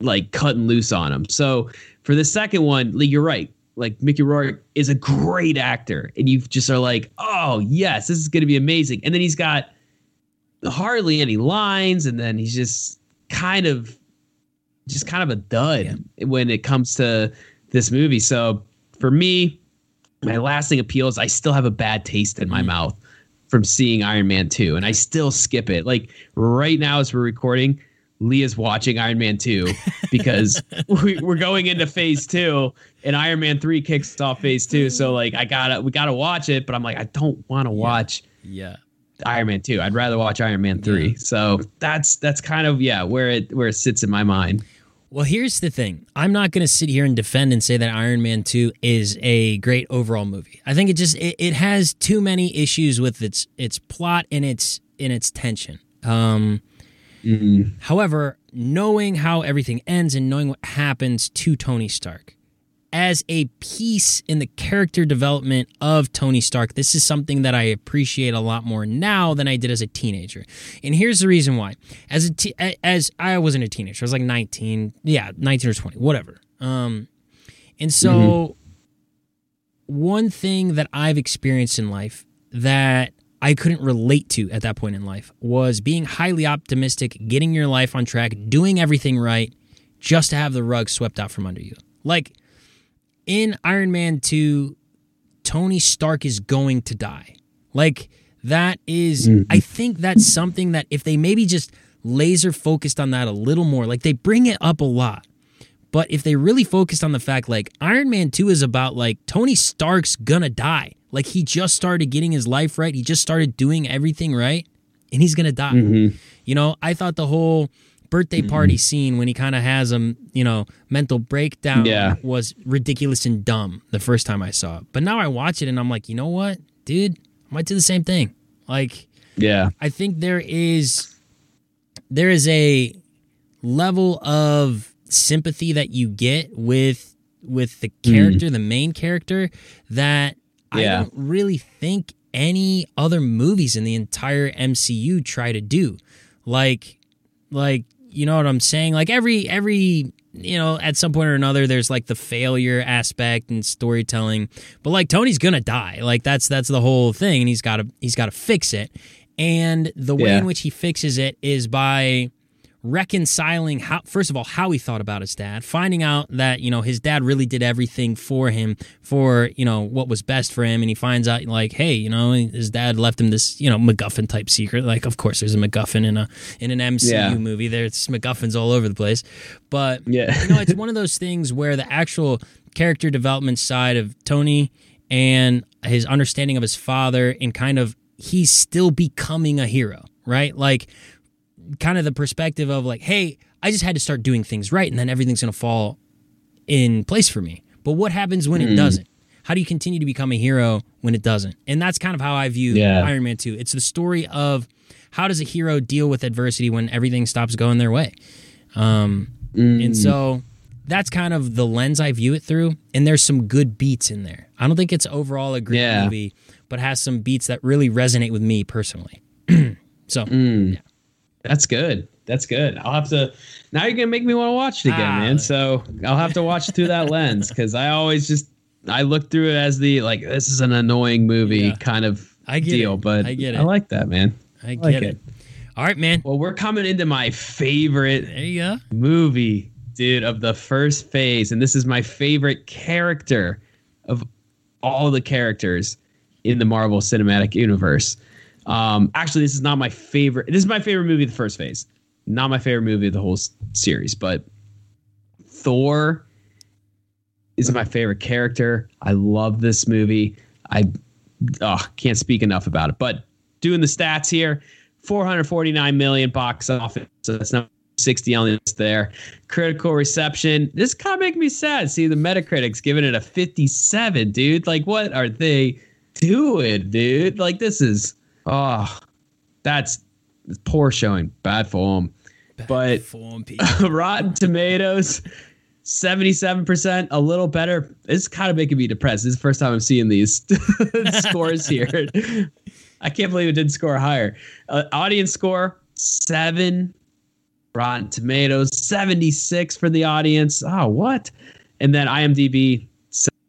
like cutting loose on him. So for the second one like, you're right. Like Mickey Rourke is a great actor and you just are like oh yes this is going to be amazing. And then he's got hardly any lines and then he's just kind of just kind of a dud when it comes to this movie. So for me my lasting appeal is i still have a bad taste in my mm. mouth from seeing iron man 2 and i still skip it like right now as we're recording leah's watching iron man 2 because we, we're going into phase 2 and iron man 3 kicks off phase 2 so like i gotta we gotta watch it but i'm like i don't want to watch Yeah. Iron Man 2. I'd rather watch Iron Man 3. So that's that's kind of yeah, where it where it sits in my mind. Well, here's the thing. I'm not going to sit here and defend and say that Iron Man 2 is a great overall movie. I think it just it, it has too many issues with its its plot and its in its tension. Um However, knowing how everything ends and knowing what happens to Tony Stark as a piece in the character development of Tony Stark, this is something that I appreciate a lot more now than I did as a teenager. And here's the reason why. As a as I wasn't a teenager, I was like 19, yeah, 19 or 20, whatever. Um and so one thing that I've experienced in life that I couldn't relate to at that point in life was being highly optimistic, getting your life on track, doing everything right, just to have the rug swept out from under you. Like in Iron Man 2, Tony Stark is going to die. Like that is, mm-hmm. I think that's something that if they maybe just laser focused on that a little more, like they bring it up a lot. But if they really focused on the fact like Iron Man 2 is about like Tony Stark's gonna die. Like he just started getting his life right. He just started doing everything right and he's gonna die. Mm-hmm. You know, I thought the whole birthday mm-hmm. party scene when he kind of has a, you know, mental breakdown Yeah. was ridiculous and dumb the first time I saw it. But now I watch it and I'm like, you know what, dude, I might do the same thing. Like Yeah. I think there is there is a level of sympathy that you get with with the hmm. character, the main character, that I don't really think any other movies in the entire MCU try to do. Like like you know what I'm saying? Like every every you know, at some point or another there's like the failure aspect and storytelling. But like Tony's gonna die. Like that's that's the whole thing and he's gotta he's gotta fix it. And the way Yeah. in which he fixes it is by reconciling how first of all how he thought about his dad finding out that you know his dad really did everything for him for you know what was best for him. And he finds out like hey you know his dad left him this you know MacGuffin type secret. Like of course there's a MacGuffin in a in an MCU Yeah. movie. There's MacGuffins all over the place. But Yeah. you know it's one of those things where the actual character development side of Tony and his understanding of his father and kind of he's still becoming a hero right? Like kind of the perspective of like, hey, I just had to start doing things right and then everything's going to fall in place for me. But what happens when it hmm. doesn't? How do you continue to become a hero when it doesn't? And that's kind of how I view Yeah. Iron Man 2. It's the story of how does a hero deal with adversity when everything stops going their way? Um, hmm. And so that's kind of the lens I view it through. And there's some good beats in there. I don't think it's overall a great Yeah. movie, but has some beats that really resonate with me personally. so hmm. That's good. That's good. I'll have to. Now you're gonna make me want to watch it again, Ah. man. So I'll have to watch through that lens because I always just I look through it as the like this is an annoying movie Yeah. kind of I get deal. it. But I get it. I like that, man. I get like it. it. All right, man. Well, we're coming into my favorite There you go. movie, dude, of the first phase, and this is my favorite character of all the characters in the Marvel Cinematic Universe. Um, actually, this is not my favorite. This is my favorite movie the first phase. Not my favorite movie of the whole series, but Thor is my favorite character. I love this movie. I oh, can't speak enough about it. But doing the stats here, 449 million box office. So that's not 60 on the list there. Critical reception. This kind of make me sad. See the Metacritic's giving it a 57, dude. Like, what are they doing, dude? Like, this is oh, that's poor showing, bad form. But Form Rotten Tomatoes, 77%, a little better. It's kind of making me depressed. This is the first time I'm seeing these scores here. I can't believe it didn't score higher. Uh, audience score, seven. Rotten Tomatoes, 76 for the audience. Oh, what? And then IMDb,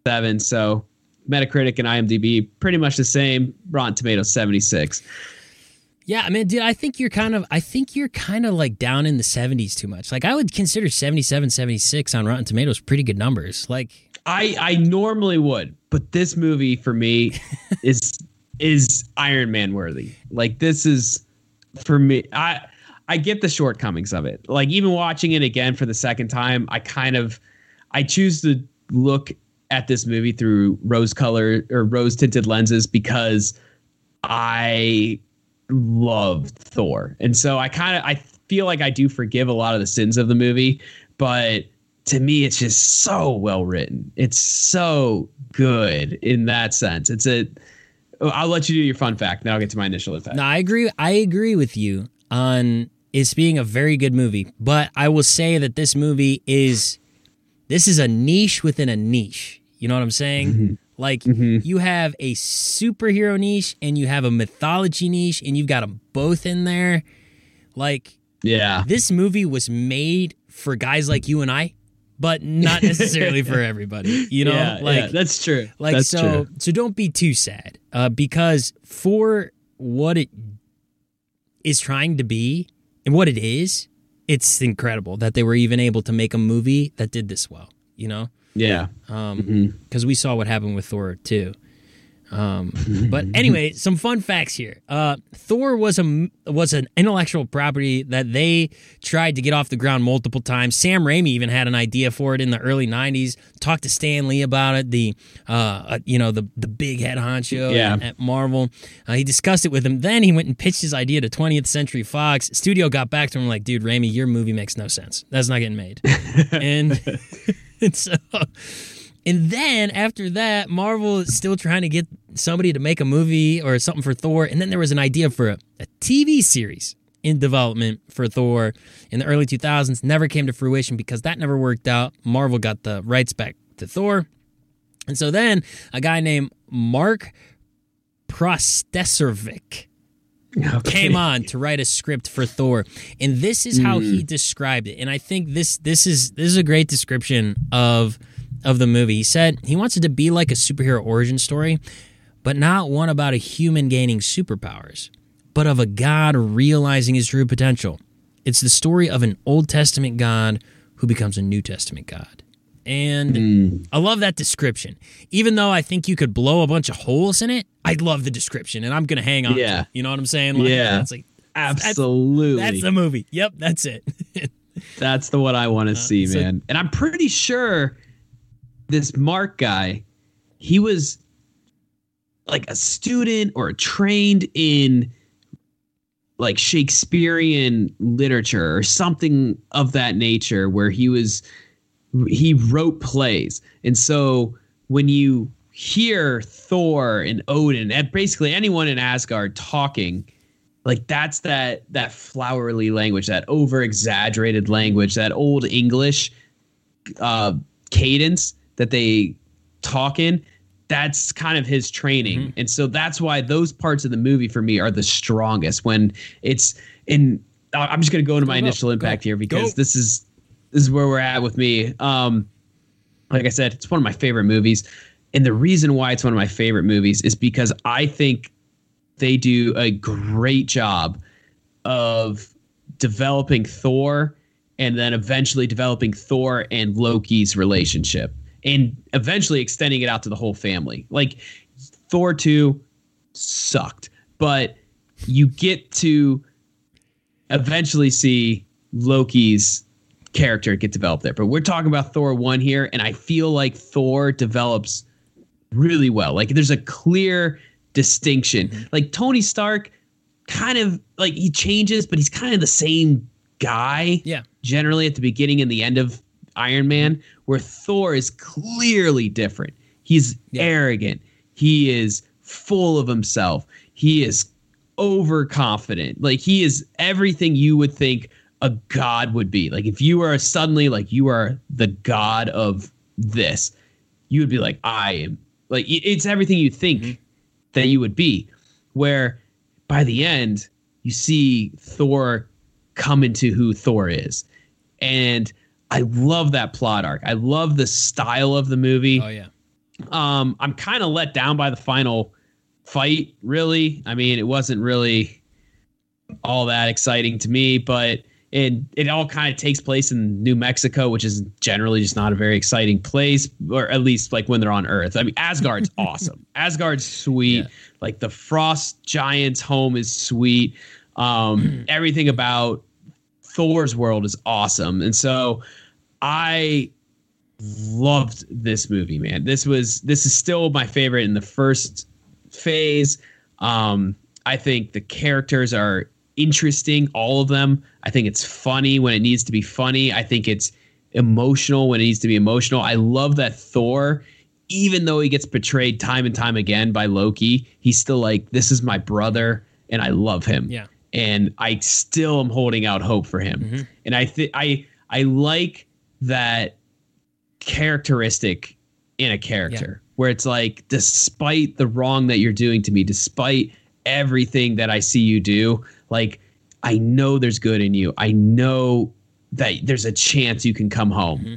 seven. So Metacritic and IMDb, pretty much the same. Rotten Tomatoes, 76. Yeah, I mean, dude, I think you're kind of, I think you're kind of like down in the 70s too much. Like, I would consider 77, 76 on Rotten Tomatoes pretty good numbers. Like, I I normally would, but this movie for me is is Iron Man worthy. Like this is for me. I I get the shortcomings of it. Like even watching it again for the second time, I kind of I choose to look at this movie through rose color or rose tinted lenses because I love Thor. And so I kind of I feel like I do forgive a lot of the sins of the movie, but to me it's just so well written. It's so good in that sense. It's a oh, I'll let you do your fun fact, then I'll get to my initial effect. no, I agree. I agree with you on it's being a very good movie, but I will say that this movie is, this is a niche within a niche. You know what I'm saying? Like you have a superhero niche and you have a mythology niche, and you've got them both in there. Like Yeah. this movie was made for guys like you and I, but not necessarily for everybody. You know, yeah, like yeah, that's true. like that's so true. so don't be too sad uh, because for what it is trying to be and what it is, it's incredible that they were even able to make a movie that did this well. You know, Yeah. because Mm-hmm. we saw what happened with Thor too. Um, but anyway, some fun facts here. Uh, Thor was a was an intellectual property that they tried to get off the ground multiple times. Sam Raimi even had an idea for it in the early '90s. Talked to Stan Lee about it. The uh, uh, you know the the big head honcho Yeah. at, at Marvel. Uh, he discussed it with him. Then he went and pitched his idea to 20th Century Fox. Studio got back to him like, "Dude, Raimi, your movie makes no sense. That's not getting made." and and so and then after that, Marvel is still trying to get somebody to make a movie or something for Thor. And then there was an idea for a, a TV series in development for Thor in the early 2000s. Never came to fruition because that never worked out. Marvel got the rights back to Thor. And so then a guy named Mark Protosevich came on to write a script for Thor, and this is how he hmm. described it. And I think this this is this is a great description of of the movie. He said he wants it to be like a superhero origin story, but not one about a human gaining superpowers, but of a god realizing his true potential. It's the story of an Old Testament God who becomes a New Testament God. And Hmm. I love that description. Even though I think you could blow a bunch of holes in it, I love the description and I'm going to hang on. Yeah. it. You know what I'm saying? Like, Yeah. It's like, Absolutely. that's the movie. Yep, that's it. That's the one I want to see, Uh, so- man. And I'm pretty sure this Mark guy, he was like a student or trained in like Shakespearean literature or something of that nature where he was he wrote plays. And so when you hear Thor and Odin and basically anyone in Asgard talking, like that's that that flowery language, that over exaggerated language, that old English uh, cadence that they talk in. That's kind of his training, and so that's why those parts of the movie for me are the strongest. When it's in, I'm just going to go into my Go, go, initial impact go, here because this is this is where we're at with me. Um, like I said, it's one of my favorite movies. And the reason why it's one of my favorite movies is because I think they do a great job of developing Thor and then eventually developing Thor and Loki's relationship and eventually extending it out to the whole family. Like Thor 2 sucked, but you get to eventually see Loki's character get developed there. But we're talking about Thor 1 here, and I feel like Thor develops really well. Like there's a clear distinction. Mm-hmm. Like Tony Stark kind of like he changes, but he's kind of the same guy yeah. generally at the beginning and the end of Iron Man, where Thor is clearly different. He's Yeah. arrogant. He is full of himself. He is overconfident. Like he is everything you would think a god would be. Like if you are suddenly like you are the god of this, you would be like I am. Like it's everything you think that you would be. Where by the end you see Thor come into who Thor is. And I love that plot arc. I love the style of the movie. Oh, yeah. Um, I'm kind of let down by the final fight, really. I mean, it wasn't really all that exciting to me, but it it all kind of takes place in New Mexico, which is generally just not a very exciting place, or at least like when they're on Earth. I mean, Asgard's awesome. Asgard's sweet. Yeah. Like the Frost Giants' home is sweet. Um, everything about Thor's world is awesome, and so I loved this movie, man. This was this is still my favorite in the first phase. Um, I think the characters are interesting, all of them. I think it's funny when it needs to be funny. I think it's emotional when it needs to be emotional. I love that Thor, even though he gets betrayed time and time again by Loki, he's still like, This is my brother, and I love him Yeah. and I still am holding out hope for him. Mm-hmm. And I think I I like that characteristic in a character where it's like, despite the wrong that you're doing to me, despite everything that I see you do, like I know there's good in you. I know that there's a chance you can come home. Mm-hmm.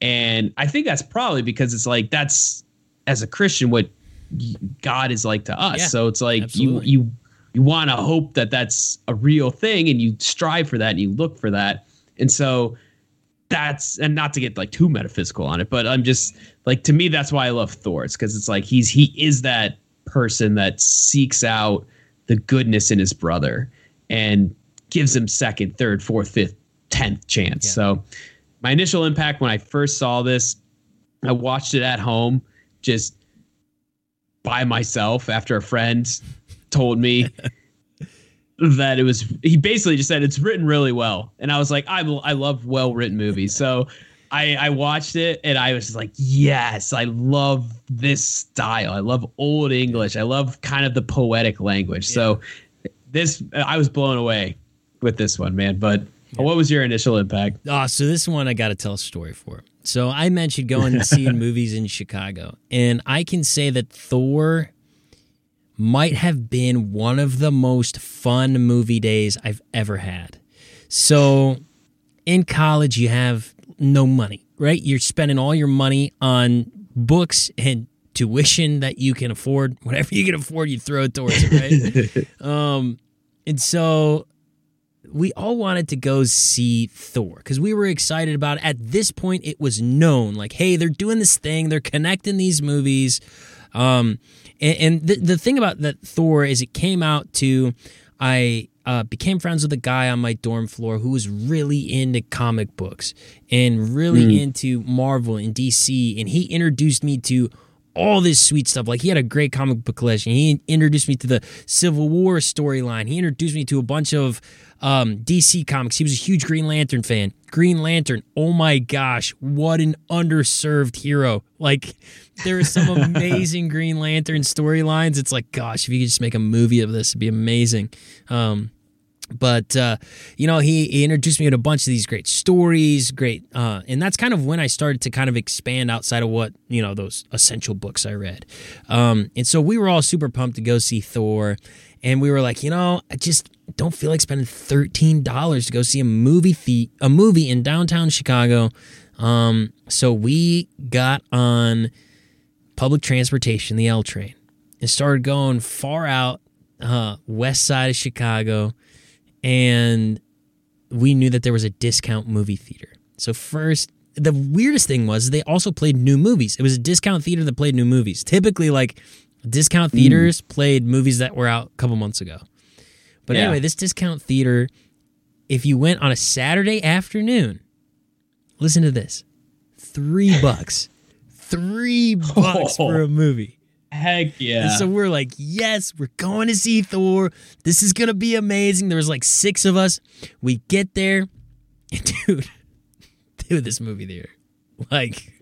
And I think that's probably because it's like that's as a Christian what God is like to us. Yeah, so it's like absolutely. you you you want to hope that that's a real thing and you strive for that and you look for that. And so that's and not to get like too metaphysical on it, but I'm just like to me that's why I love Thor. It's because it's like he's he is that person that seeks out the goodness in his brother and gives him second, third, fourth, fifth, tenth chance. Yeah. So my initial impact when I first saw this, I watched it at home just by myself after a friend told me that it was he basically just said it's written really well. And i was like i, I love well written movies. So I, I watched it and i was just like yes i love this style. I love old english. I love kind of the poetic language. So this i was blown away with this one man but what was your initial impact Oh, so this one I got to tell a story for. So I mentioned going and seeing movies in Chicago, and I can say that Thor might have been one of the most fun movie days I've ever had. So in college, you have no money, right? You're spending all your money on books and tuition that you can afford. Whatever you can afford, you throw it towards it, right? um, and so we all wanted to go see Thor because we were excited about it. At this point, it was known like, hey, they're doing this thing, they're connecting these movies. Um, and, and the, the thing about that Thor is it came out to, I uh, became friends with a guy on my dorm floor who was really into comic books and really mm. into Marvel and DC. And he introduced me to all this sweet stuff. Like he had a great comic book collection. He introduced me to the Civil War storyline. He introduced me to a bunch of um, DC comics. He was a huge Green Lantern fan. Green Lantern, oh my gosh, what an underserved hero. Like there are some amazing Green Lantern storylines. It's like, gosh, if you could just make a movie of this, it'd be amazing. Um, but uh, you know he, he, introduced me to a bunch of these great stories great uh, and that's kind of when i started to kind of expand outside of what you know those essential books i read. Um, and so we were all super pumped to go see thor and we were like you know i just don't feel like spending $13 to go see a movie the- a movie in downtown chicago. Um, so we got on public transportation the l train and started going far out uh, west side of chicago and we knew that there was a discount movie theater. So first, the weirdest thing was they also played new movies. It was a discount theater that played new movies. Typically, like discount theaters mm. played movies that were out a couple months ago. But yeah. anyway, this discount theater, if you went on a Saturday afternoon, listen to this: three bucks, three bucks oh. for a movie. Heck yeah. And so we're like, yes, we're going to see Thor. This is going to be amazing. There was like six of us. We get there. And dude, dude, this movie there. Like,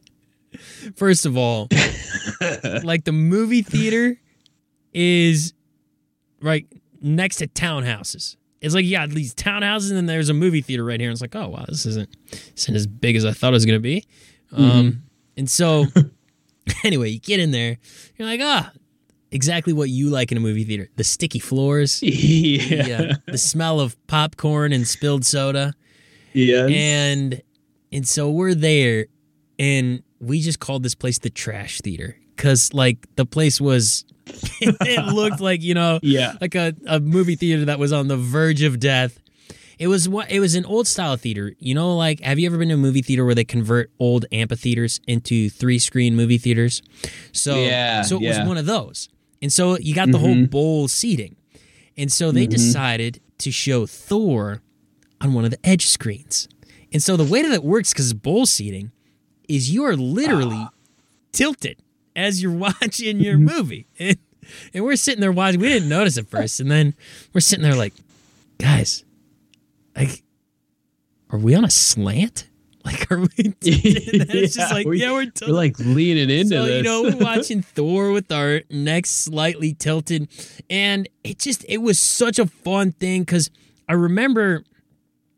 first of all, like the movie theater is right next to townhouses. It's like, yeah, these townhouses, and then there's a movie theater right here. And it's like, oh, wow, this isn't, this isn't as big as I thought it was going to be. Mm-hmm. Um, and so anyway, you get in there, you're like, ah, exactly what you like in a movie theater: the sticky floors, yeah, the, uh, the smell of popcorn and spilled soda. Yes, and and so we're there, and we just called this place the trash theater because like the place was. it looked like you know, yeah, like a, a movie theater that was on the verge of death it was what it was an old style theater. You know, like have you ever been to a movie theater where they convert old amphitheaters into three screen movie theaters? So yeah, so it yeah. was one of those. And so you got the mm-hmm. whole bowl seating. And so they mm-hmm. decided to show Thor on one of the edge screens. And so the way that it works, because bowl seating, is you are literally ah. tilted as you're watching your movie. And, and we're sitting there watching. We didn't notice at first. And then we're sitting there like, guys, like, are we on a slant? Like, are we? it's just like, we, yeah, we're, we're like leaning into so, this. You know, we're watching Thor with our necks slightly tilted, and it just it was such a fun thing because I remember.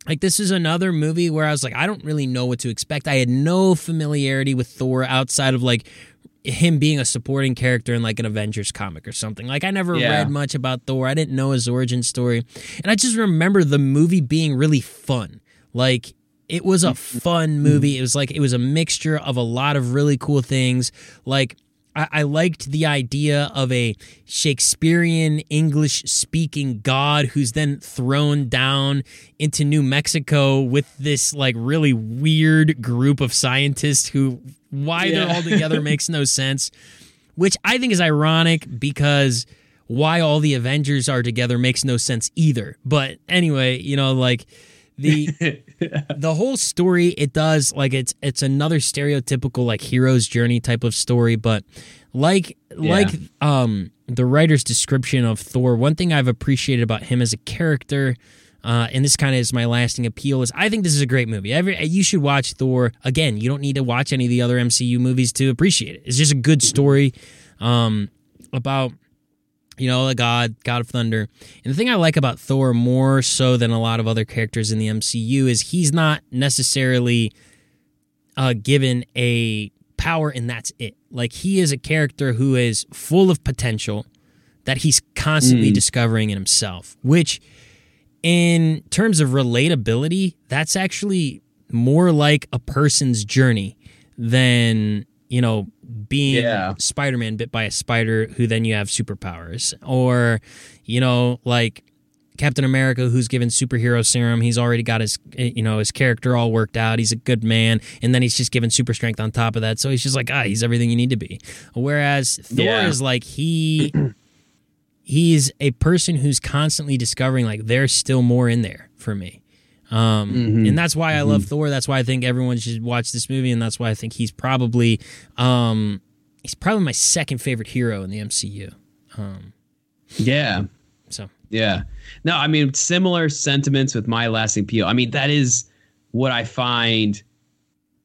Like this is another movie where I was like, I don't really know what to expect. I had no familiarity with Thor outside of like him being a supporting character in like an Avengers comic or something. Like I never yeah. read much about Thor. I didn't know his origin story. And I just remember the movie being really fun. Like it was a fun movie. It was like it was a mixture of a lot of really cool things. Like I, I liked the idea of a Shakespearean English speaking god who's then thrown down into New Mexico with this like really weird group of scientists who why yeah. they're all together makes no sense. Which I think is ironic because why all the Avengers are together makes no sense either. But anyway, you know, like the the whole story it does like it's it's another stereotypical like hero's journey type of story but like yeah. like um the writer's description of thor one thing i've appreciated about him as a character uh, and this kind of is my lasting appeal is i think this is a great movie. Every, you should watch thor. Again you don't need to watch any of the other mcu movies to appreciate it. It's just a good story um, about you know, god, god of thunder. And the thing I like about Thor more so than a lot of other characters in the MCU is he's not necessarily uh, given a power and that's it. Like he is a character who is full of potential that he's constantly mm. discovering in himself, which in terms of relatability, that's actually more like a person's journey than, you know, being yeah. Spider-Man bit by a spider who then you have superpowers or you know like Captain America, who's given superhero serum. He's already got his, you know, his character all worked out. He's a good man, and then he's just given super strength on top of that. So he's just like, ah, he's everything you need to be. Whereas Thor Yeah. is like he, he's a person who's constantly discovering like there's still more in there for me. Um, Mhm. and that's why I love Thor. That's why I think everyone should watch this movie, and that's why I think he's probably, um, he's probably my second favorite hero in the MCU. Um, Yeah. so Yeah. No, I mean similar sentiments with my lasting appeal. I mean that is what I find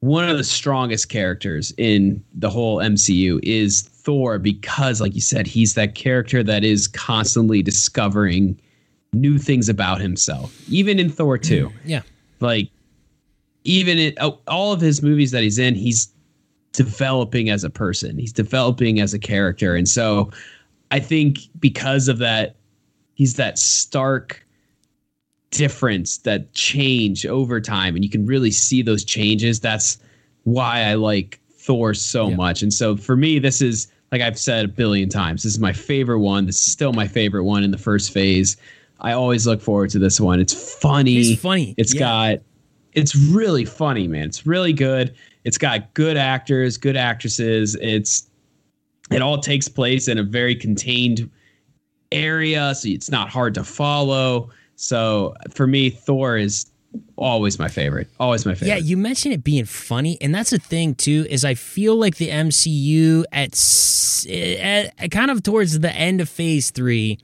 one of the strongest characters in the whole MCU is Thor because like you said he's that character that is constantly discovering new things about himself. Even in Thor 2. Mm, yeah, Like even in oh, all of his movies that he's in he's developing as a person. He's developing as a character and so I think because of that he's that stark difference that change over time and you can really see those changes that's why i like thor so Yeah. much and so for me this is like i've said a billion times this is my favorite one this is still my favorite one in the first phase i always look forward to this one it's funny it's funny. it's Yeah. got it's really funny man it's really good it's got good actors good actresses it's it all takes place in a very contained area so it's not hard to follow so for me thor is always my favorite always my favorite. Yeah, you mentioned it being funny, and that's the thing too. Is I feel like the MCU at, at, at kind of towards the end of Phase Three,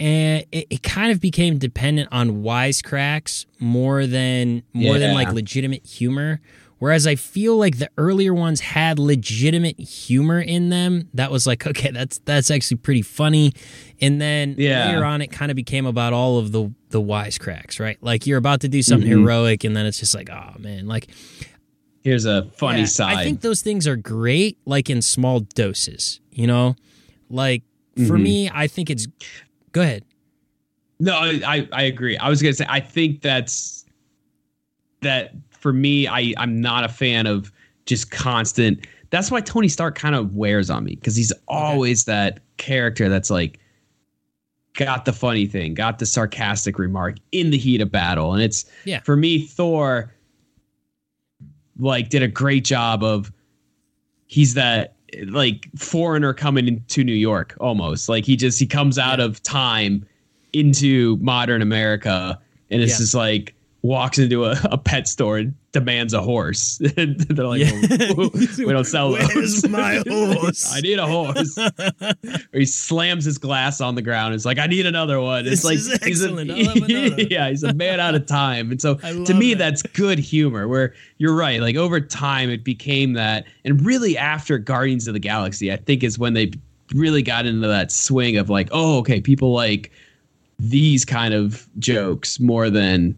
and it, it kind of became dependent on wisecracks more than more than like legitimate humor. Whereas I feel like the earlier ones had legitimate humor in them. That was like, okay, that's that's actually pretty funny. And then Yeah. later on, it kind of became about all of the the wisecracks, right? Like you're about to do something Mhm. heroic, and then it's just like, oh man, like here's a funny yeah, side I think those things are great, like in small doses. You know, like for Mhm. me, I think it's. Go ahead. No, I, I agree. I was gonna say I think that's that for me. I I'm not a fan of just constant. That's why Tony Stark kind of wears on me because he's always that character that's like got the funny thing, got the sarcastic remark in the heat of battle, and it's Yeah. for me. Thor like did a great job of he's that like foreigner coming into New York almost like he just he comes out of time into modern America and it's Yeah. just like walks into a, a pet store and demands a horse. and they're like, Yeah. "Well, we don't sell those. Where's my horse?" I need a horse. or he slams his glass on the ground. It's like, I need another one. This It's like is he's a, excellent. I'll have another. yeah, he's a man out of time. And so to me, that's good humor. Where you're right. Like over time, it became that, and really after Guardians of the Galaxy, I think is when they really got into that swing of like, oh, okay, people like these kind of jokes more than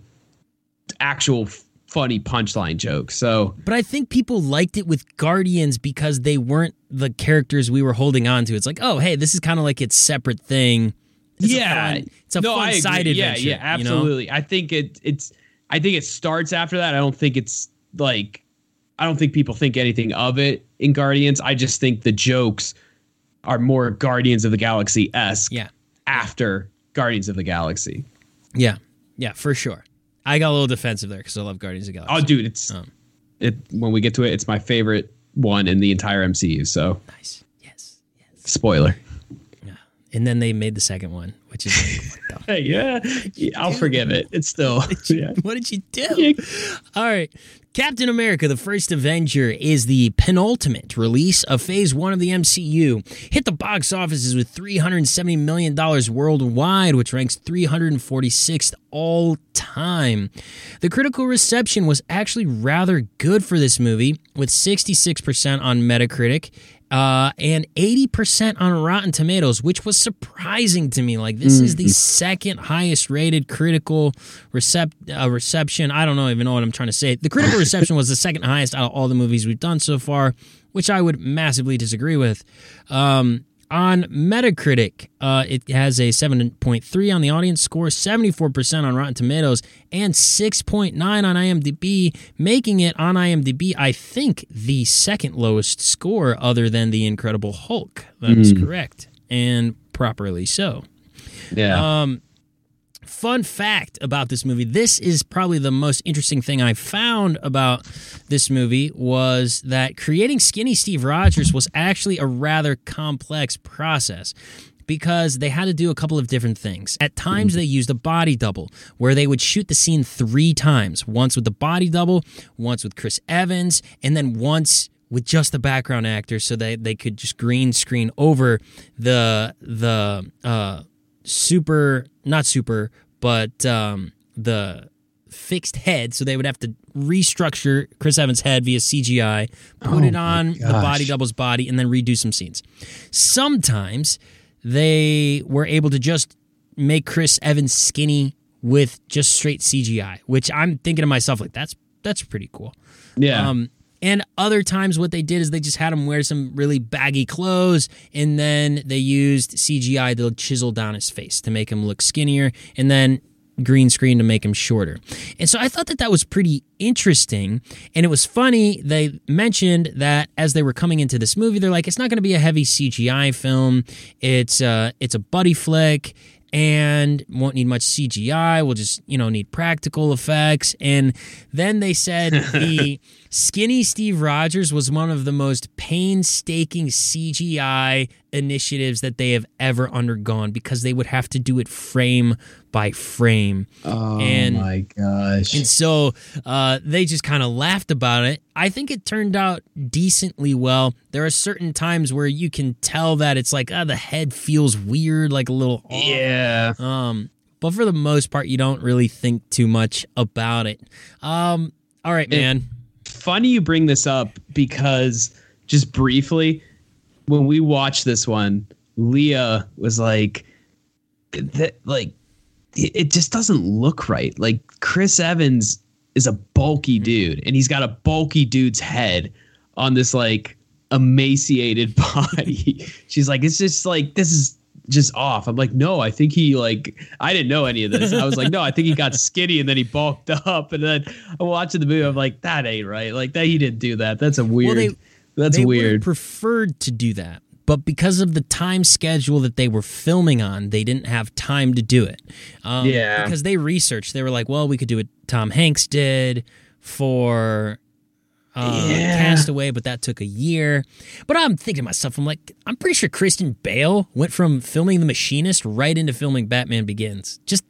actual funny punchline jokes. So But I think people liked it with Guardians because they weren't the characters we were holding on to. It's like, oh, hey, this is kind of like its separate thing. It's a yeah, fun- it's a no, I fun agree. side yeah, adventure. Yeah, you know? absolutely. I think it it's I think it starts after that. I don't think it's like I don't think people think anything of it in Guardians. I just think the jokes are more Guardians of the Galaxy esque Yeah. after Guardians of the Galaxy. Yeah, yeah, for sure. I got a little defensive there because I love Guardians of the Galaxy. Oh, dude, it's Um. it when we get to it, it's my favorite one in the entire MCU. So nice. Yes. yes. spoiler. Yeah. And then they made the second one, which is like, Hey, yeah, yeah, I'll forgive it. It's still yeah. What did you do? Yeah. All right. Captain America, the first Avenger, is the penultimate release of phase one of the MCU. Hit the box offices with $370 million worldwide, which ranks 346th all time. The critical reception was actually rather good for this movie, with 66% on Metacritic uh, and 80% on Rotten Tomatoes, which was surprising to me. Like, this is the second highest rated critical recep- uh, reception. I don't know even know what I'm trying to say. The critical reception was the second highest out of all the movies we've done so far, which I would massively disagree with. Um, on Metacritic, uh, it has a 7.3 on the audience score, 74% on Rotten Tomatoes, and 6.9 on IMDb, making it on IMDb, I think, the second lowest score other than The Incredible Hulk. That is correct, and properly so. Yeah. Um, Fun fact about this movie this is probably the most interesting thing I found about this movie was that creating Skinny Steve Rogers was actually a rather complex process because they had to do a couple of different things. At times, they used a body double where they would shoot the scene three times once with the body double, once with Chris Evans, and then once with just the background actor so that they could just green screen over the the uh super not super but um the fixed head so they would have to restructure chris evans head via cgi put Oh it on the body double's body and then redo some scenes. Sometimes they were able to just make chris evans skinny with just straight cgi which i'm thinking to myself like that's that's pretty cool. Yeah. um, and other times, what they did is they just had him wear some really baggy clothes, and then they used CGI to chisel down his face to make him look skinnier, and then green screen to make him shorter. And so I thought that that was pretty interesting. And it was funny. They mentioned that as they were coming into this movie, they're like, it's not going to be a heavy CGI film. It's uh, it's a buddy flick and won't need much CGI. We'll just, you know, need practical effects. And then they said the skinny Steve Rogers was one of the most painstaking CGI initiatives that they have ever undergone because they would have to do it frame by frame. oh and- my gosh. And so uh, they just kind of laughed about it. I think it turned out decently well. There are certain times where you can tell that it's like, ah, the head feels weird, like a little off. Yeah. Um, but for the most part, you don't really think too much about it. Um, all right, It- man. Funny you bring this up because just briefly, when we watched this one, Leah was like, that like it it just doesn't look right. Like Chris Evans is a bulky mm-hmm. dude, and he's got a bulky dude's head on this like emaciated body. She's like, it's just like this is just off. I'm like, no, I think he like I didn't know any of this. I was like, no, I think he got skinny and then he bulked up. And then I'm watching the movie. I'm like, that ain't right. Like that he didn't do that. That's a weird. Well, they- that's they weird. preferred to do that. But because of the time schedule that they were filming on, they didn't have time to do it. Um, Yeah. Because they researched. They were like, well, we could do what Tom Hanks did for uh, Yeah. Castaway, but that took a year. But I'm thinking to myself, I'm like, I'm pretty sure Christian Bale went from filming The Machinist right into filming Batman Begins. Just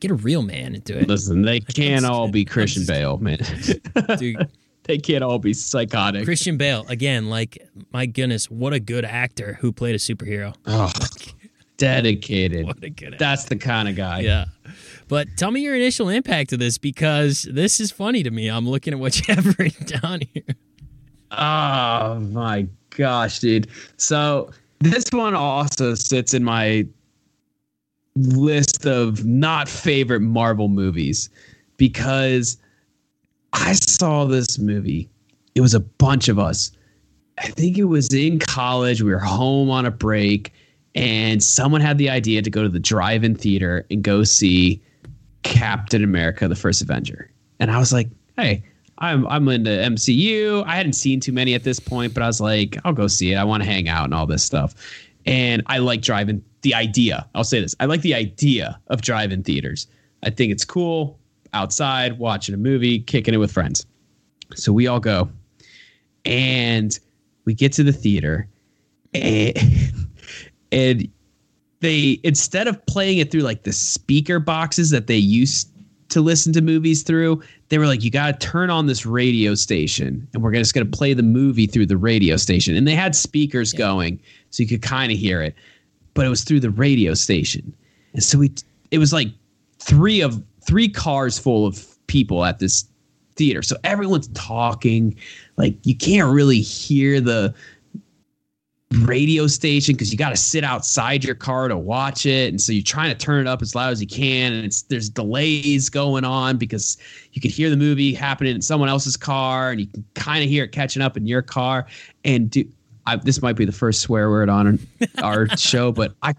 get a real man into it. Listen, they can't all be Christian Bale, man. Dude, they can't all be psychotic. Christian Bale, again, like, my goodness, what a good actor who played a superhero. oh, dedicated. What a good actor. That's the kind of guy. Yeah. But tell me your initial impact of this because this is funny to me. I'm looking at what you have written down here. Oh my gosh, dude. So this one also sits in my list of not favorite Marvel movies because I saw this movie. It was a bunch of us. I think it was in college. We were home on a break, and someone had the idea to go to the drive-in theater and go see Captain America: The First Avenger. And I was like, "Hey, I'm I'm into MCU. I hadn't seen too many at this point, but I was like, I'll go see it. I want to hang out and all this stuff. And I like driving the idea. I'll say this. I like the idea of drive-in theaters. I think it's cool outside watching a movie, kicking it with friends. So we all go. And we get to the theater and, and they instead of playing it through like the speaker boxes that they used to listen to movies through, they were like, you got to turn on this radio station and we're just going to play the movie through the radio station. And they had speakers going so you could kind of hear it, but it was through the radio station. And so we, it was like three of three cars full of people at this theater. So everyone's talking. Like you can't really hear the radio station because you got to sit outside your car to watch it. And so you're trying to turn it up as loud as you can and it's there's delays going on because you can hear the movie happening in someone else's car and you can kind of hear it catching up in your car. And do I, this might be the first swear word on our show but i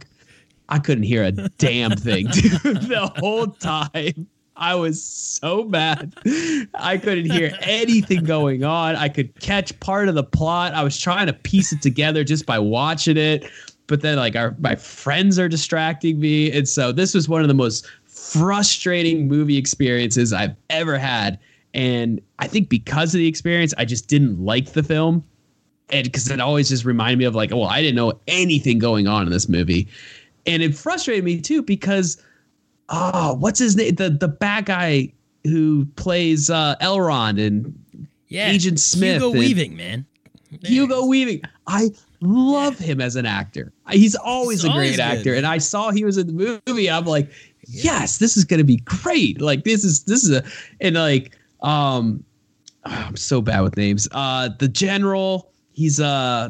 i couldn't hear a damn thing dude the whole time I was so mad. I couldn't hear anything going on. I could catch part of the plot. I was trying to piece it together just by watching it. But then like our my friends are distracting me. And so this was one of the most frustrating movie experiences I've ever had. And I think because of the experience, I just didn't like the film. And because it always just reminded me of like, well, I didn't know anything going on in this movie. And it frustrated me too because oh, what's his name? The the bad guy who plays uh Elrond and Yeah, Agent Smith Hugo Weaving, man. Hugo Weaving. I love him as an actor. He's always He's a great always good. actor. And I saw he was in the movie. I'm like, yes, this is gonna be great. Like this is this is a and like um oh, I'm so bad with names. Uh the general, he's uh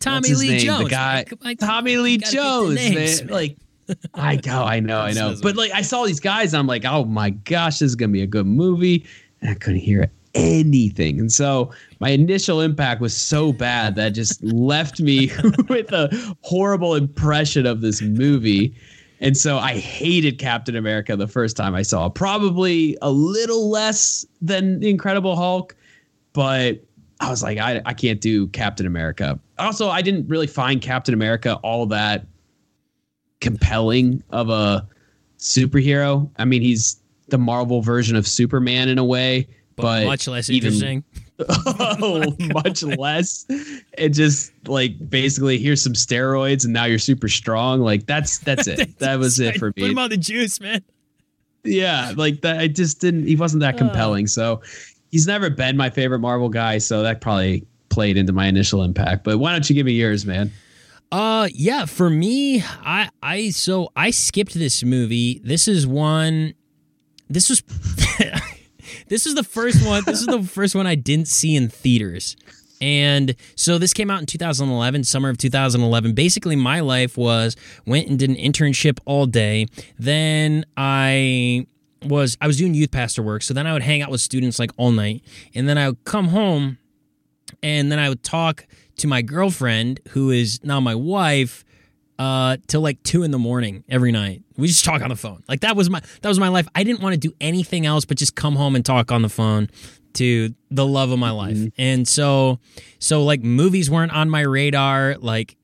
Tommy Lee name? Jones. The guy. Come on, Tommy Lee gotta get the Jones, names, man. man. Like I know, I know, I know. But like I saw these guys, and I'm like, oh my gosh, this is gonna be a good movie. And I couldn't hear anything. And so my initial impact was so bad that just left me with a horrible impression of this movie. And so I hated Captain America the first time I saw it. Probably a little less than The Incredible Hulk, but I was like, I, I can't do Captain America. Also, I didn't really find Captain America all that compelling of a superhero. I mean, he's the Marvel version of Superman in a way, but, much less even- interesting. oh, much less. It just like basically here's some steroids and now you're super strong. Like that's that's it. that was it for me. Put him on the juice, man. Yeah, like that. I just didn't. He wasn't that compelling. So he's never been my favorite Marvel guy. So that probably played into my initial impact. But why don't you give me yours, man? Uh yeah, for me, I I so I skipped this movie. This is one this was this is the first one. This is the first one I didn't see in theaters. And so this came out in 2011, summer of 2011. Basically, my life was went and did an internship all day. Then I was I was doing youth pastor work. So then I would hang out with students like all night, and then I would come home, and then I would talk to my girlfriend, who is now my wife, uh, till like two in the morning every night. We just talk on the phone. Like that was my that was my life. I didn't want to do anything else but just come home and talk on the phone to the love of my life. And so so like movies weren't on my radar, like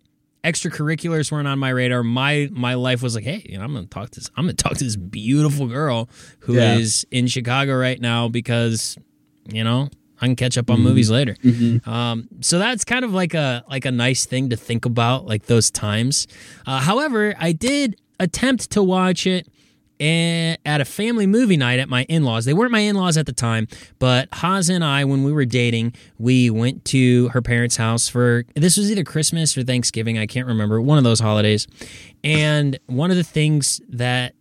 extracurriculars weren't on my radar. My my life was like, hey, you know, I'm gonna talk to this I'm gonna talk to this beautiful girl who is Yeah. in Chicago right now because, you know, I can catch up on movies later. Um, so that's kind of like a like a nice thing to think about, like those times. Uh, however, I did attempt to watch it at a family movie night at my in-laws. They weren't my in-laws at the time, but Haas and I, when we were dating, we went to her parents' house for this was either Christmas or Thanksgiving. I can't remember one of those holidays. And one of the things that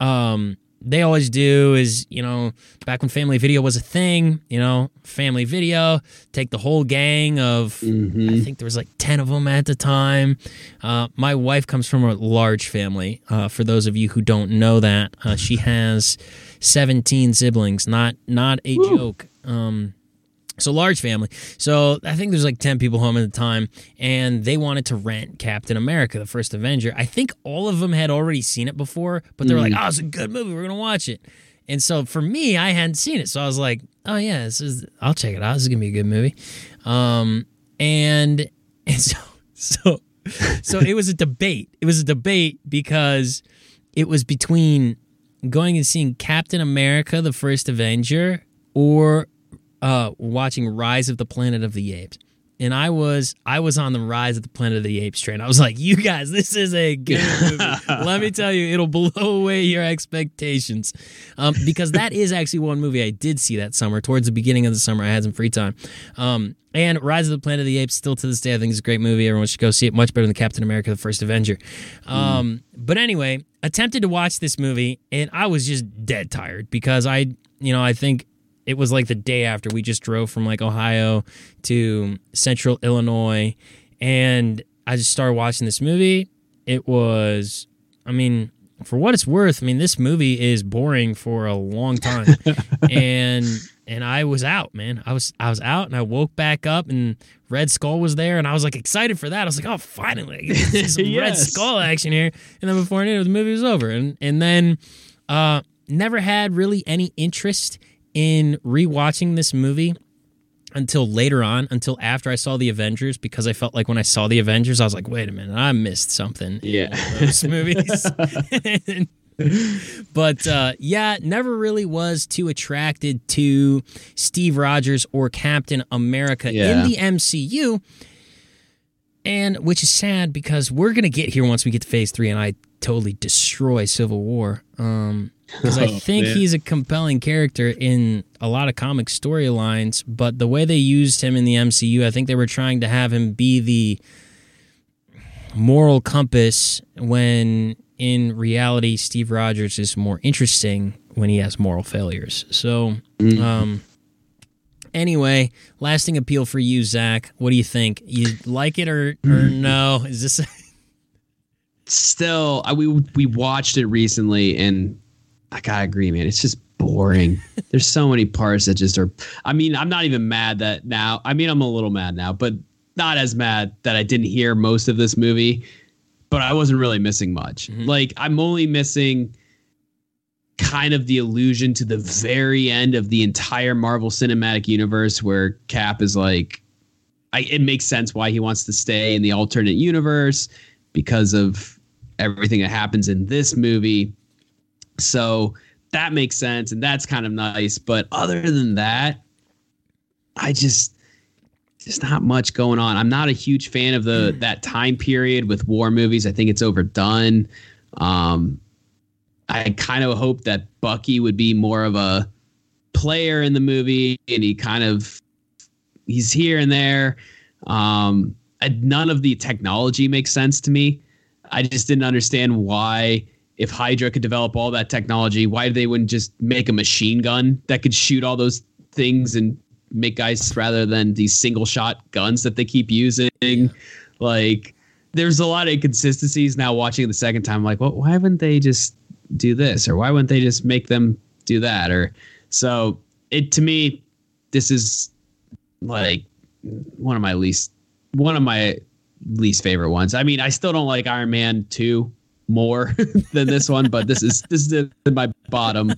um they always do is you know back when family video was a thing you know family video take the whole gang of i think there was like 10 of them at the time. Uh, my wife comes from a large family uh, for those of you who don't know that uh, she has 17 siblings not not a joke. Um, so large family. So I think there's like 10 people home at the time and they wanted to rent Captain America, the first Avenger. I think all of them had already seen it before, but they were like, "Oh, it's a good movie. We're going to watch it." And so for me, I hadn't seen it. So I was like, "Oh yeah, this is I'll check it out. This is going to be a good movie." Um and and so so so it was a debate. It was a debate because it was between going and seeing Captain America, the first Avenger, or uh, watching Rise of the Planet of the Apes. And I was I was on the Rise of the Planet of the Apes train. I was like, you guys, this is a good movie. Let me tell you, it'll blow away your expectations. Um, because that is actually one movie I did see that summer. Towards the beginning of the summer, I had some free time. Um, and Rise of the Planet of the Apes, still to this day, I think is a great movie. Everyone should go see it. Much better than Captain America: The First Avenger. Um, But anyway, attempted to watch this movie, and I was just dead tired because I, you know, I think it was like the day after we just drove from like Ohio to Central Illinois, and I just started watching this movie. It was, I mean, for what it's worth, I mean, this movie is boring for a long time, and and I was out, man. I was I was out, and I woke back up, and Red Skull was there, and I was like excited for that. I was like, oh, finally, I get to see some Red Skull action here. And then before I knew it, the movie was over, and and then uh, never had really any interest in rewatching this movie until later on, until after I saw the Avengers, because I felt like when I saw the Avengers, I was like, wait a minute, I missed something Yeah. those movies. but uh, yeah, never really was too attracted to Steve Rogers or Captain America Yeah. in the MCU. And which is sad because we're gonna get here once we get to Phase Three, and I totally destroy Civil War. Um, because I Oh, think man. he's a compelling character in a lot of comic storylines, but the way they used him in the MCU, I think they were trying to have him be the moral compass when in reality Steve Rogers is more interesting when he has moral failures. So, um anyway, lasting appeal for you, Zach. What do you think? You like it or or no? Is this Still, I, we we watched it recently, and I gotta agree, man. It's just boring. There's so many parts that just are. I mean, I'm not even mad that now. I mean, I'm a little mad now, but not as mad that I didn't hear most of this movie. But I wasn't really missing much. Mm-hmm. Like I'm only missing kind of the allusion to the very end of the entire Marvel Cinematic Universe, where Cap is like, I, it makes sense why he wants to stay in the alternate universe because of everything that happens in this movie. So that makes sense and that's kind of nice. But other than that, I just there's not much going on. I'm not a huge fan of the that time period with war movies. I think it's overdone. Um, I kind of hope that Bucky would be more of a player in the movie, and he kind of he's here and there. Um, I, none of the technology makes sense to me. I just didn't understand why, if Hydra could develop all that technology, why they wouldn't just make a machine gun that could shoot all those things and make guys rather than these single shot guns that they keep using. Like, there's a lot of inconsistencies now watching it the second time. Like, well, why wouldn't they just do this, or why wouldn't they just make them do that? Or so it to me, this is like one of my least one of my least favorite ones. I mean, I still don't like Iron Man 2 more than this one, but this is this is my bottom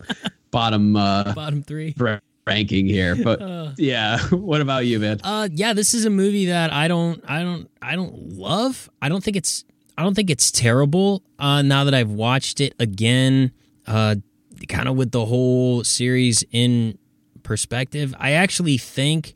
bottom uh bottom three? ra- ranking here. But Uh, yeah, what about you, man? Uh, yeah, this is a movie that I don't, I don't, I don't love. I don't think it's, I don't think it's terrible. Uh, now that I've watched it again, uh, kind of with the whole series in perspective, I actually think,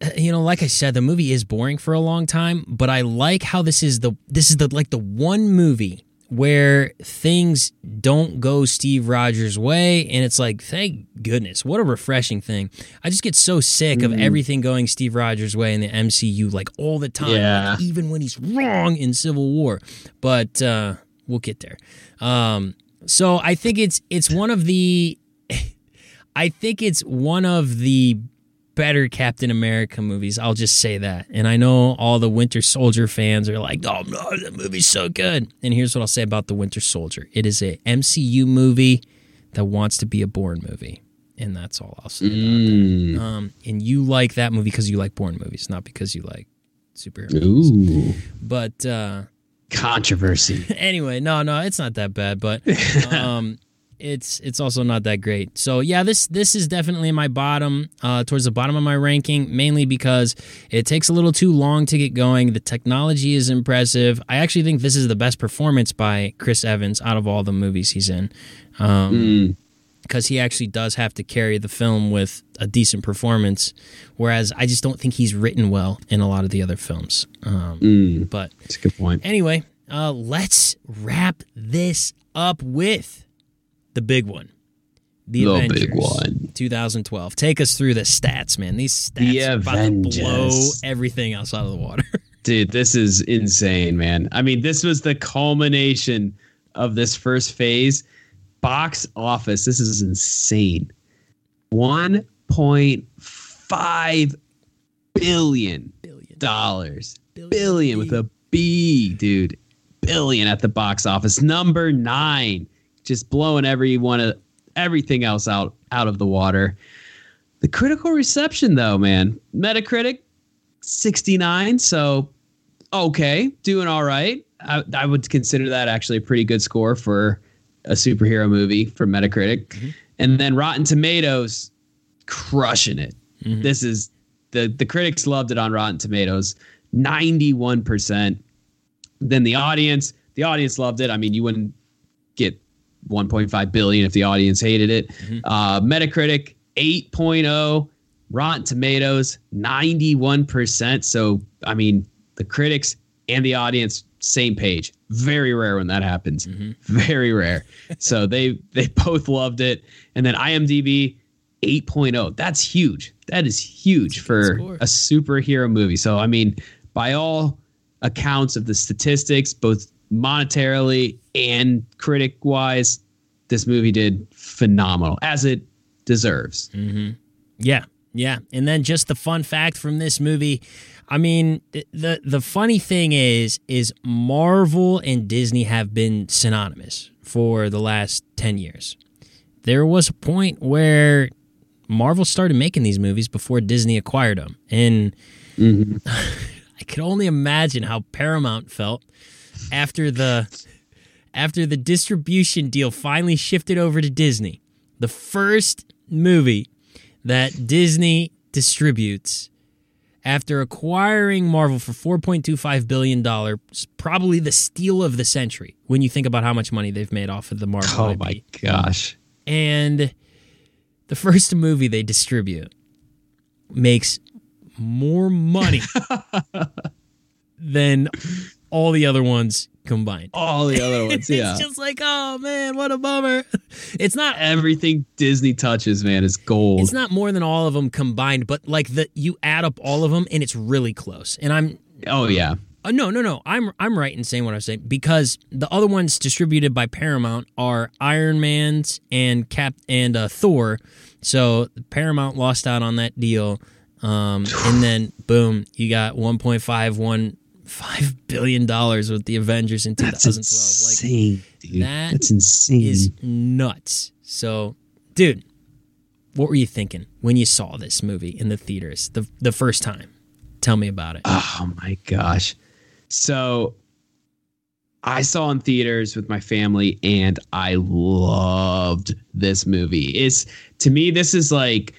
you know, like I said, the movie is boring for a long time, but I like how this is the, this is the like the one movie where things don't go Steve Rogers' way. And it's like, thank goodness, what a refreshing thing. I just get so sick of everything going Steve Rogers' way in the MCU, like all the time, Yeah. like, even when he's wrong in Civil War. But uh, we'll get there. Um, so I think it's it's one of the I think it's one of the better Captain America movies. I'll just say that. And I know all the Winter Soldier fans are like, "Oh no, that movie's so good." And here's what I'll say about the Winter Soldier: it is a MCU movie that wants to be a Bourne movie, and that's all I'll say. Mm. That. Um, and you like that movie because you like Bourne movies, not because you like superhero. Ooh, But uh, controversy. anyway, no, no, it's not that bad, but um, it's it's also not that great. So yeah, this this is definitely my bottom, uh, towards the bottom of my ranking, mainly because it takes a little too long to get going. The technology is impressive. I actually think this is the best performance by Chris Evans out of all the movies he's in. Um, Mm. because he actually does have to carry the film with a decent performance, whereas I just don't think he's written well in a lot of the other films. Um, Mm. but That's a good point. Anyway, uh, let's wrap this up with the big one. The, The Avengers, big one. 2012. Take us through the stats, man. These stats The are about to blow everything else out of the water. Dude, this is insane, man. I mean, this was the culmination of this first phase. Box office, this is insane. 1.5 billion Billion. dollars. Billion. Billion with a B, dude. Billion at the box office. Number 9. Just blowing every one of everything else out out of the water. The critical reception though, man. Metacritic 69, so okay, doing all right. I, I would consider that actually a pretty good score for a superhero movie from Metacritic. And then Rotten Tomatoes crushing it. Mhm. This is the the critics loved it on Rotten Tomatoes, 91%. Then the audience, the audience loved it. I mean, you wouldn't 1.5 billion if the audience hated it. Mm-hmm. Uh, Metacritic 8.0, Rotten Tomatoes 91%. So I mean, the critics and the audience same page. Very rare when that happens. Mm-hmm. Very rare. so they they both loved it. And then IMDb 8.0. That's huge. That is huge for score. a superhero movie. So I mean, by all accounts of the statistics, both monetarily and critic wise, this movie did phenomenal as it deserves. Mm-hmm. Yeah, yeah. And then just the fun fact from this movie, I mean, the the funny thing is is Marvel and Disney have been synonymous for the last 10 years. There was a point where Marvel started making these movies before Disney acquired them. And mm-hmm. I could only imagine how Paramount felt after the after the distribution deal finally shifted over to Disney. The first movie that Disney distributes after acquiring Marvel for 4.25 billion dollars, probably the steal of the century when you think about how much money they've made off of the Marvel Oh IP. my gosh. And the first movie they distribute makes more money than all the other ones combined. All the other ones, yeah. It's just like, oh man, what a bummer. It's not Everything Disney touches, man, is gold. it's not more than all of them combined, but like the you add up all of them and it's really close. And I'm oh yeah. uh, no, no, no. I'm I'm right in saying what I'm saying because the other ones distributed by Paramount are Iron Man's and Cap and uh, Thor. So Paramount lost out on that deal, um, and then boom, you got 1.515 billion dollars with the Avengers in That's 2012. Like insane, dude. that That's insane. is nuts. So, dude, what were you thinking when you saw this movie in the theaters the the first time? Tell me about it. Oh my gosh. So I saw in theaters with my family and I loved this movie. It's to me this is like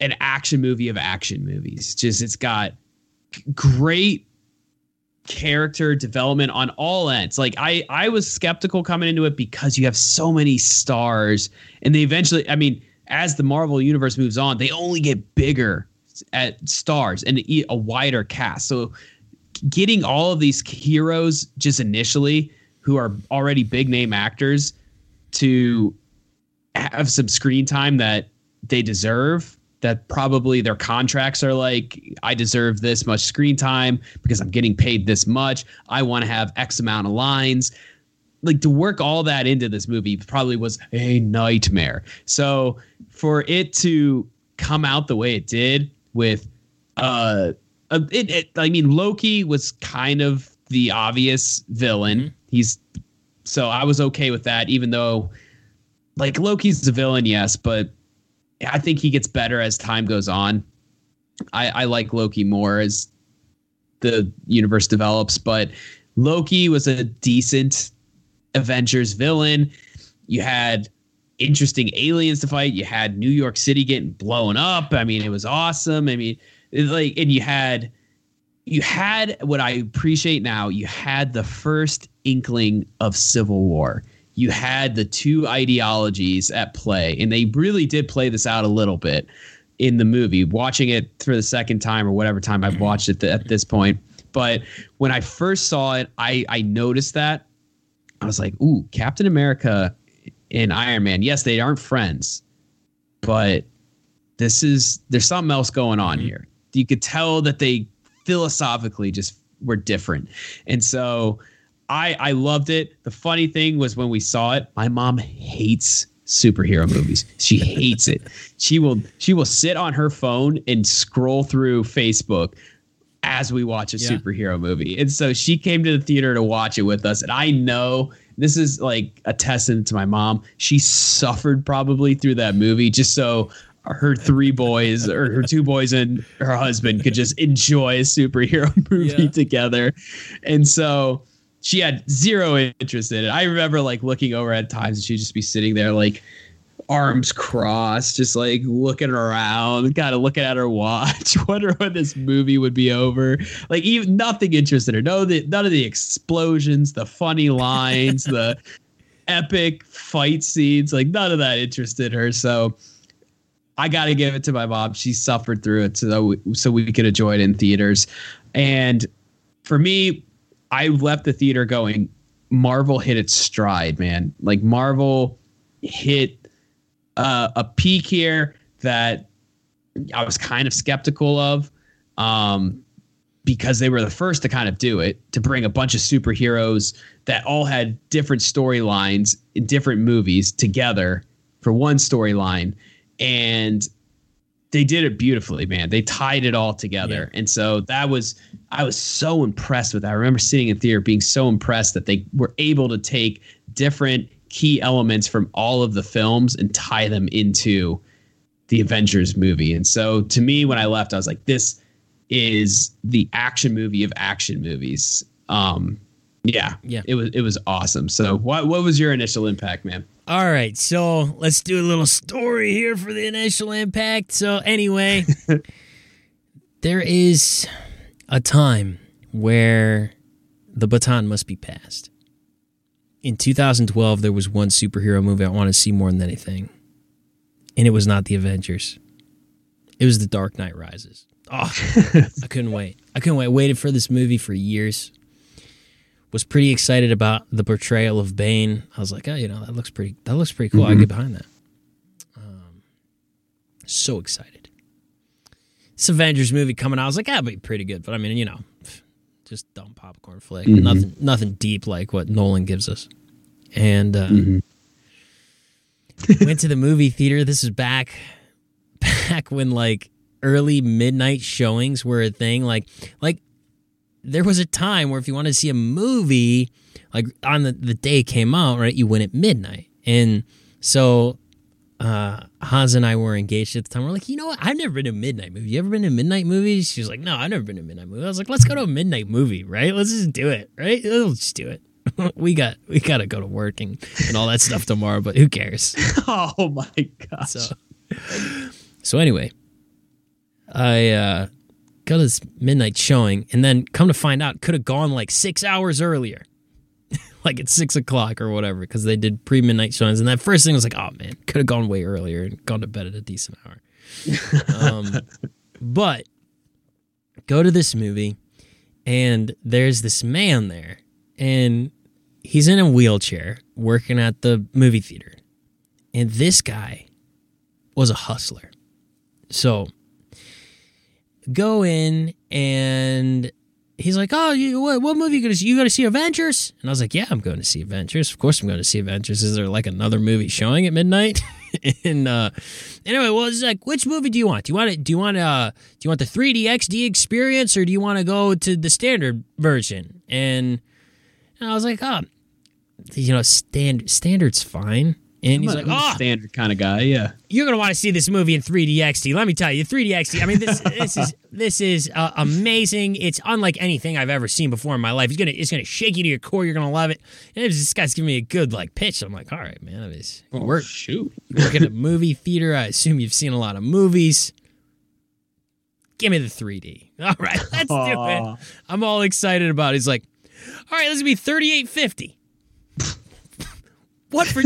an action movie of action movies. Just it's got great character development on all ends. Like I I was skeptical coming into it because you have so many stars and they eventually I mean as the Marvel universe moves on, they only get bigger at stars and a wider cast. So getting all of these heroes just initially who are already big name actors to have some screen time that they deserve that probably their contracts are like i deserve this much screen time because i'm getting paid this much. I want to have x amount of lines. Like to work all that into this movie probably was a nightmare. So for it to come out the way it did with uh it, it, I mean, Loki was kind of the obvious villain. He's so I was okay with that, even though, like, Loki's the villain, yes, but I think he gets better as time goes on. I, I like Loki more as the universe develops, but Loki was a decent Avengers villain. You had interesting aliens to fight. You had New York City getting blown up. I mean, it was awesome. I mean, like, and you had, you had what I appreciate now. You had the first inkling of civil war. You had the two ideologies at play, and they really did play this out a little bit in the movie. Watching it for the second time or whatever time I've mm-hmm. watched it th- at this point, but when I first saw it, I I noticed that I was like, "Ooh, Captain America and Iron Man. Yes, they aren't friends, but this is there's something else going on mm-hmm. here. You could tell that they philosophically just were different, and so I I loved it. The funny thing was when we saw it, my mom hates superhero movies. She hates it. She will she will sit on her phone and scroll through Facebook as we watch a Yeah. superhero movie. And so she came to the theater to watch it with us. And I know this is like a testament to my mom. She suffered probably through that movie just so her three boys or her two boys and her husband could just enjoy a superhero movie Yeah. together. And so she had zero interest in it. I remember like looking over at times and she'd just be sitting there like arms crossed, just like looking around, kind of looking at her watch, wondering when this movie would be over. Like even nothing interested her. No, the none of the explosions, the funny lines, the epic fight scenes, like none of that interested her. So I got to give it to my mom. She suffered through it so we, so we could enjoy it in theaters. And for me, I left the theater going, Marvel hit its stride, man. Like Marvel hit uh, a peak here that I was kind of skeptical of um, because they were the first to kind of do it to bring a bunch of superheroes that all had different storylines in different movies together for one storyline. And they did it beautifully, man. They tied it all together. Yeah. And so that was, I was so impressed with that. I remember sitting in theater being so impressed that they were able to take different key elements from all of the films and tie them into the Avengers movie. And so to me, when I left, I was like, this is the action movie of action movies. Um, yeah, yeah, it was it was awesome. So, what what was your initial impact, man? All right, so let's do a little story here for the initial impact. So, anyway, there is a time where the baton must be passed in 2012, there was one superhero movie I wanted to see more than anything, and it was not the Avengers. It was The Dark Knight Rises. Oh, I couldn't wait. I couldn't wait. I waited for this movie for years. Was pretty excited about the portrayal of Bane. I was like, oh, you know, that looks pretty. That looks pretty cool. Mm-hmm. I get behind that. Um, so excited. This Avengers movie coming out. I was like, that'd be pretty good. But I mean, you know, just dumb popcorn flick. Mm-hmm. Nothing, nothing deep like what Nolan gives us. And uh, mm-hmm. went to the movie theater. This is back, back when like early midnight showings were a thing. Like, like there was a time where if you wanted to see a movie, like on the the day it came out, right, you went at midnight, and so uh, Hans and I were engaged at the time. We're like, you know what? I've never been to a midnight movie. You ever been to a midnight movie? She was like, no, I've never been to a midnight movie. I was like, let's go to a midnight movie, right? Let's just do it, right? Let's just do it. we got we got to go to work and and all that stuff tomorrow, but who cares? oh my god! So, so anyway, I uh, got this midnight showing, and then come to find out, could have gone like six hours earlier like at six o'clock or whatever because they did pre midnight showings. And that first thing was like, oh man, could have gone way earlier and gone to bed at a decent hour. um, but go to this movie, and there's this man there, and he's in a wheelchair working at the movie theater. And this guy was a hustler. So go in and he's like, "Oh, you, what, what movie you going to see? You going to see Avengers?" And I was like, "Yeah, I'm going to see Avengers. Of course, I'm going to see Avengers. Is there like another movie showing at midnight?" and uh, anyway, well, it's like, which movie do you want? Do you want it? Do you want uh, do you want the 3D XD experience, or do you want to go to the standard version? And, and I was like, "Oh, you know, standard standard's fine." And he's like, "Oh, standard kind of guy, yeah." You're gonna want to see this movie in 3D XD. Let me tell you, 3D XD. I mean, this this is this is uh, amazing. It's unlike anything I've ever seen before in my life. It's gonna it's gonna shake you to your core. You're gonna love it. And was, this guy's giving me a good like pitch. I'm like, all right, man. Is, oh, work, shoot. Work at a movie theater. I assume you've seen a lot of movies. Give me the 3D. All right, let's Aww. do it. I'm all excited about it. He's like, all right, this is gonna be 38.50. what for?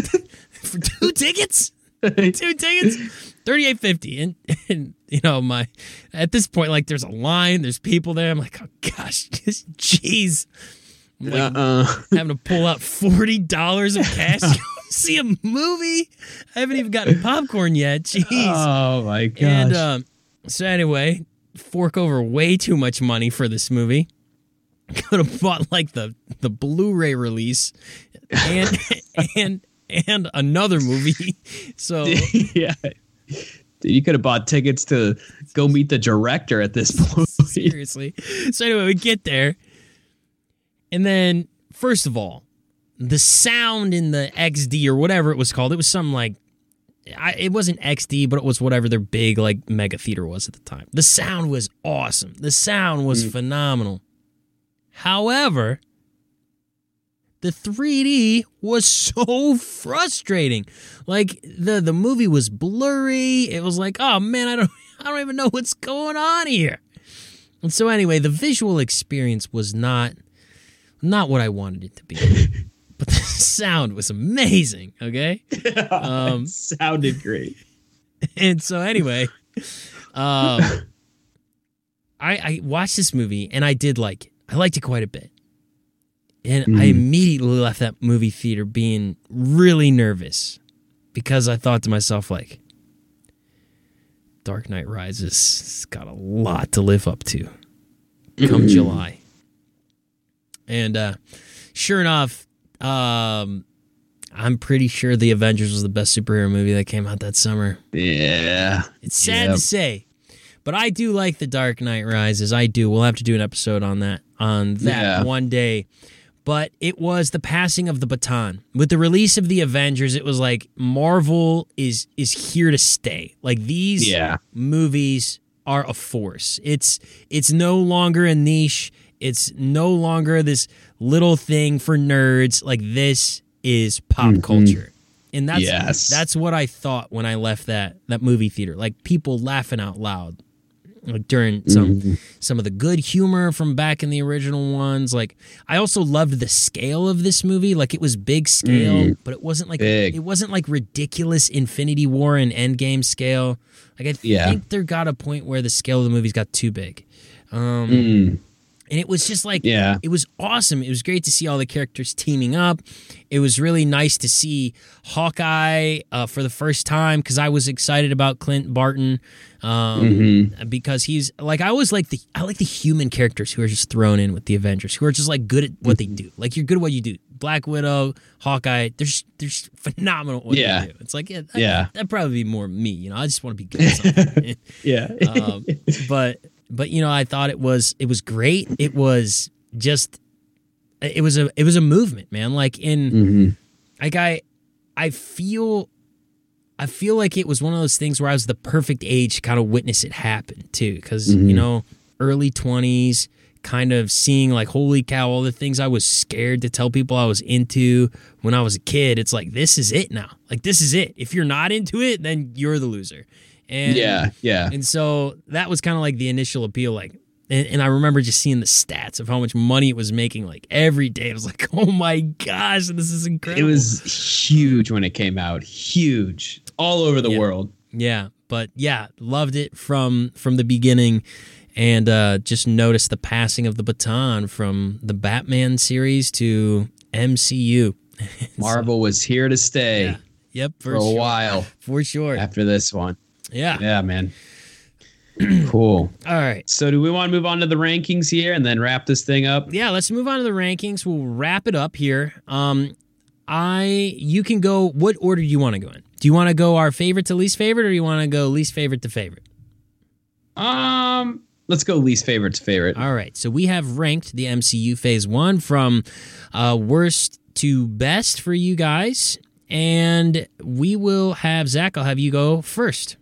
for two tickets. two tickets, thirty eight fifty, and and you know my at this point like there's a line, there's people there. I'm like, oh gosh, just jeez, like uh-uh. having to pull out forty dollars of cash to see a movie. I haven't even gotten popcorn yet. Jeez. Oh my gosh. And um, so anyway, fork over way too much money for this movie. Could have bought like the the Blu-ray release, and and and another movie. So yeah. You could have bought tickets to go meet the director at this point. Seriously. So anyway, we get there. And then first of all, the sound in the XD or whatever it was called, it was something like I, it wasn't XD, but it was whatever their big like mega theater was at the time. The sound was awesome. The sound was mm. phenomenal. However, the 3D was so frustrating. Like the the movie was blurry. It was like, oh man, I don't I don't even know what's going on here. And so anyway, the visual experience was not not what I wanted it to be. but the sound was amazing, okay? Um, sounded great. And so anyway, um I I watched this movie and I did like it. I liked it quite a bit. And mm. I immediately left that movie theater being really nervous because I thought to myself, like, Dark Knight Rises has got a lot to live up to come mm. July. And uh, sure enough, um, I'm pretty sure The Avengers was the best superhero movie that came out that summer. Yeah. It's sad yep. to say, but I do like The Dark Knight Rises. I do. We'll have to do an episode on that on that yeah. one day but it was the passing of the baton. With the release of the Avengers, it was like Marvel is is here to stay. Like these yeah. movies are a force. It's it's no longer a niche. It's no longer this little thing for nerds. Like this is pop mm-hmm. culture. And that's yes. that's what I thought when I left that that movie theater. Like people laughing out loud during some mm-hmm. some of the good humor from back in the original ones. Like I also loved the scale of this movie. Like it was big scale, mm. but it wasn't like big. it wasn't like ridiculous Infinity War and Endgame scale. Like I yeah. think there got a point where the scale of the movies got too big. Um, mm and it was just like yeah. it was awesome. It was great to see all the characters teaming up. It was really nice to see hawkeye uh, for the first time because i was excited about clint barton um, mm-hmm. because he's like i always like the i like the human characters who are just thrown in with the avengers who are just like good at what they do. Like you're good at what you do. Black widow hawkeye they're just, they're just phenomenal what yeah. they do. It's like yeah, that, yeah. that'd probably be more me you know? I just want to be good at something. Yeah. Um, but but you know, I thought it was it was great. It was just it was a it was a movement, man. Like in mm-hmm. like I I feel I feel like it was one of those things where I was the perfect age to kind of witness it happen too, because mm-hmm. you know, early twenties, kind of seeing like holy cow, all the things I was scared to tell people I was into when I was a kid. It's like this is it now. Like this is it. If you're not into it, then you're the loser. And yeah, yeah. And so that was kind of like the initial appeal. Like, and, and, I remember just seeing the stats of how much money it was making. Like every day, I was like, "Oh my gosh, this is incredible!" It was huge when it came out, huge all over the yeah. world. Yeah, but yeah, loved it from from the beginning, and uh, just noticed the passing of the baton from the Batman series to MCU. Marvel so, was here to stay. Yeah. Yep, for, for a sure. while. For sure. After this one. Yeah. Yeah, man. cool. All right. So, do we want to move on to the rankings here and then wrap this thing up? Yeah, let's move on to the rankings. We'll wrap it up here. Um, I you can go. What order do you want to go in? Do you want to go our favorite to least favorite, or do you want to go least favorite to favorite? Um, let's go least favorite to favorite. All right. So we have ranked the MCU Phase One from uh, worst to best for you guys, and we will have Zach. I'll have you go first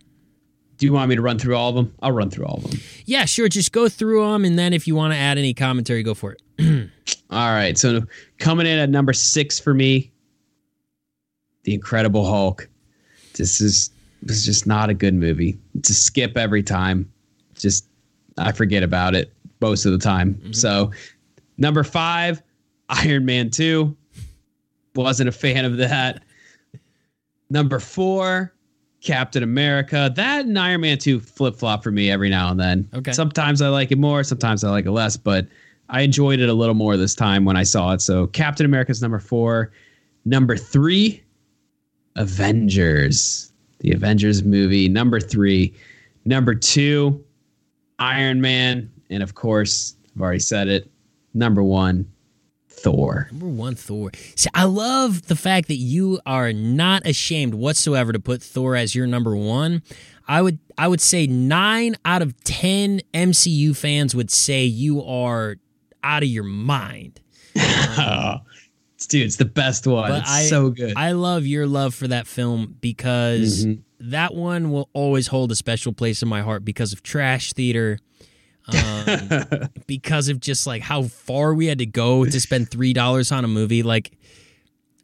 do you want me to run through all of them? I'll run through all of them. Yeah, sure. Just go through them, and then if you want to add any commentary, go for it. all right. So coming in at number six for me, The Incredible Hulk. This is this is just not a good movie. It's a skip every time. Just I forget about it most of the time. Mm-hmm. So number five, Iron Man two. Wasn't a fan of that. Number four, Captain America. That and Iron Man 2 flip flop for me every now and then. Okay. Sometimes I like it more, sometimes I like it less, but I enjoyed it a little more this time when I saw it. So Captain America's number four. Number three, Avengers. The Avengers movie. Number three. Number two, Iron Man. And of course, I've already said it. Number one, Thor. Number one, Thor. See, I love the fact that you are not ashamed whatsoever to put Thor as your number one. I would I would say nine out of ten MCU fans would say you are out of your mind. Um, Dude, it's the best one. It's I, so good. I love your love for that film because mm-hmm. that one will always hold a special place in my heart because of trash theater um, because of just like how far we had to go to spend three dollars on a movie. Like,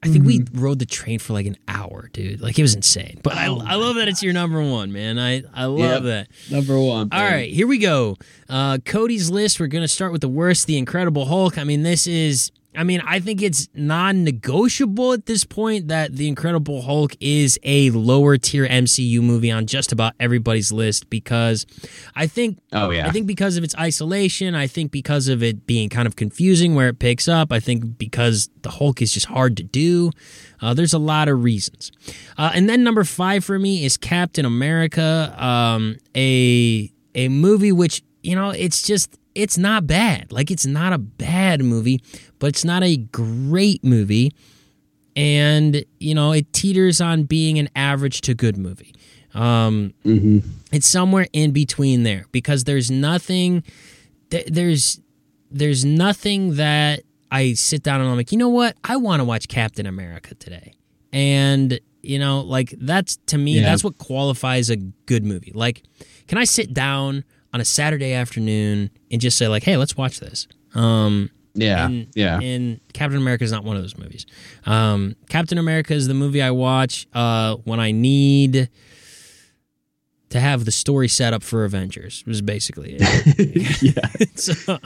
I think we rode the train for like an hour, dude. Like it was insane. But I, Oh I love that it's your number one, man. I I love Yep. that. Number one. All right, here we go. Uh, Cody's list. We're gonna start with the worst, the Incredible Hulk. I mean, this is. I mean, I think it's non-negotiable at this point that the Incredible Hulk is a lower tier MCU movie on just about everybody's list because I think Oh yeah. I think because of its isolation, I think because of it being kind of confusing where it picks up, I think because the Hulk is just hard to do. Uh, there's a lot of reasons. Uh, and then number five for me is Captain America, um, a a movie which you know it's just it's not bad. Like it's not a bad movie, but it's not a great movie. And you know it teeters on being an average to good movie. Um, it's somewhere in between there because there's nothing th- there's there's nothing that I sit down and I'm like, you know what? I want to watch Captain America today. And you know, like that's to me, Yeah. that's what qualifies a good movie. Like, can I sit down on a Saturday afternoon and just say like, hey, let's watch this? Um, yeah. and, yeah. And Captain America is not one of those movies. Um, Captain America is the movie I watch uh, when I need to have the story set up for Avengers. Was basically it. yeah. so,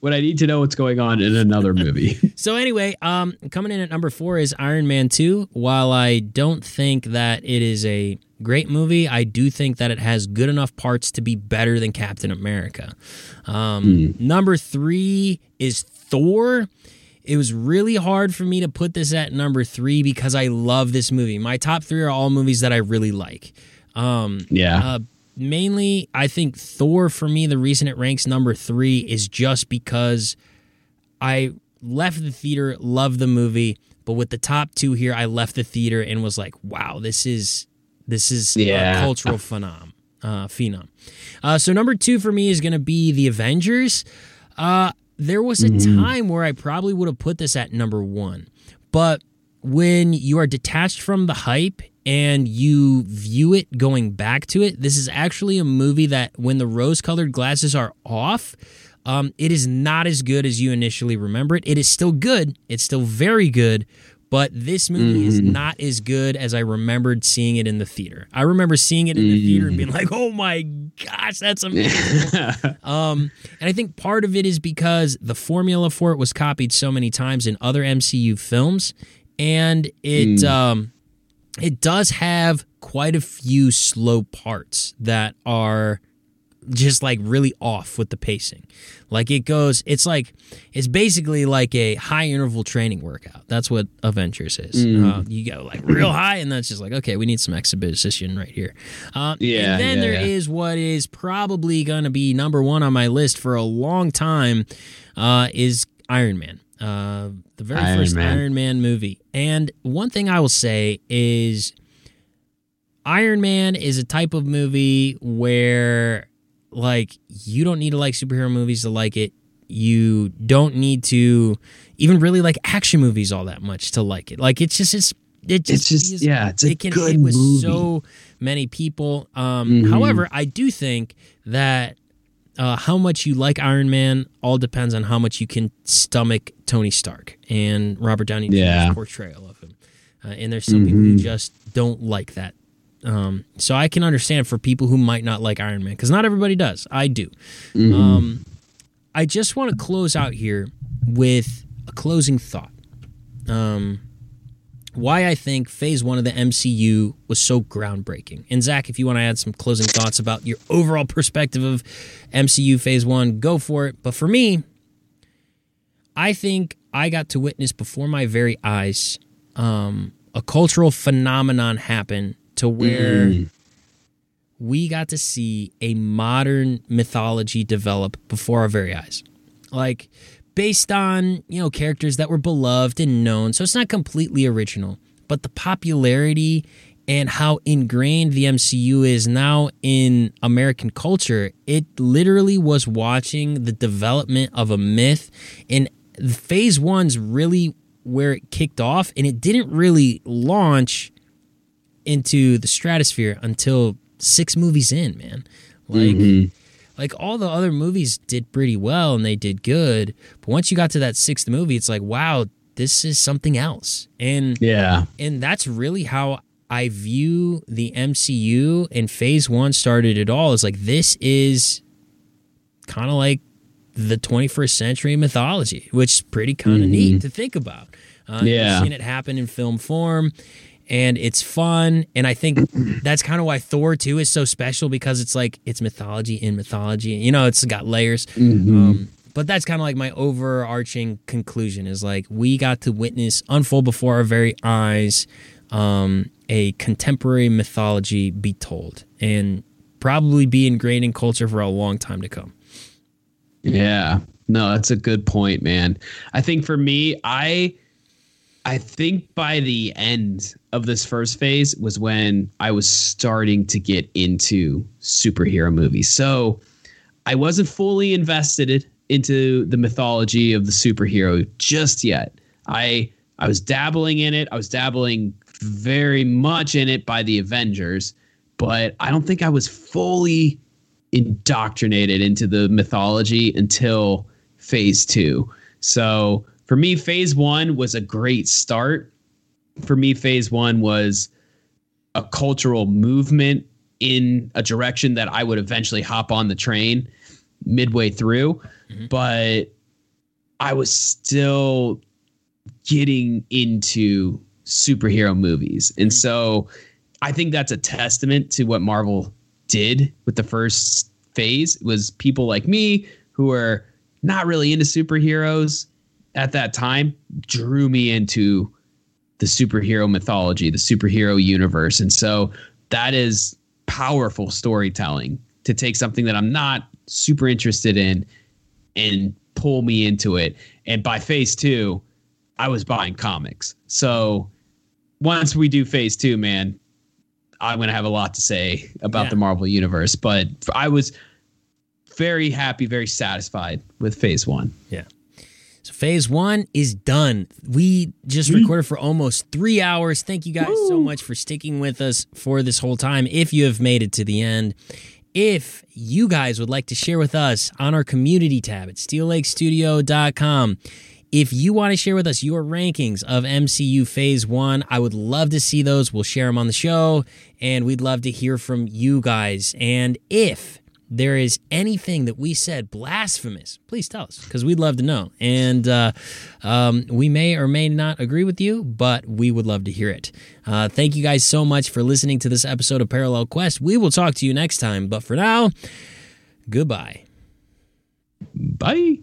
When I need to know what's going on in another movie. so anyway, um, coming in at number four is Iron Man Two. While I don't think that it is a great movie, I do think that it has good enough parts to be better than Captain America. Um, Number three is Thor. It was really hard for me to put this at number three because I love this movie. My top three are all movies that I really like. Um, yeah. uh, mainly, I think Thor for me, the reason it ranks number three is just because I left the theater, loved the movie, but with the top two here, I left the theater and was like, wow, this is this is Yeah. a cultural phenom. Uh, phenom. Uh, so number two for me is going to be the Avengers. Uh, there was a time where I probably would have put this at number one, but when you are detached from the hype and you view it going back to it, this is actually a movie that when the rose colored glasses are off, um, it is not as good as you initially remember it. It is still good, it's still very good, but this movie is not as good as I remembered seeing it in the theater. I remember seeing it in the theater and being like, oh my gosh, that's amazing. Um, and I think part of it is because the formula for it was copied so many times in other MCU films, and it um, it does have quite a few slow parts that are just like really off with the pacing. Like it goes, it's like it's basically like a high interval training workout. That's what Avengers is. Uh, you go like real high, and that's just like okay, we need some exhibition right here. Uh, Yeah, and then yeah, there yeah. is what is probably going to be number one on my list for a long time uh, is Iron Man. Uh, the very Iron first Man. Iron Man movie. And one thing I will say is Iron Man is a type of movie where like you don't need to like superhero movies to like it. You don't need to even really like action movies all that much to like it. Like it's just it's it just, It's just- is- yeah, it's a it can good hit with movie. so many people. Um, Mhm. However, I do think that uh, how much you like Iron Man all depends on how much you can stomach Tony Stark and Robert Downey Jr.'s Yeah. portrayal of him. Uh, and there's some people who just don't like that. Um, so I can understand for people who might not like Iron Man because not everybody does. I do. Um, I just want to close out here with a closing thought. Um, why I think Phase One of the MCU was so groundbreaking. And Zach, if you want to add some closing thoughts about your overall perspective of MCU Phase One, go for it. But for me, I think I got to witness before my very eyes um, a cultural phenomenon happen to where mm-hmm. we got to see a modern mythology develop before our very eyes. Like based on, you know, characters that were beloved and known. So it's not completely original, but the popularity and how ingrained the MCU is now in American culture, it literally was watching the development of a myth and phase 1's really where it kicked off and it didn't really launch into the stratosphere until six movies in, man. Like like all the other movies did pretty well and they did good. But once you got to that sixth movie, it's like, wow, this is something else. And Yeah. and that's really how I view the MCU and phase one started it all. Is like this is kind of like the 21st century mythology, which is pretty kind of neat to think about. Uh, you've Yeah. seen it happen in film form, and it's fun. And I think that's kind of why Thor 2 is so special because it's like it's mythology in mythology. You know, it's got layers. Um, but that's kind of like my overarching conclusion is like we got to witness unfold before our very eyes um, a contemporary mythology be told and probably be ingrained in culture for a long time to come. Yeah. No, that's a good point, man. I think for me, I I think by the end of this first phase was when I was starting to get into superhero movies. So I wasn't fully invested into the mythology of the superhero just yet. I I was dabbling in it. I was dabbling very much in it by the Avengers, but I don't think I was fully indoctrinated into the mythology until phase two. So for me, phase one was a great start. For me, phase one was a cultural movement in a direction that I would eventually hop on the train midway through. Mm-hmm. But I was still getting into superhero movies. And mm-hmm. so I think that's a testament to what Marvel did with the first phase was people like me who were not really into superheroes at that time drew me into the superhero mythology, the superhero universe. And so that is powerful storytelling to take something that I'm not super interested in and pull me into it. And by phase two, I was buying comics. So once we do phase two, man, I'm going to have a lot to say about Yeah. the Marvel universe. But I was very happy, very satisfied with phase one. Yeah. So phase one is done. We just recorded for almost three hours. Thank you guys so much for sticking with us for this whole time. If you have made it to the end, if you guys would like to share with us on our community tab at steellakestudio.com, if you want to share with us your rankings of MCU Phase 1, I would love to see those. We'll share them on the show, and we'd love to hear from you guys. And if there is anything that we said blasphemous, please tell us because we'd love to know. And uh, um, we may or may not agree with you, but we would love to hear it. Uh, thank you guys so much for listening to this episode of Parallel Quest. We will talk to you next time. But for now, goodbye. Bye.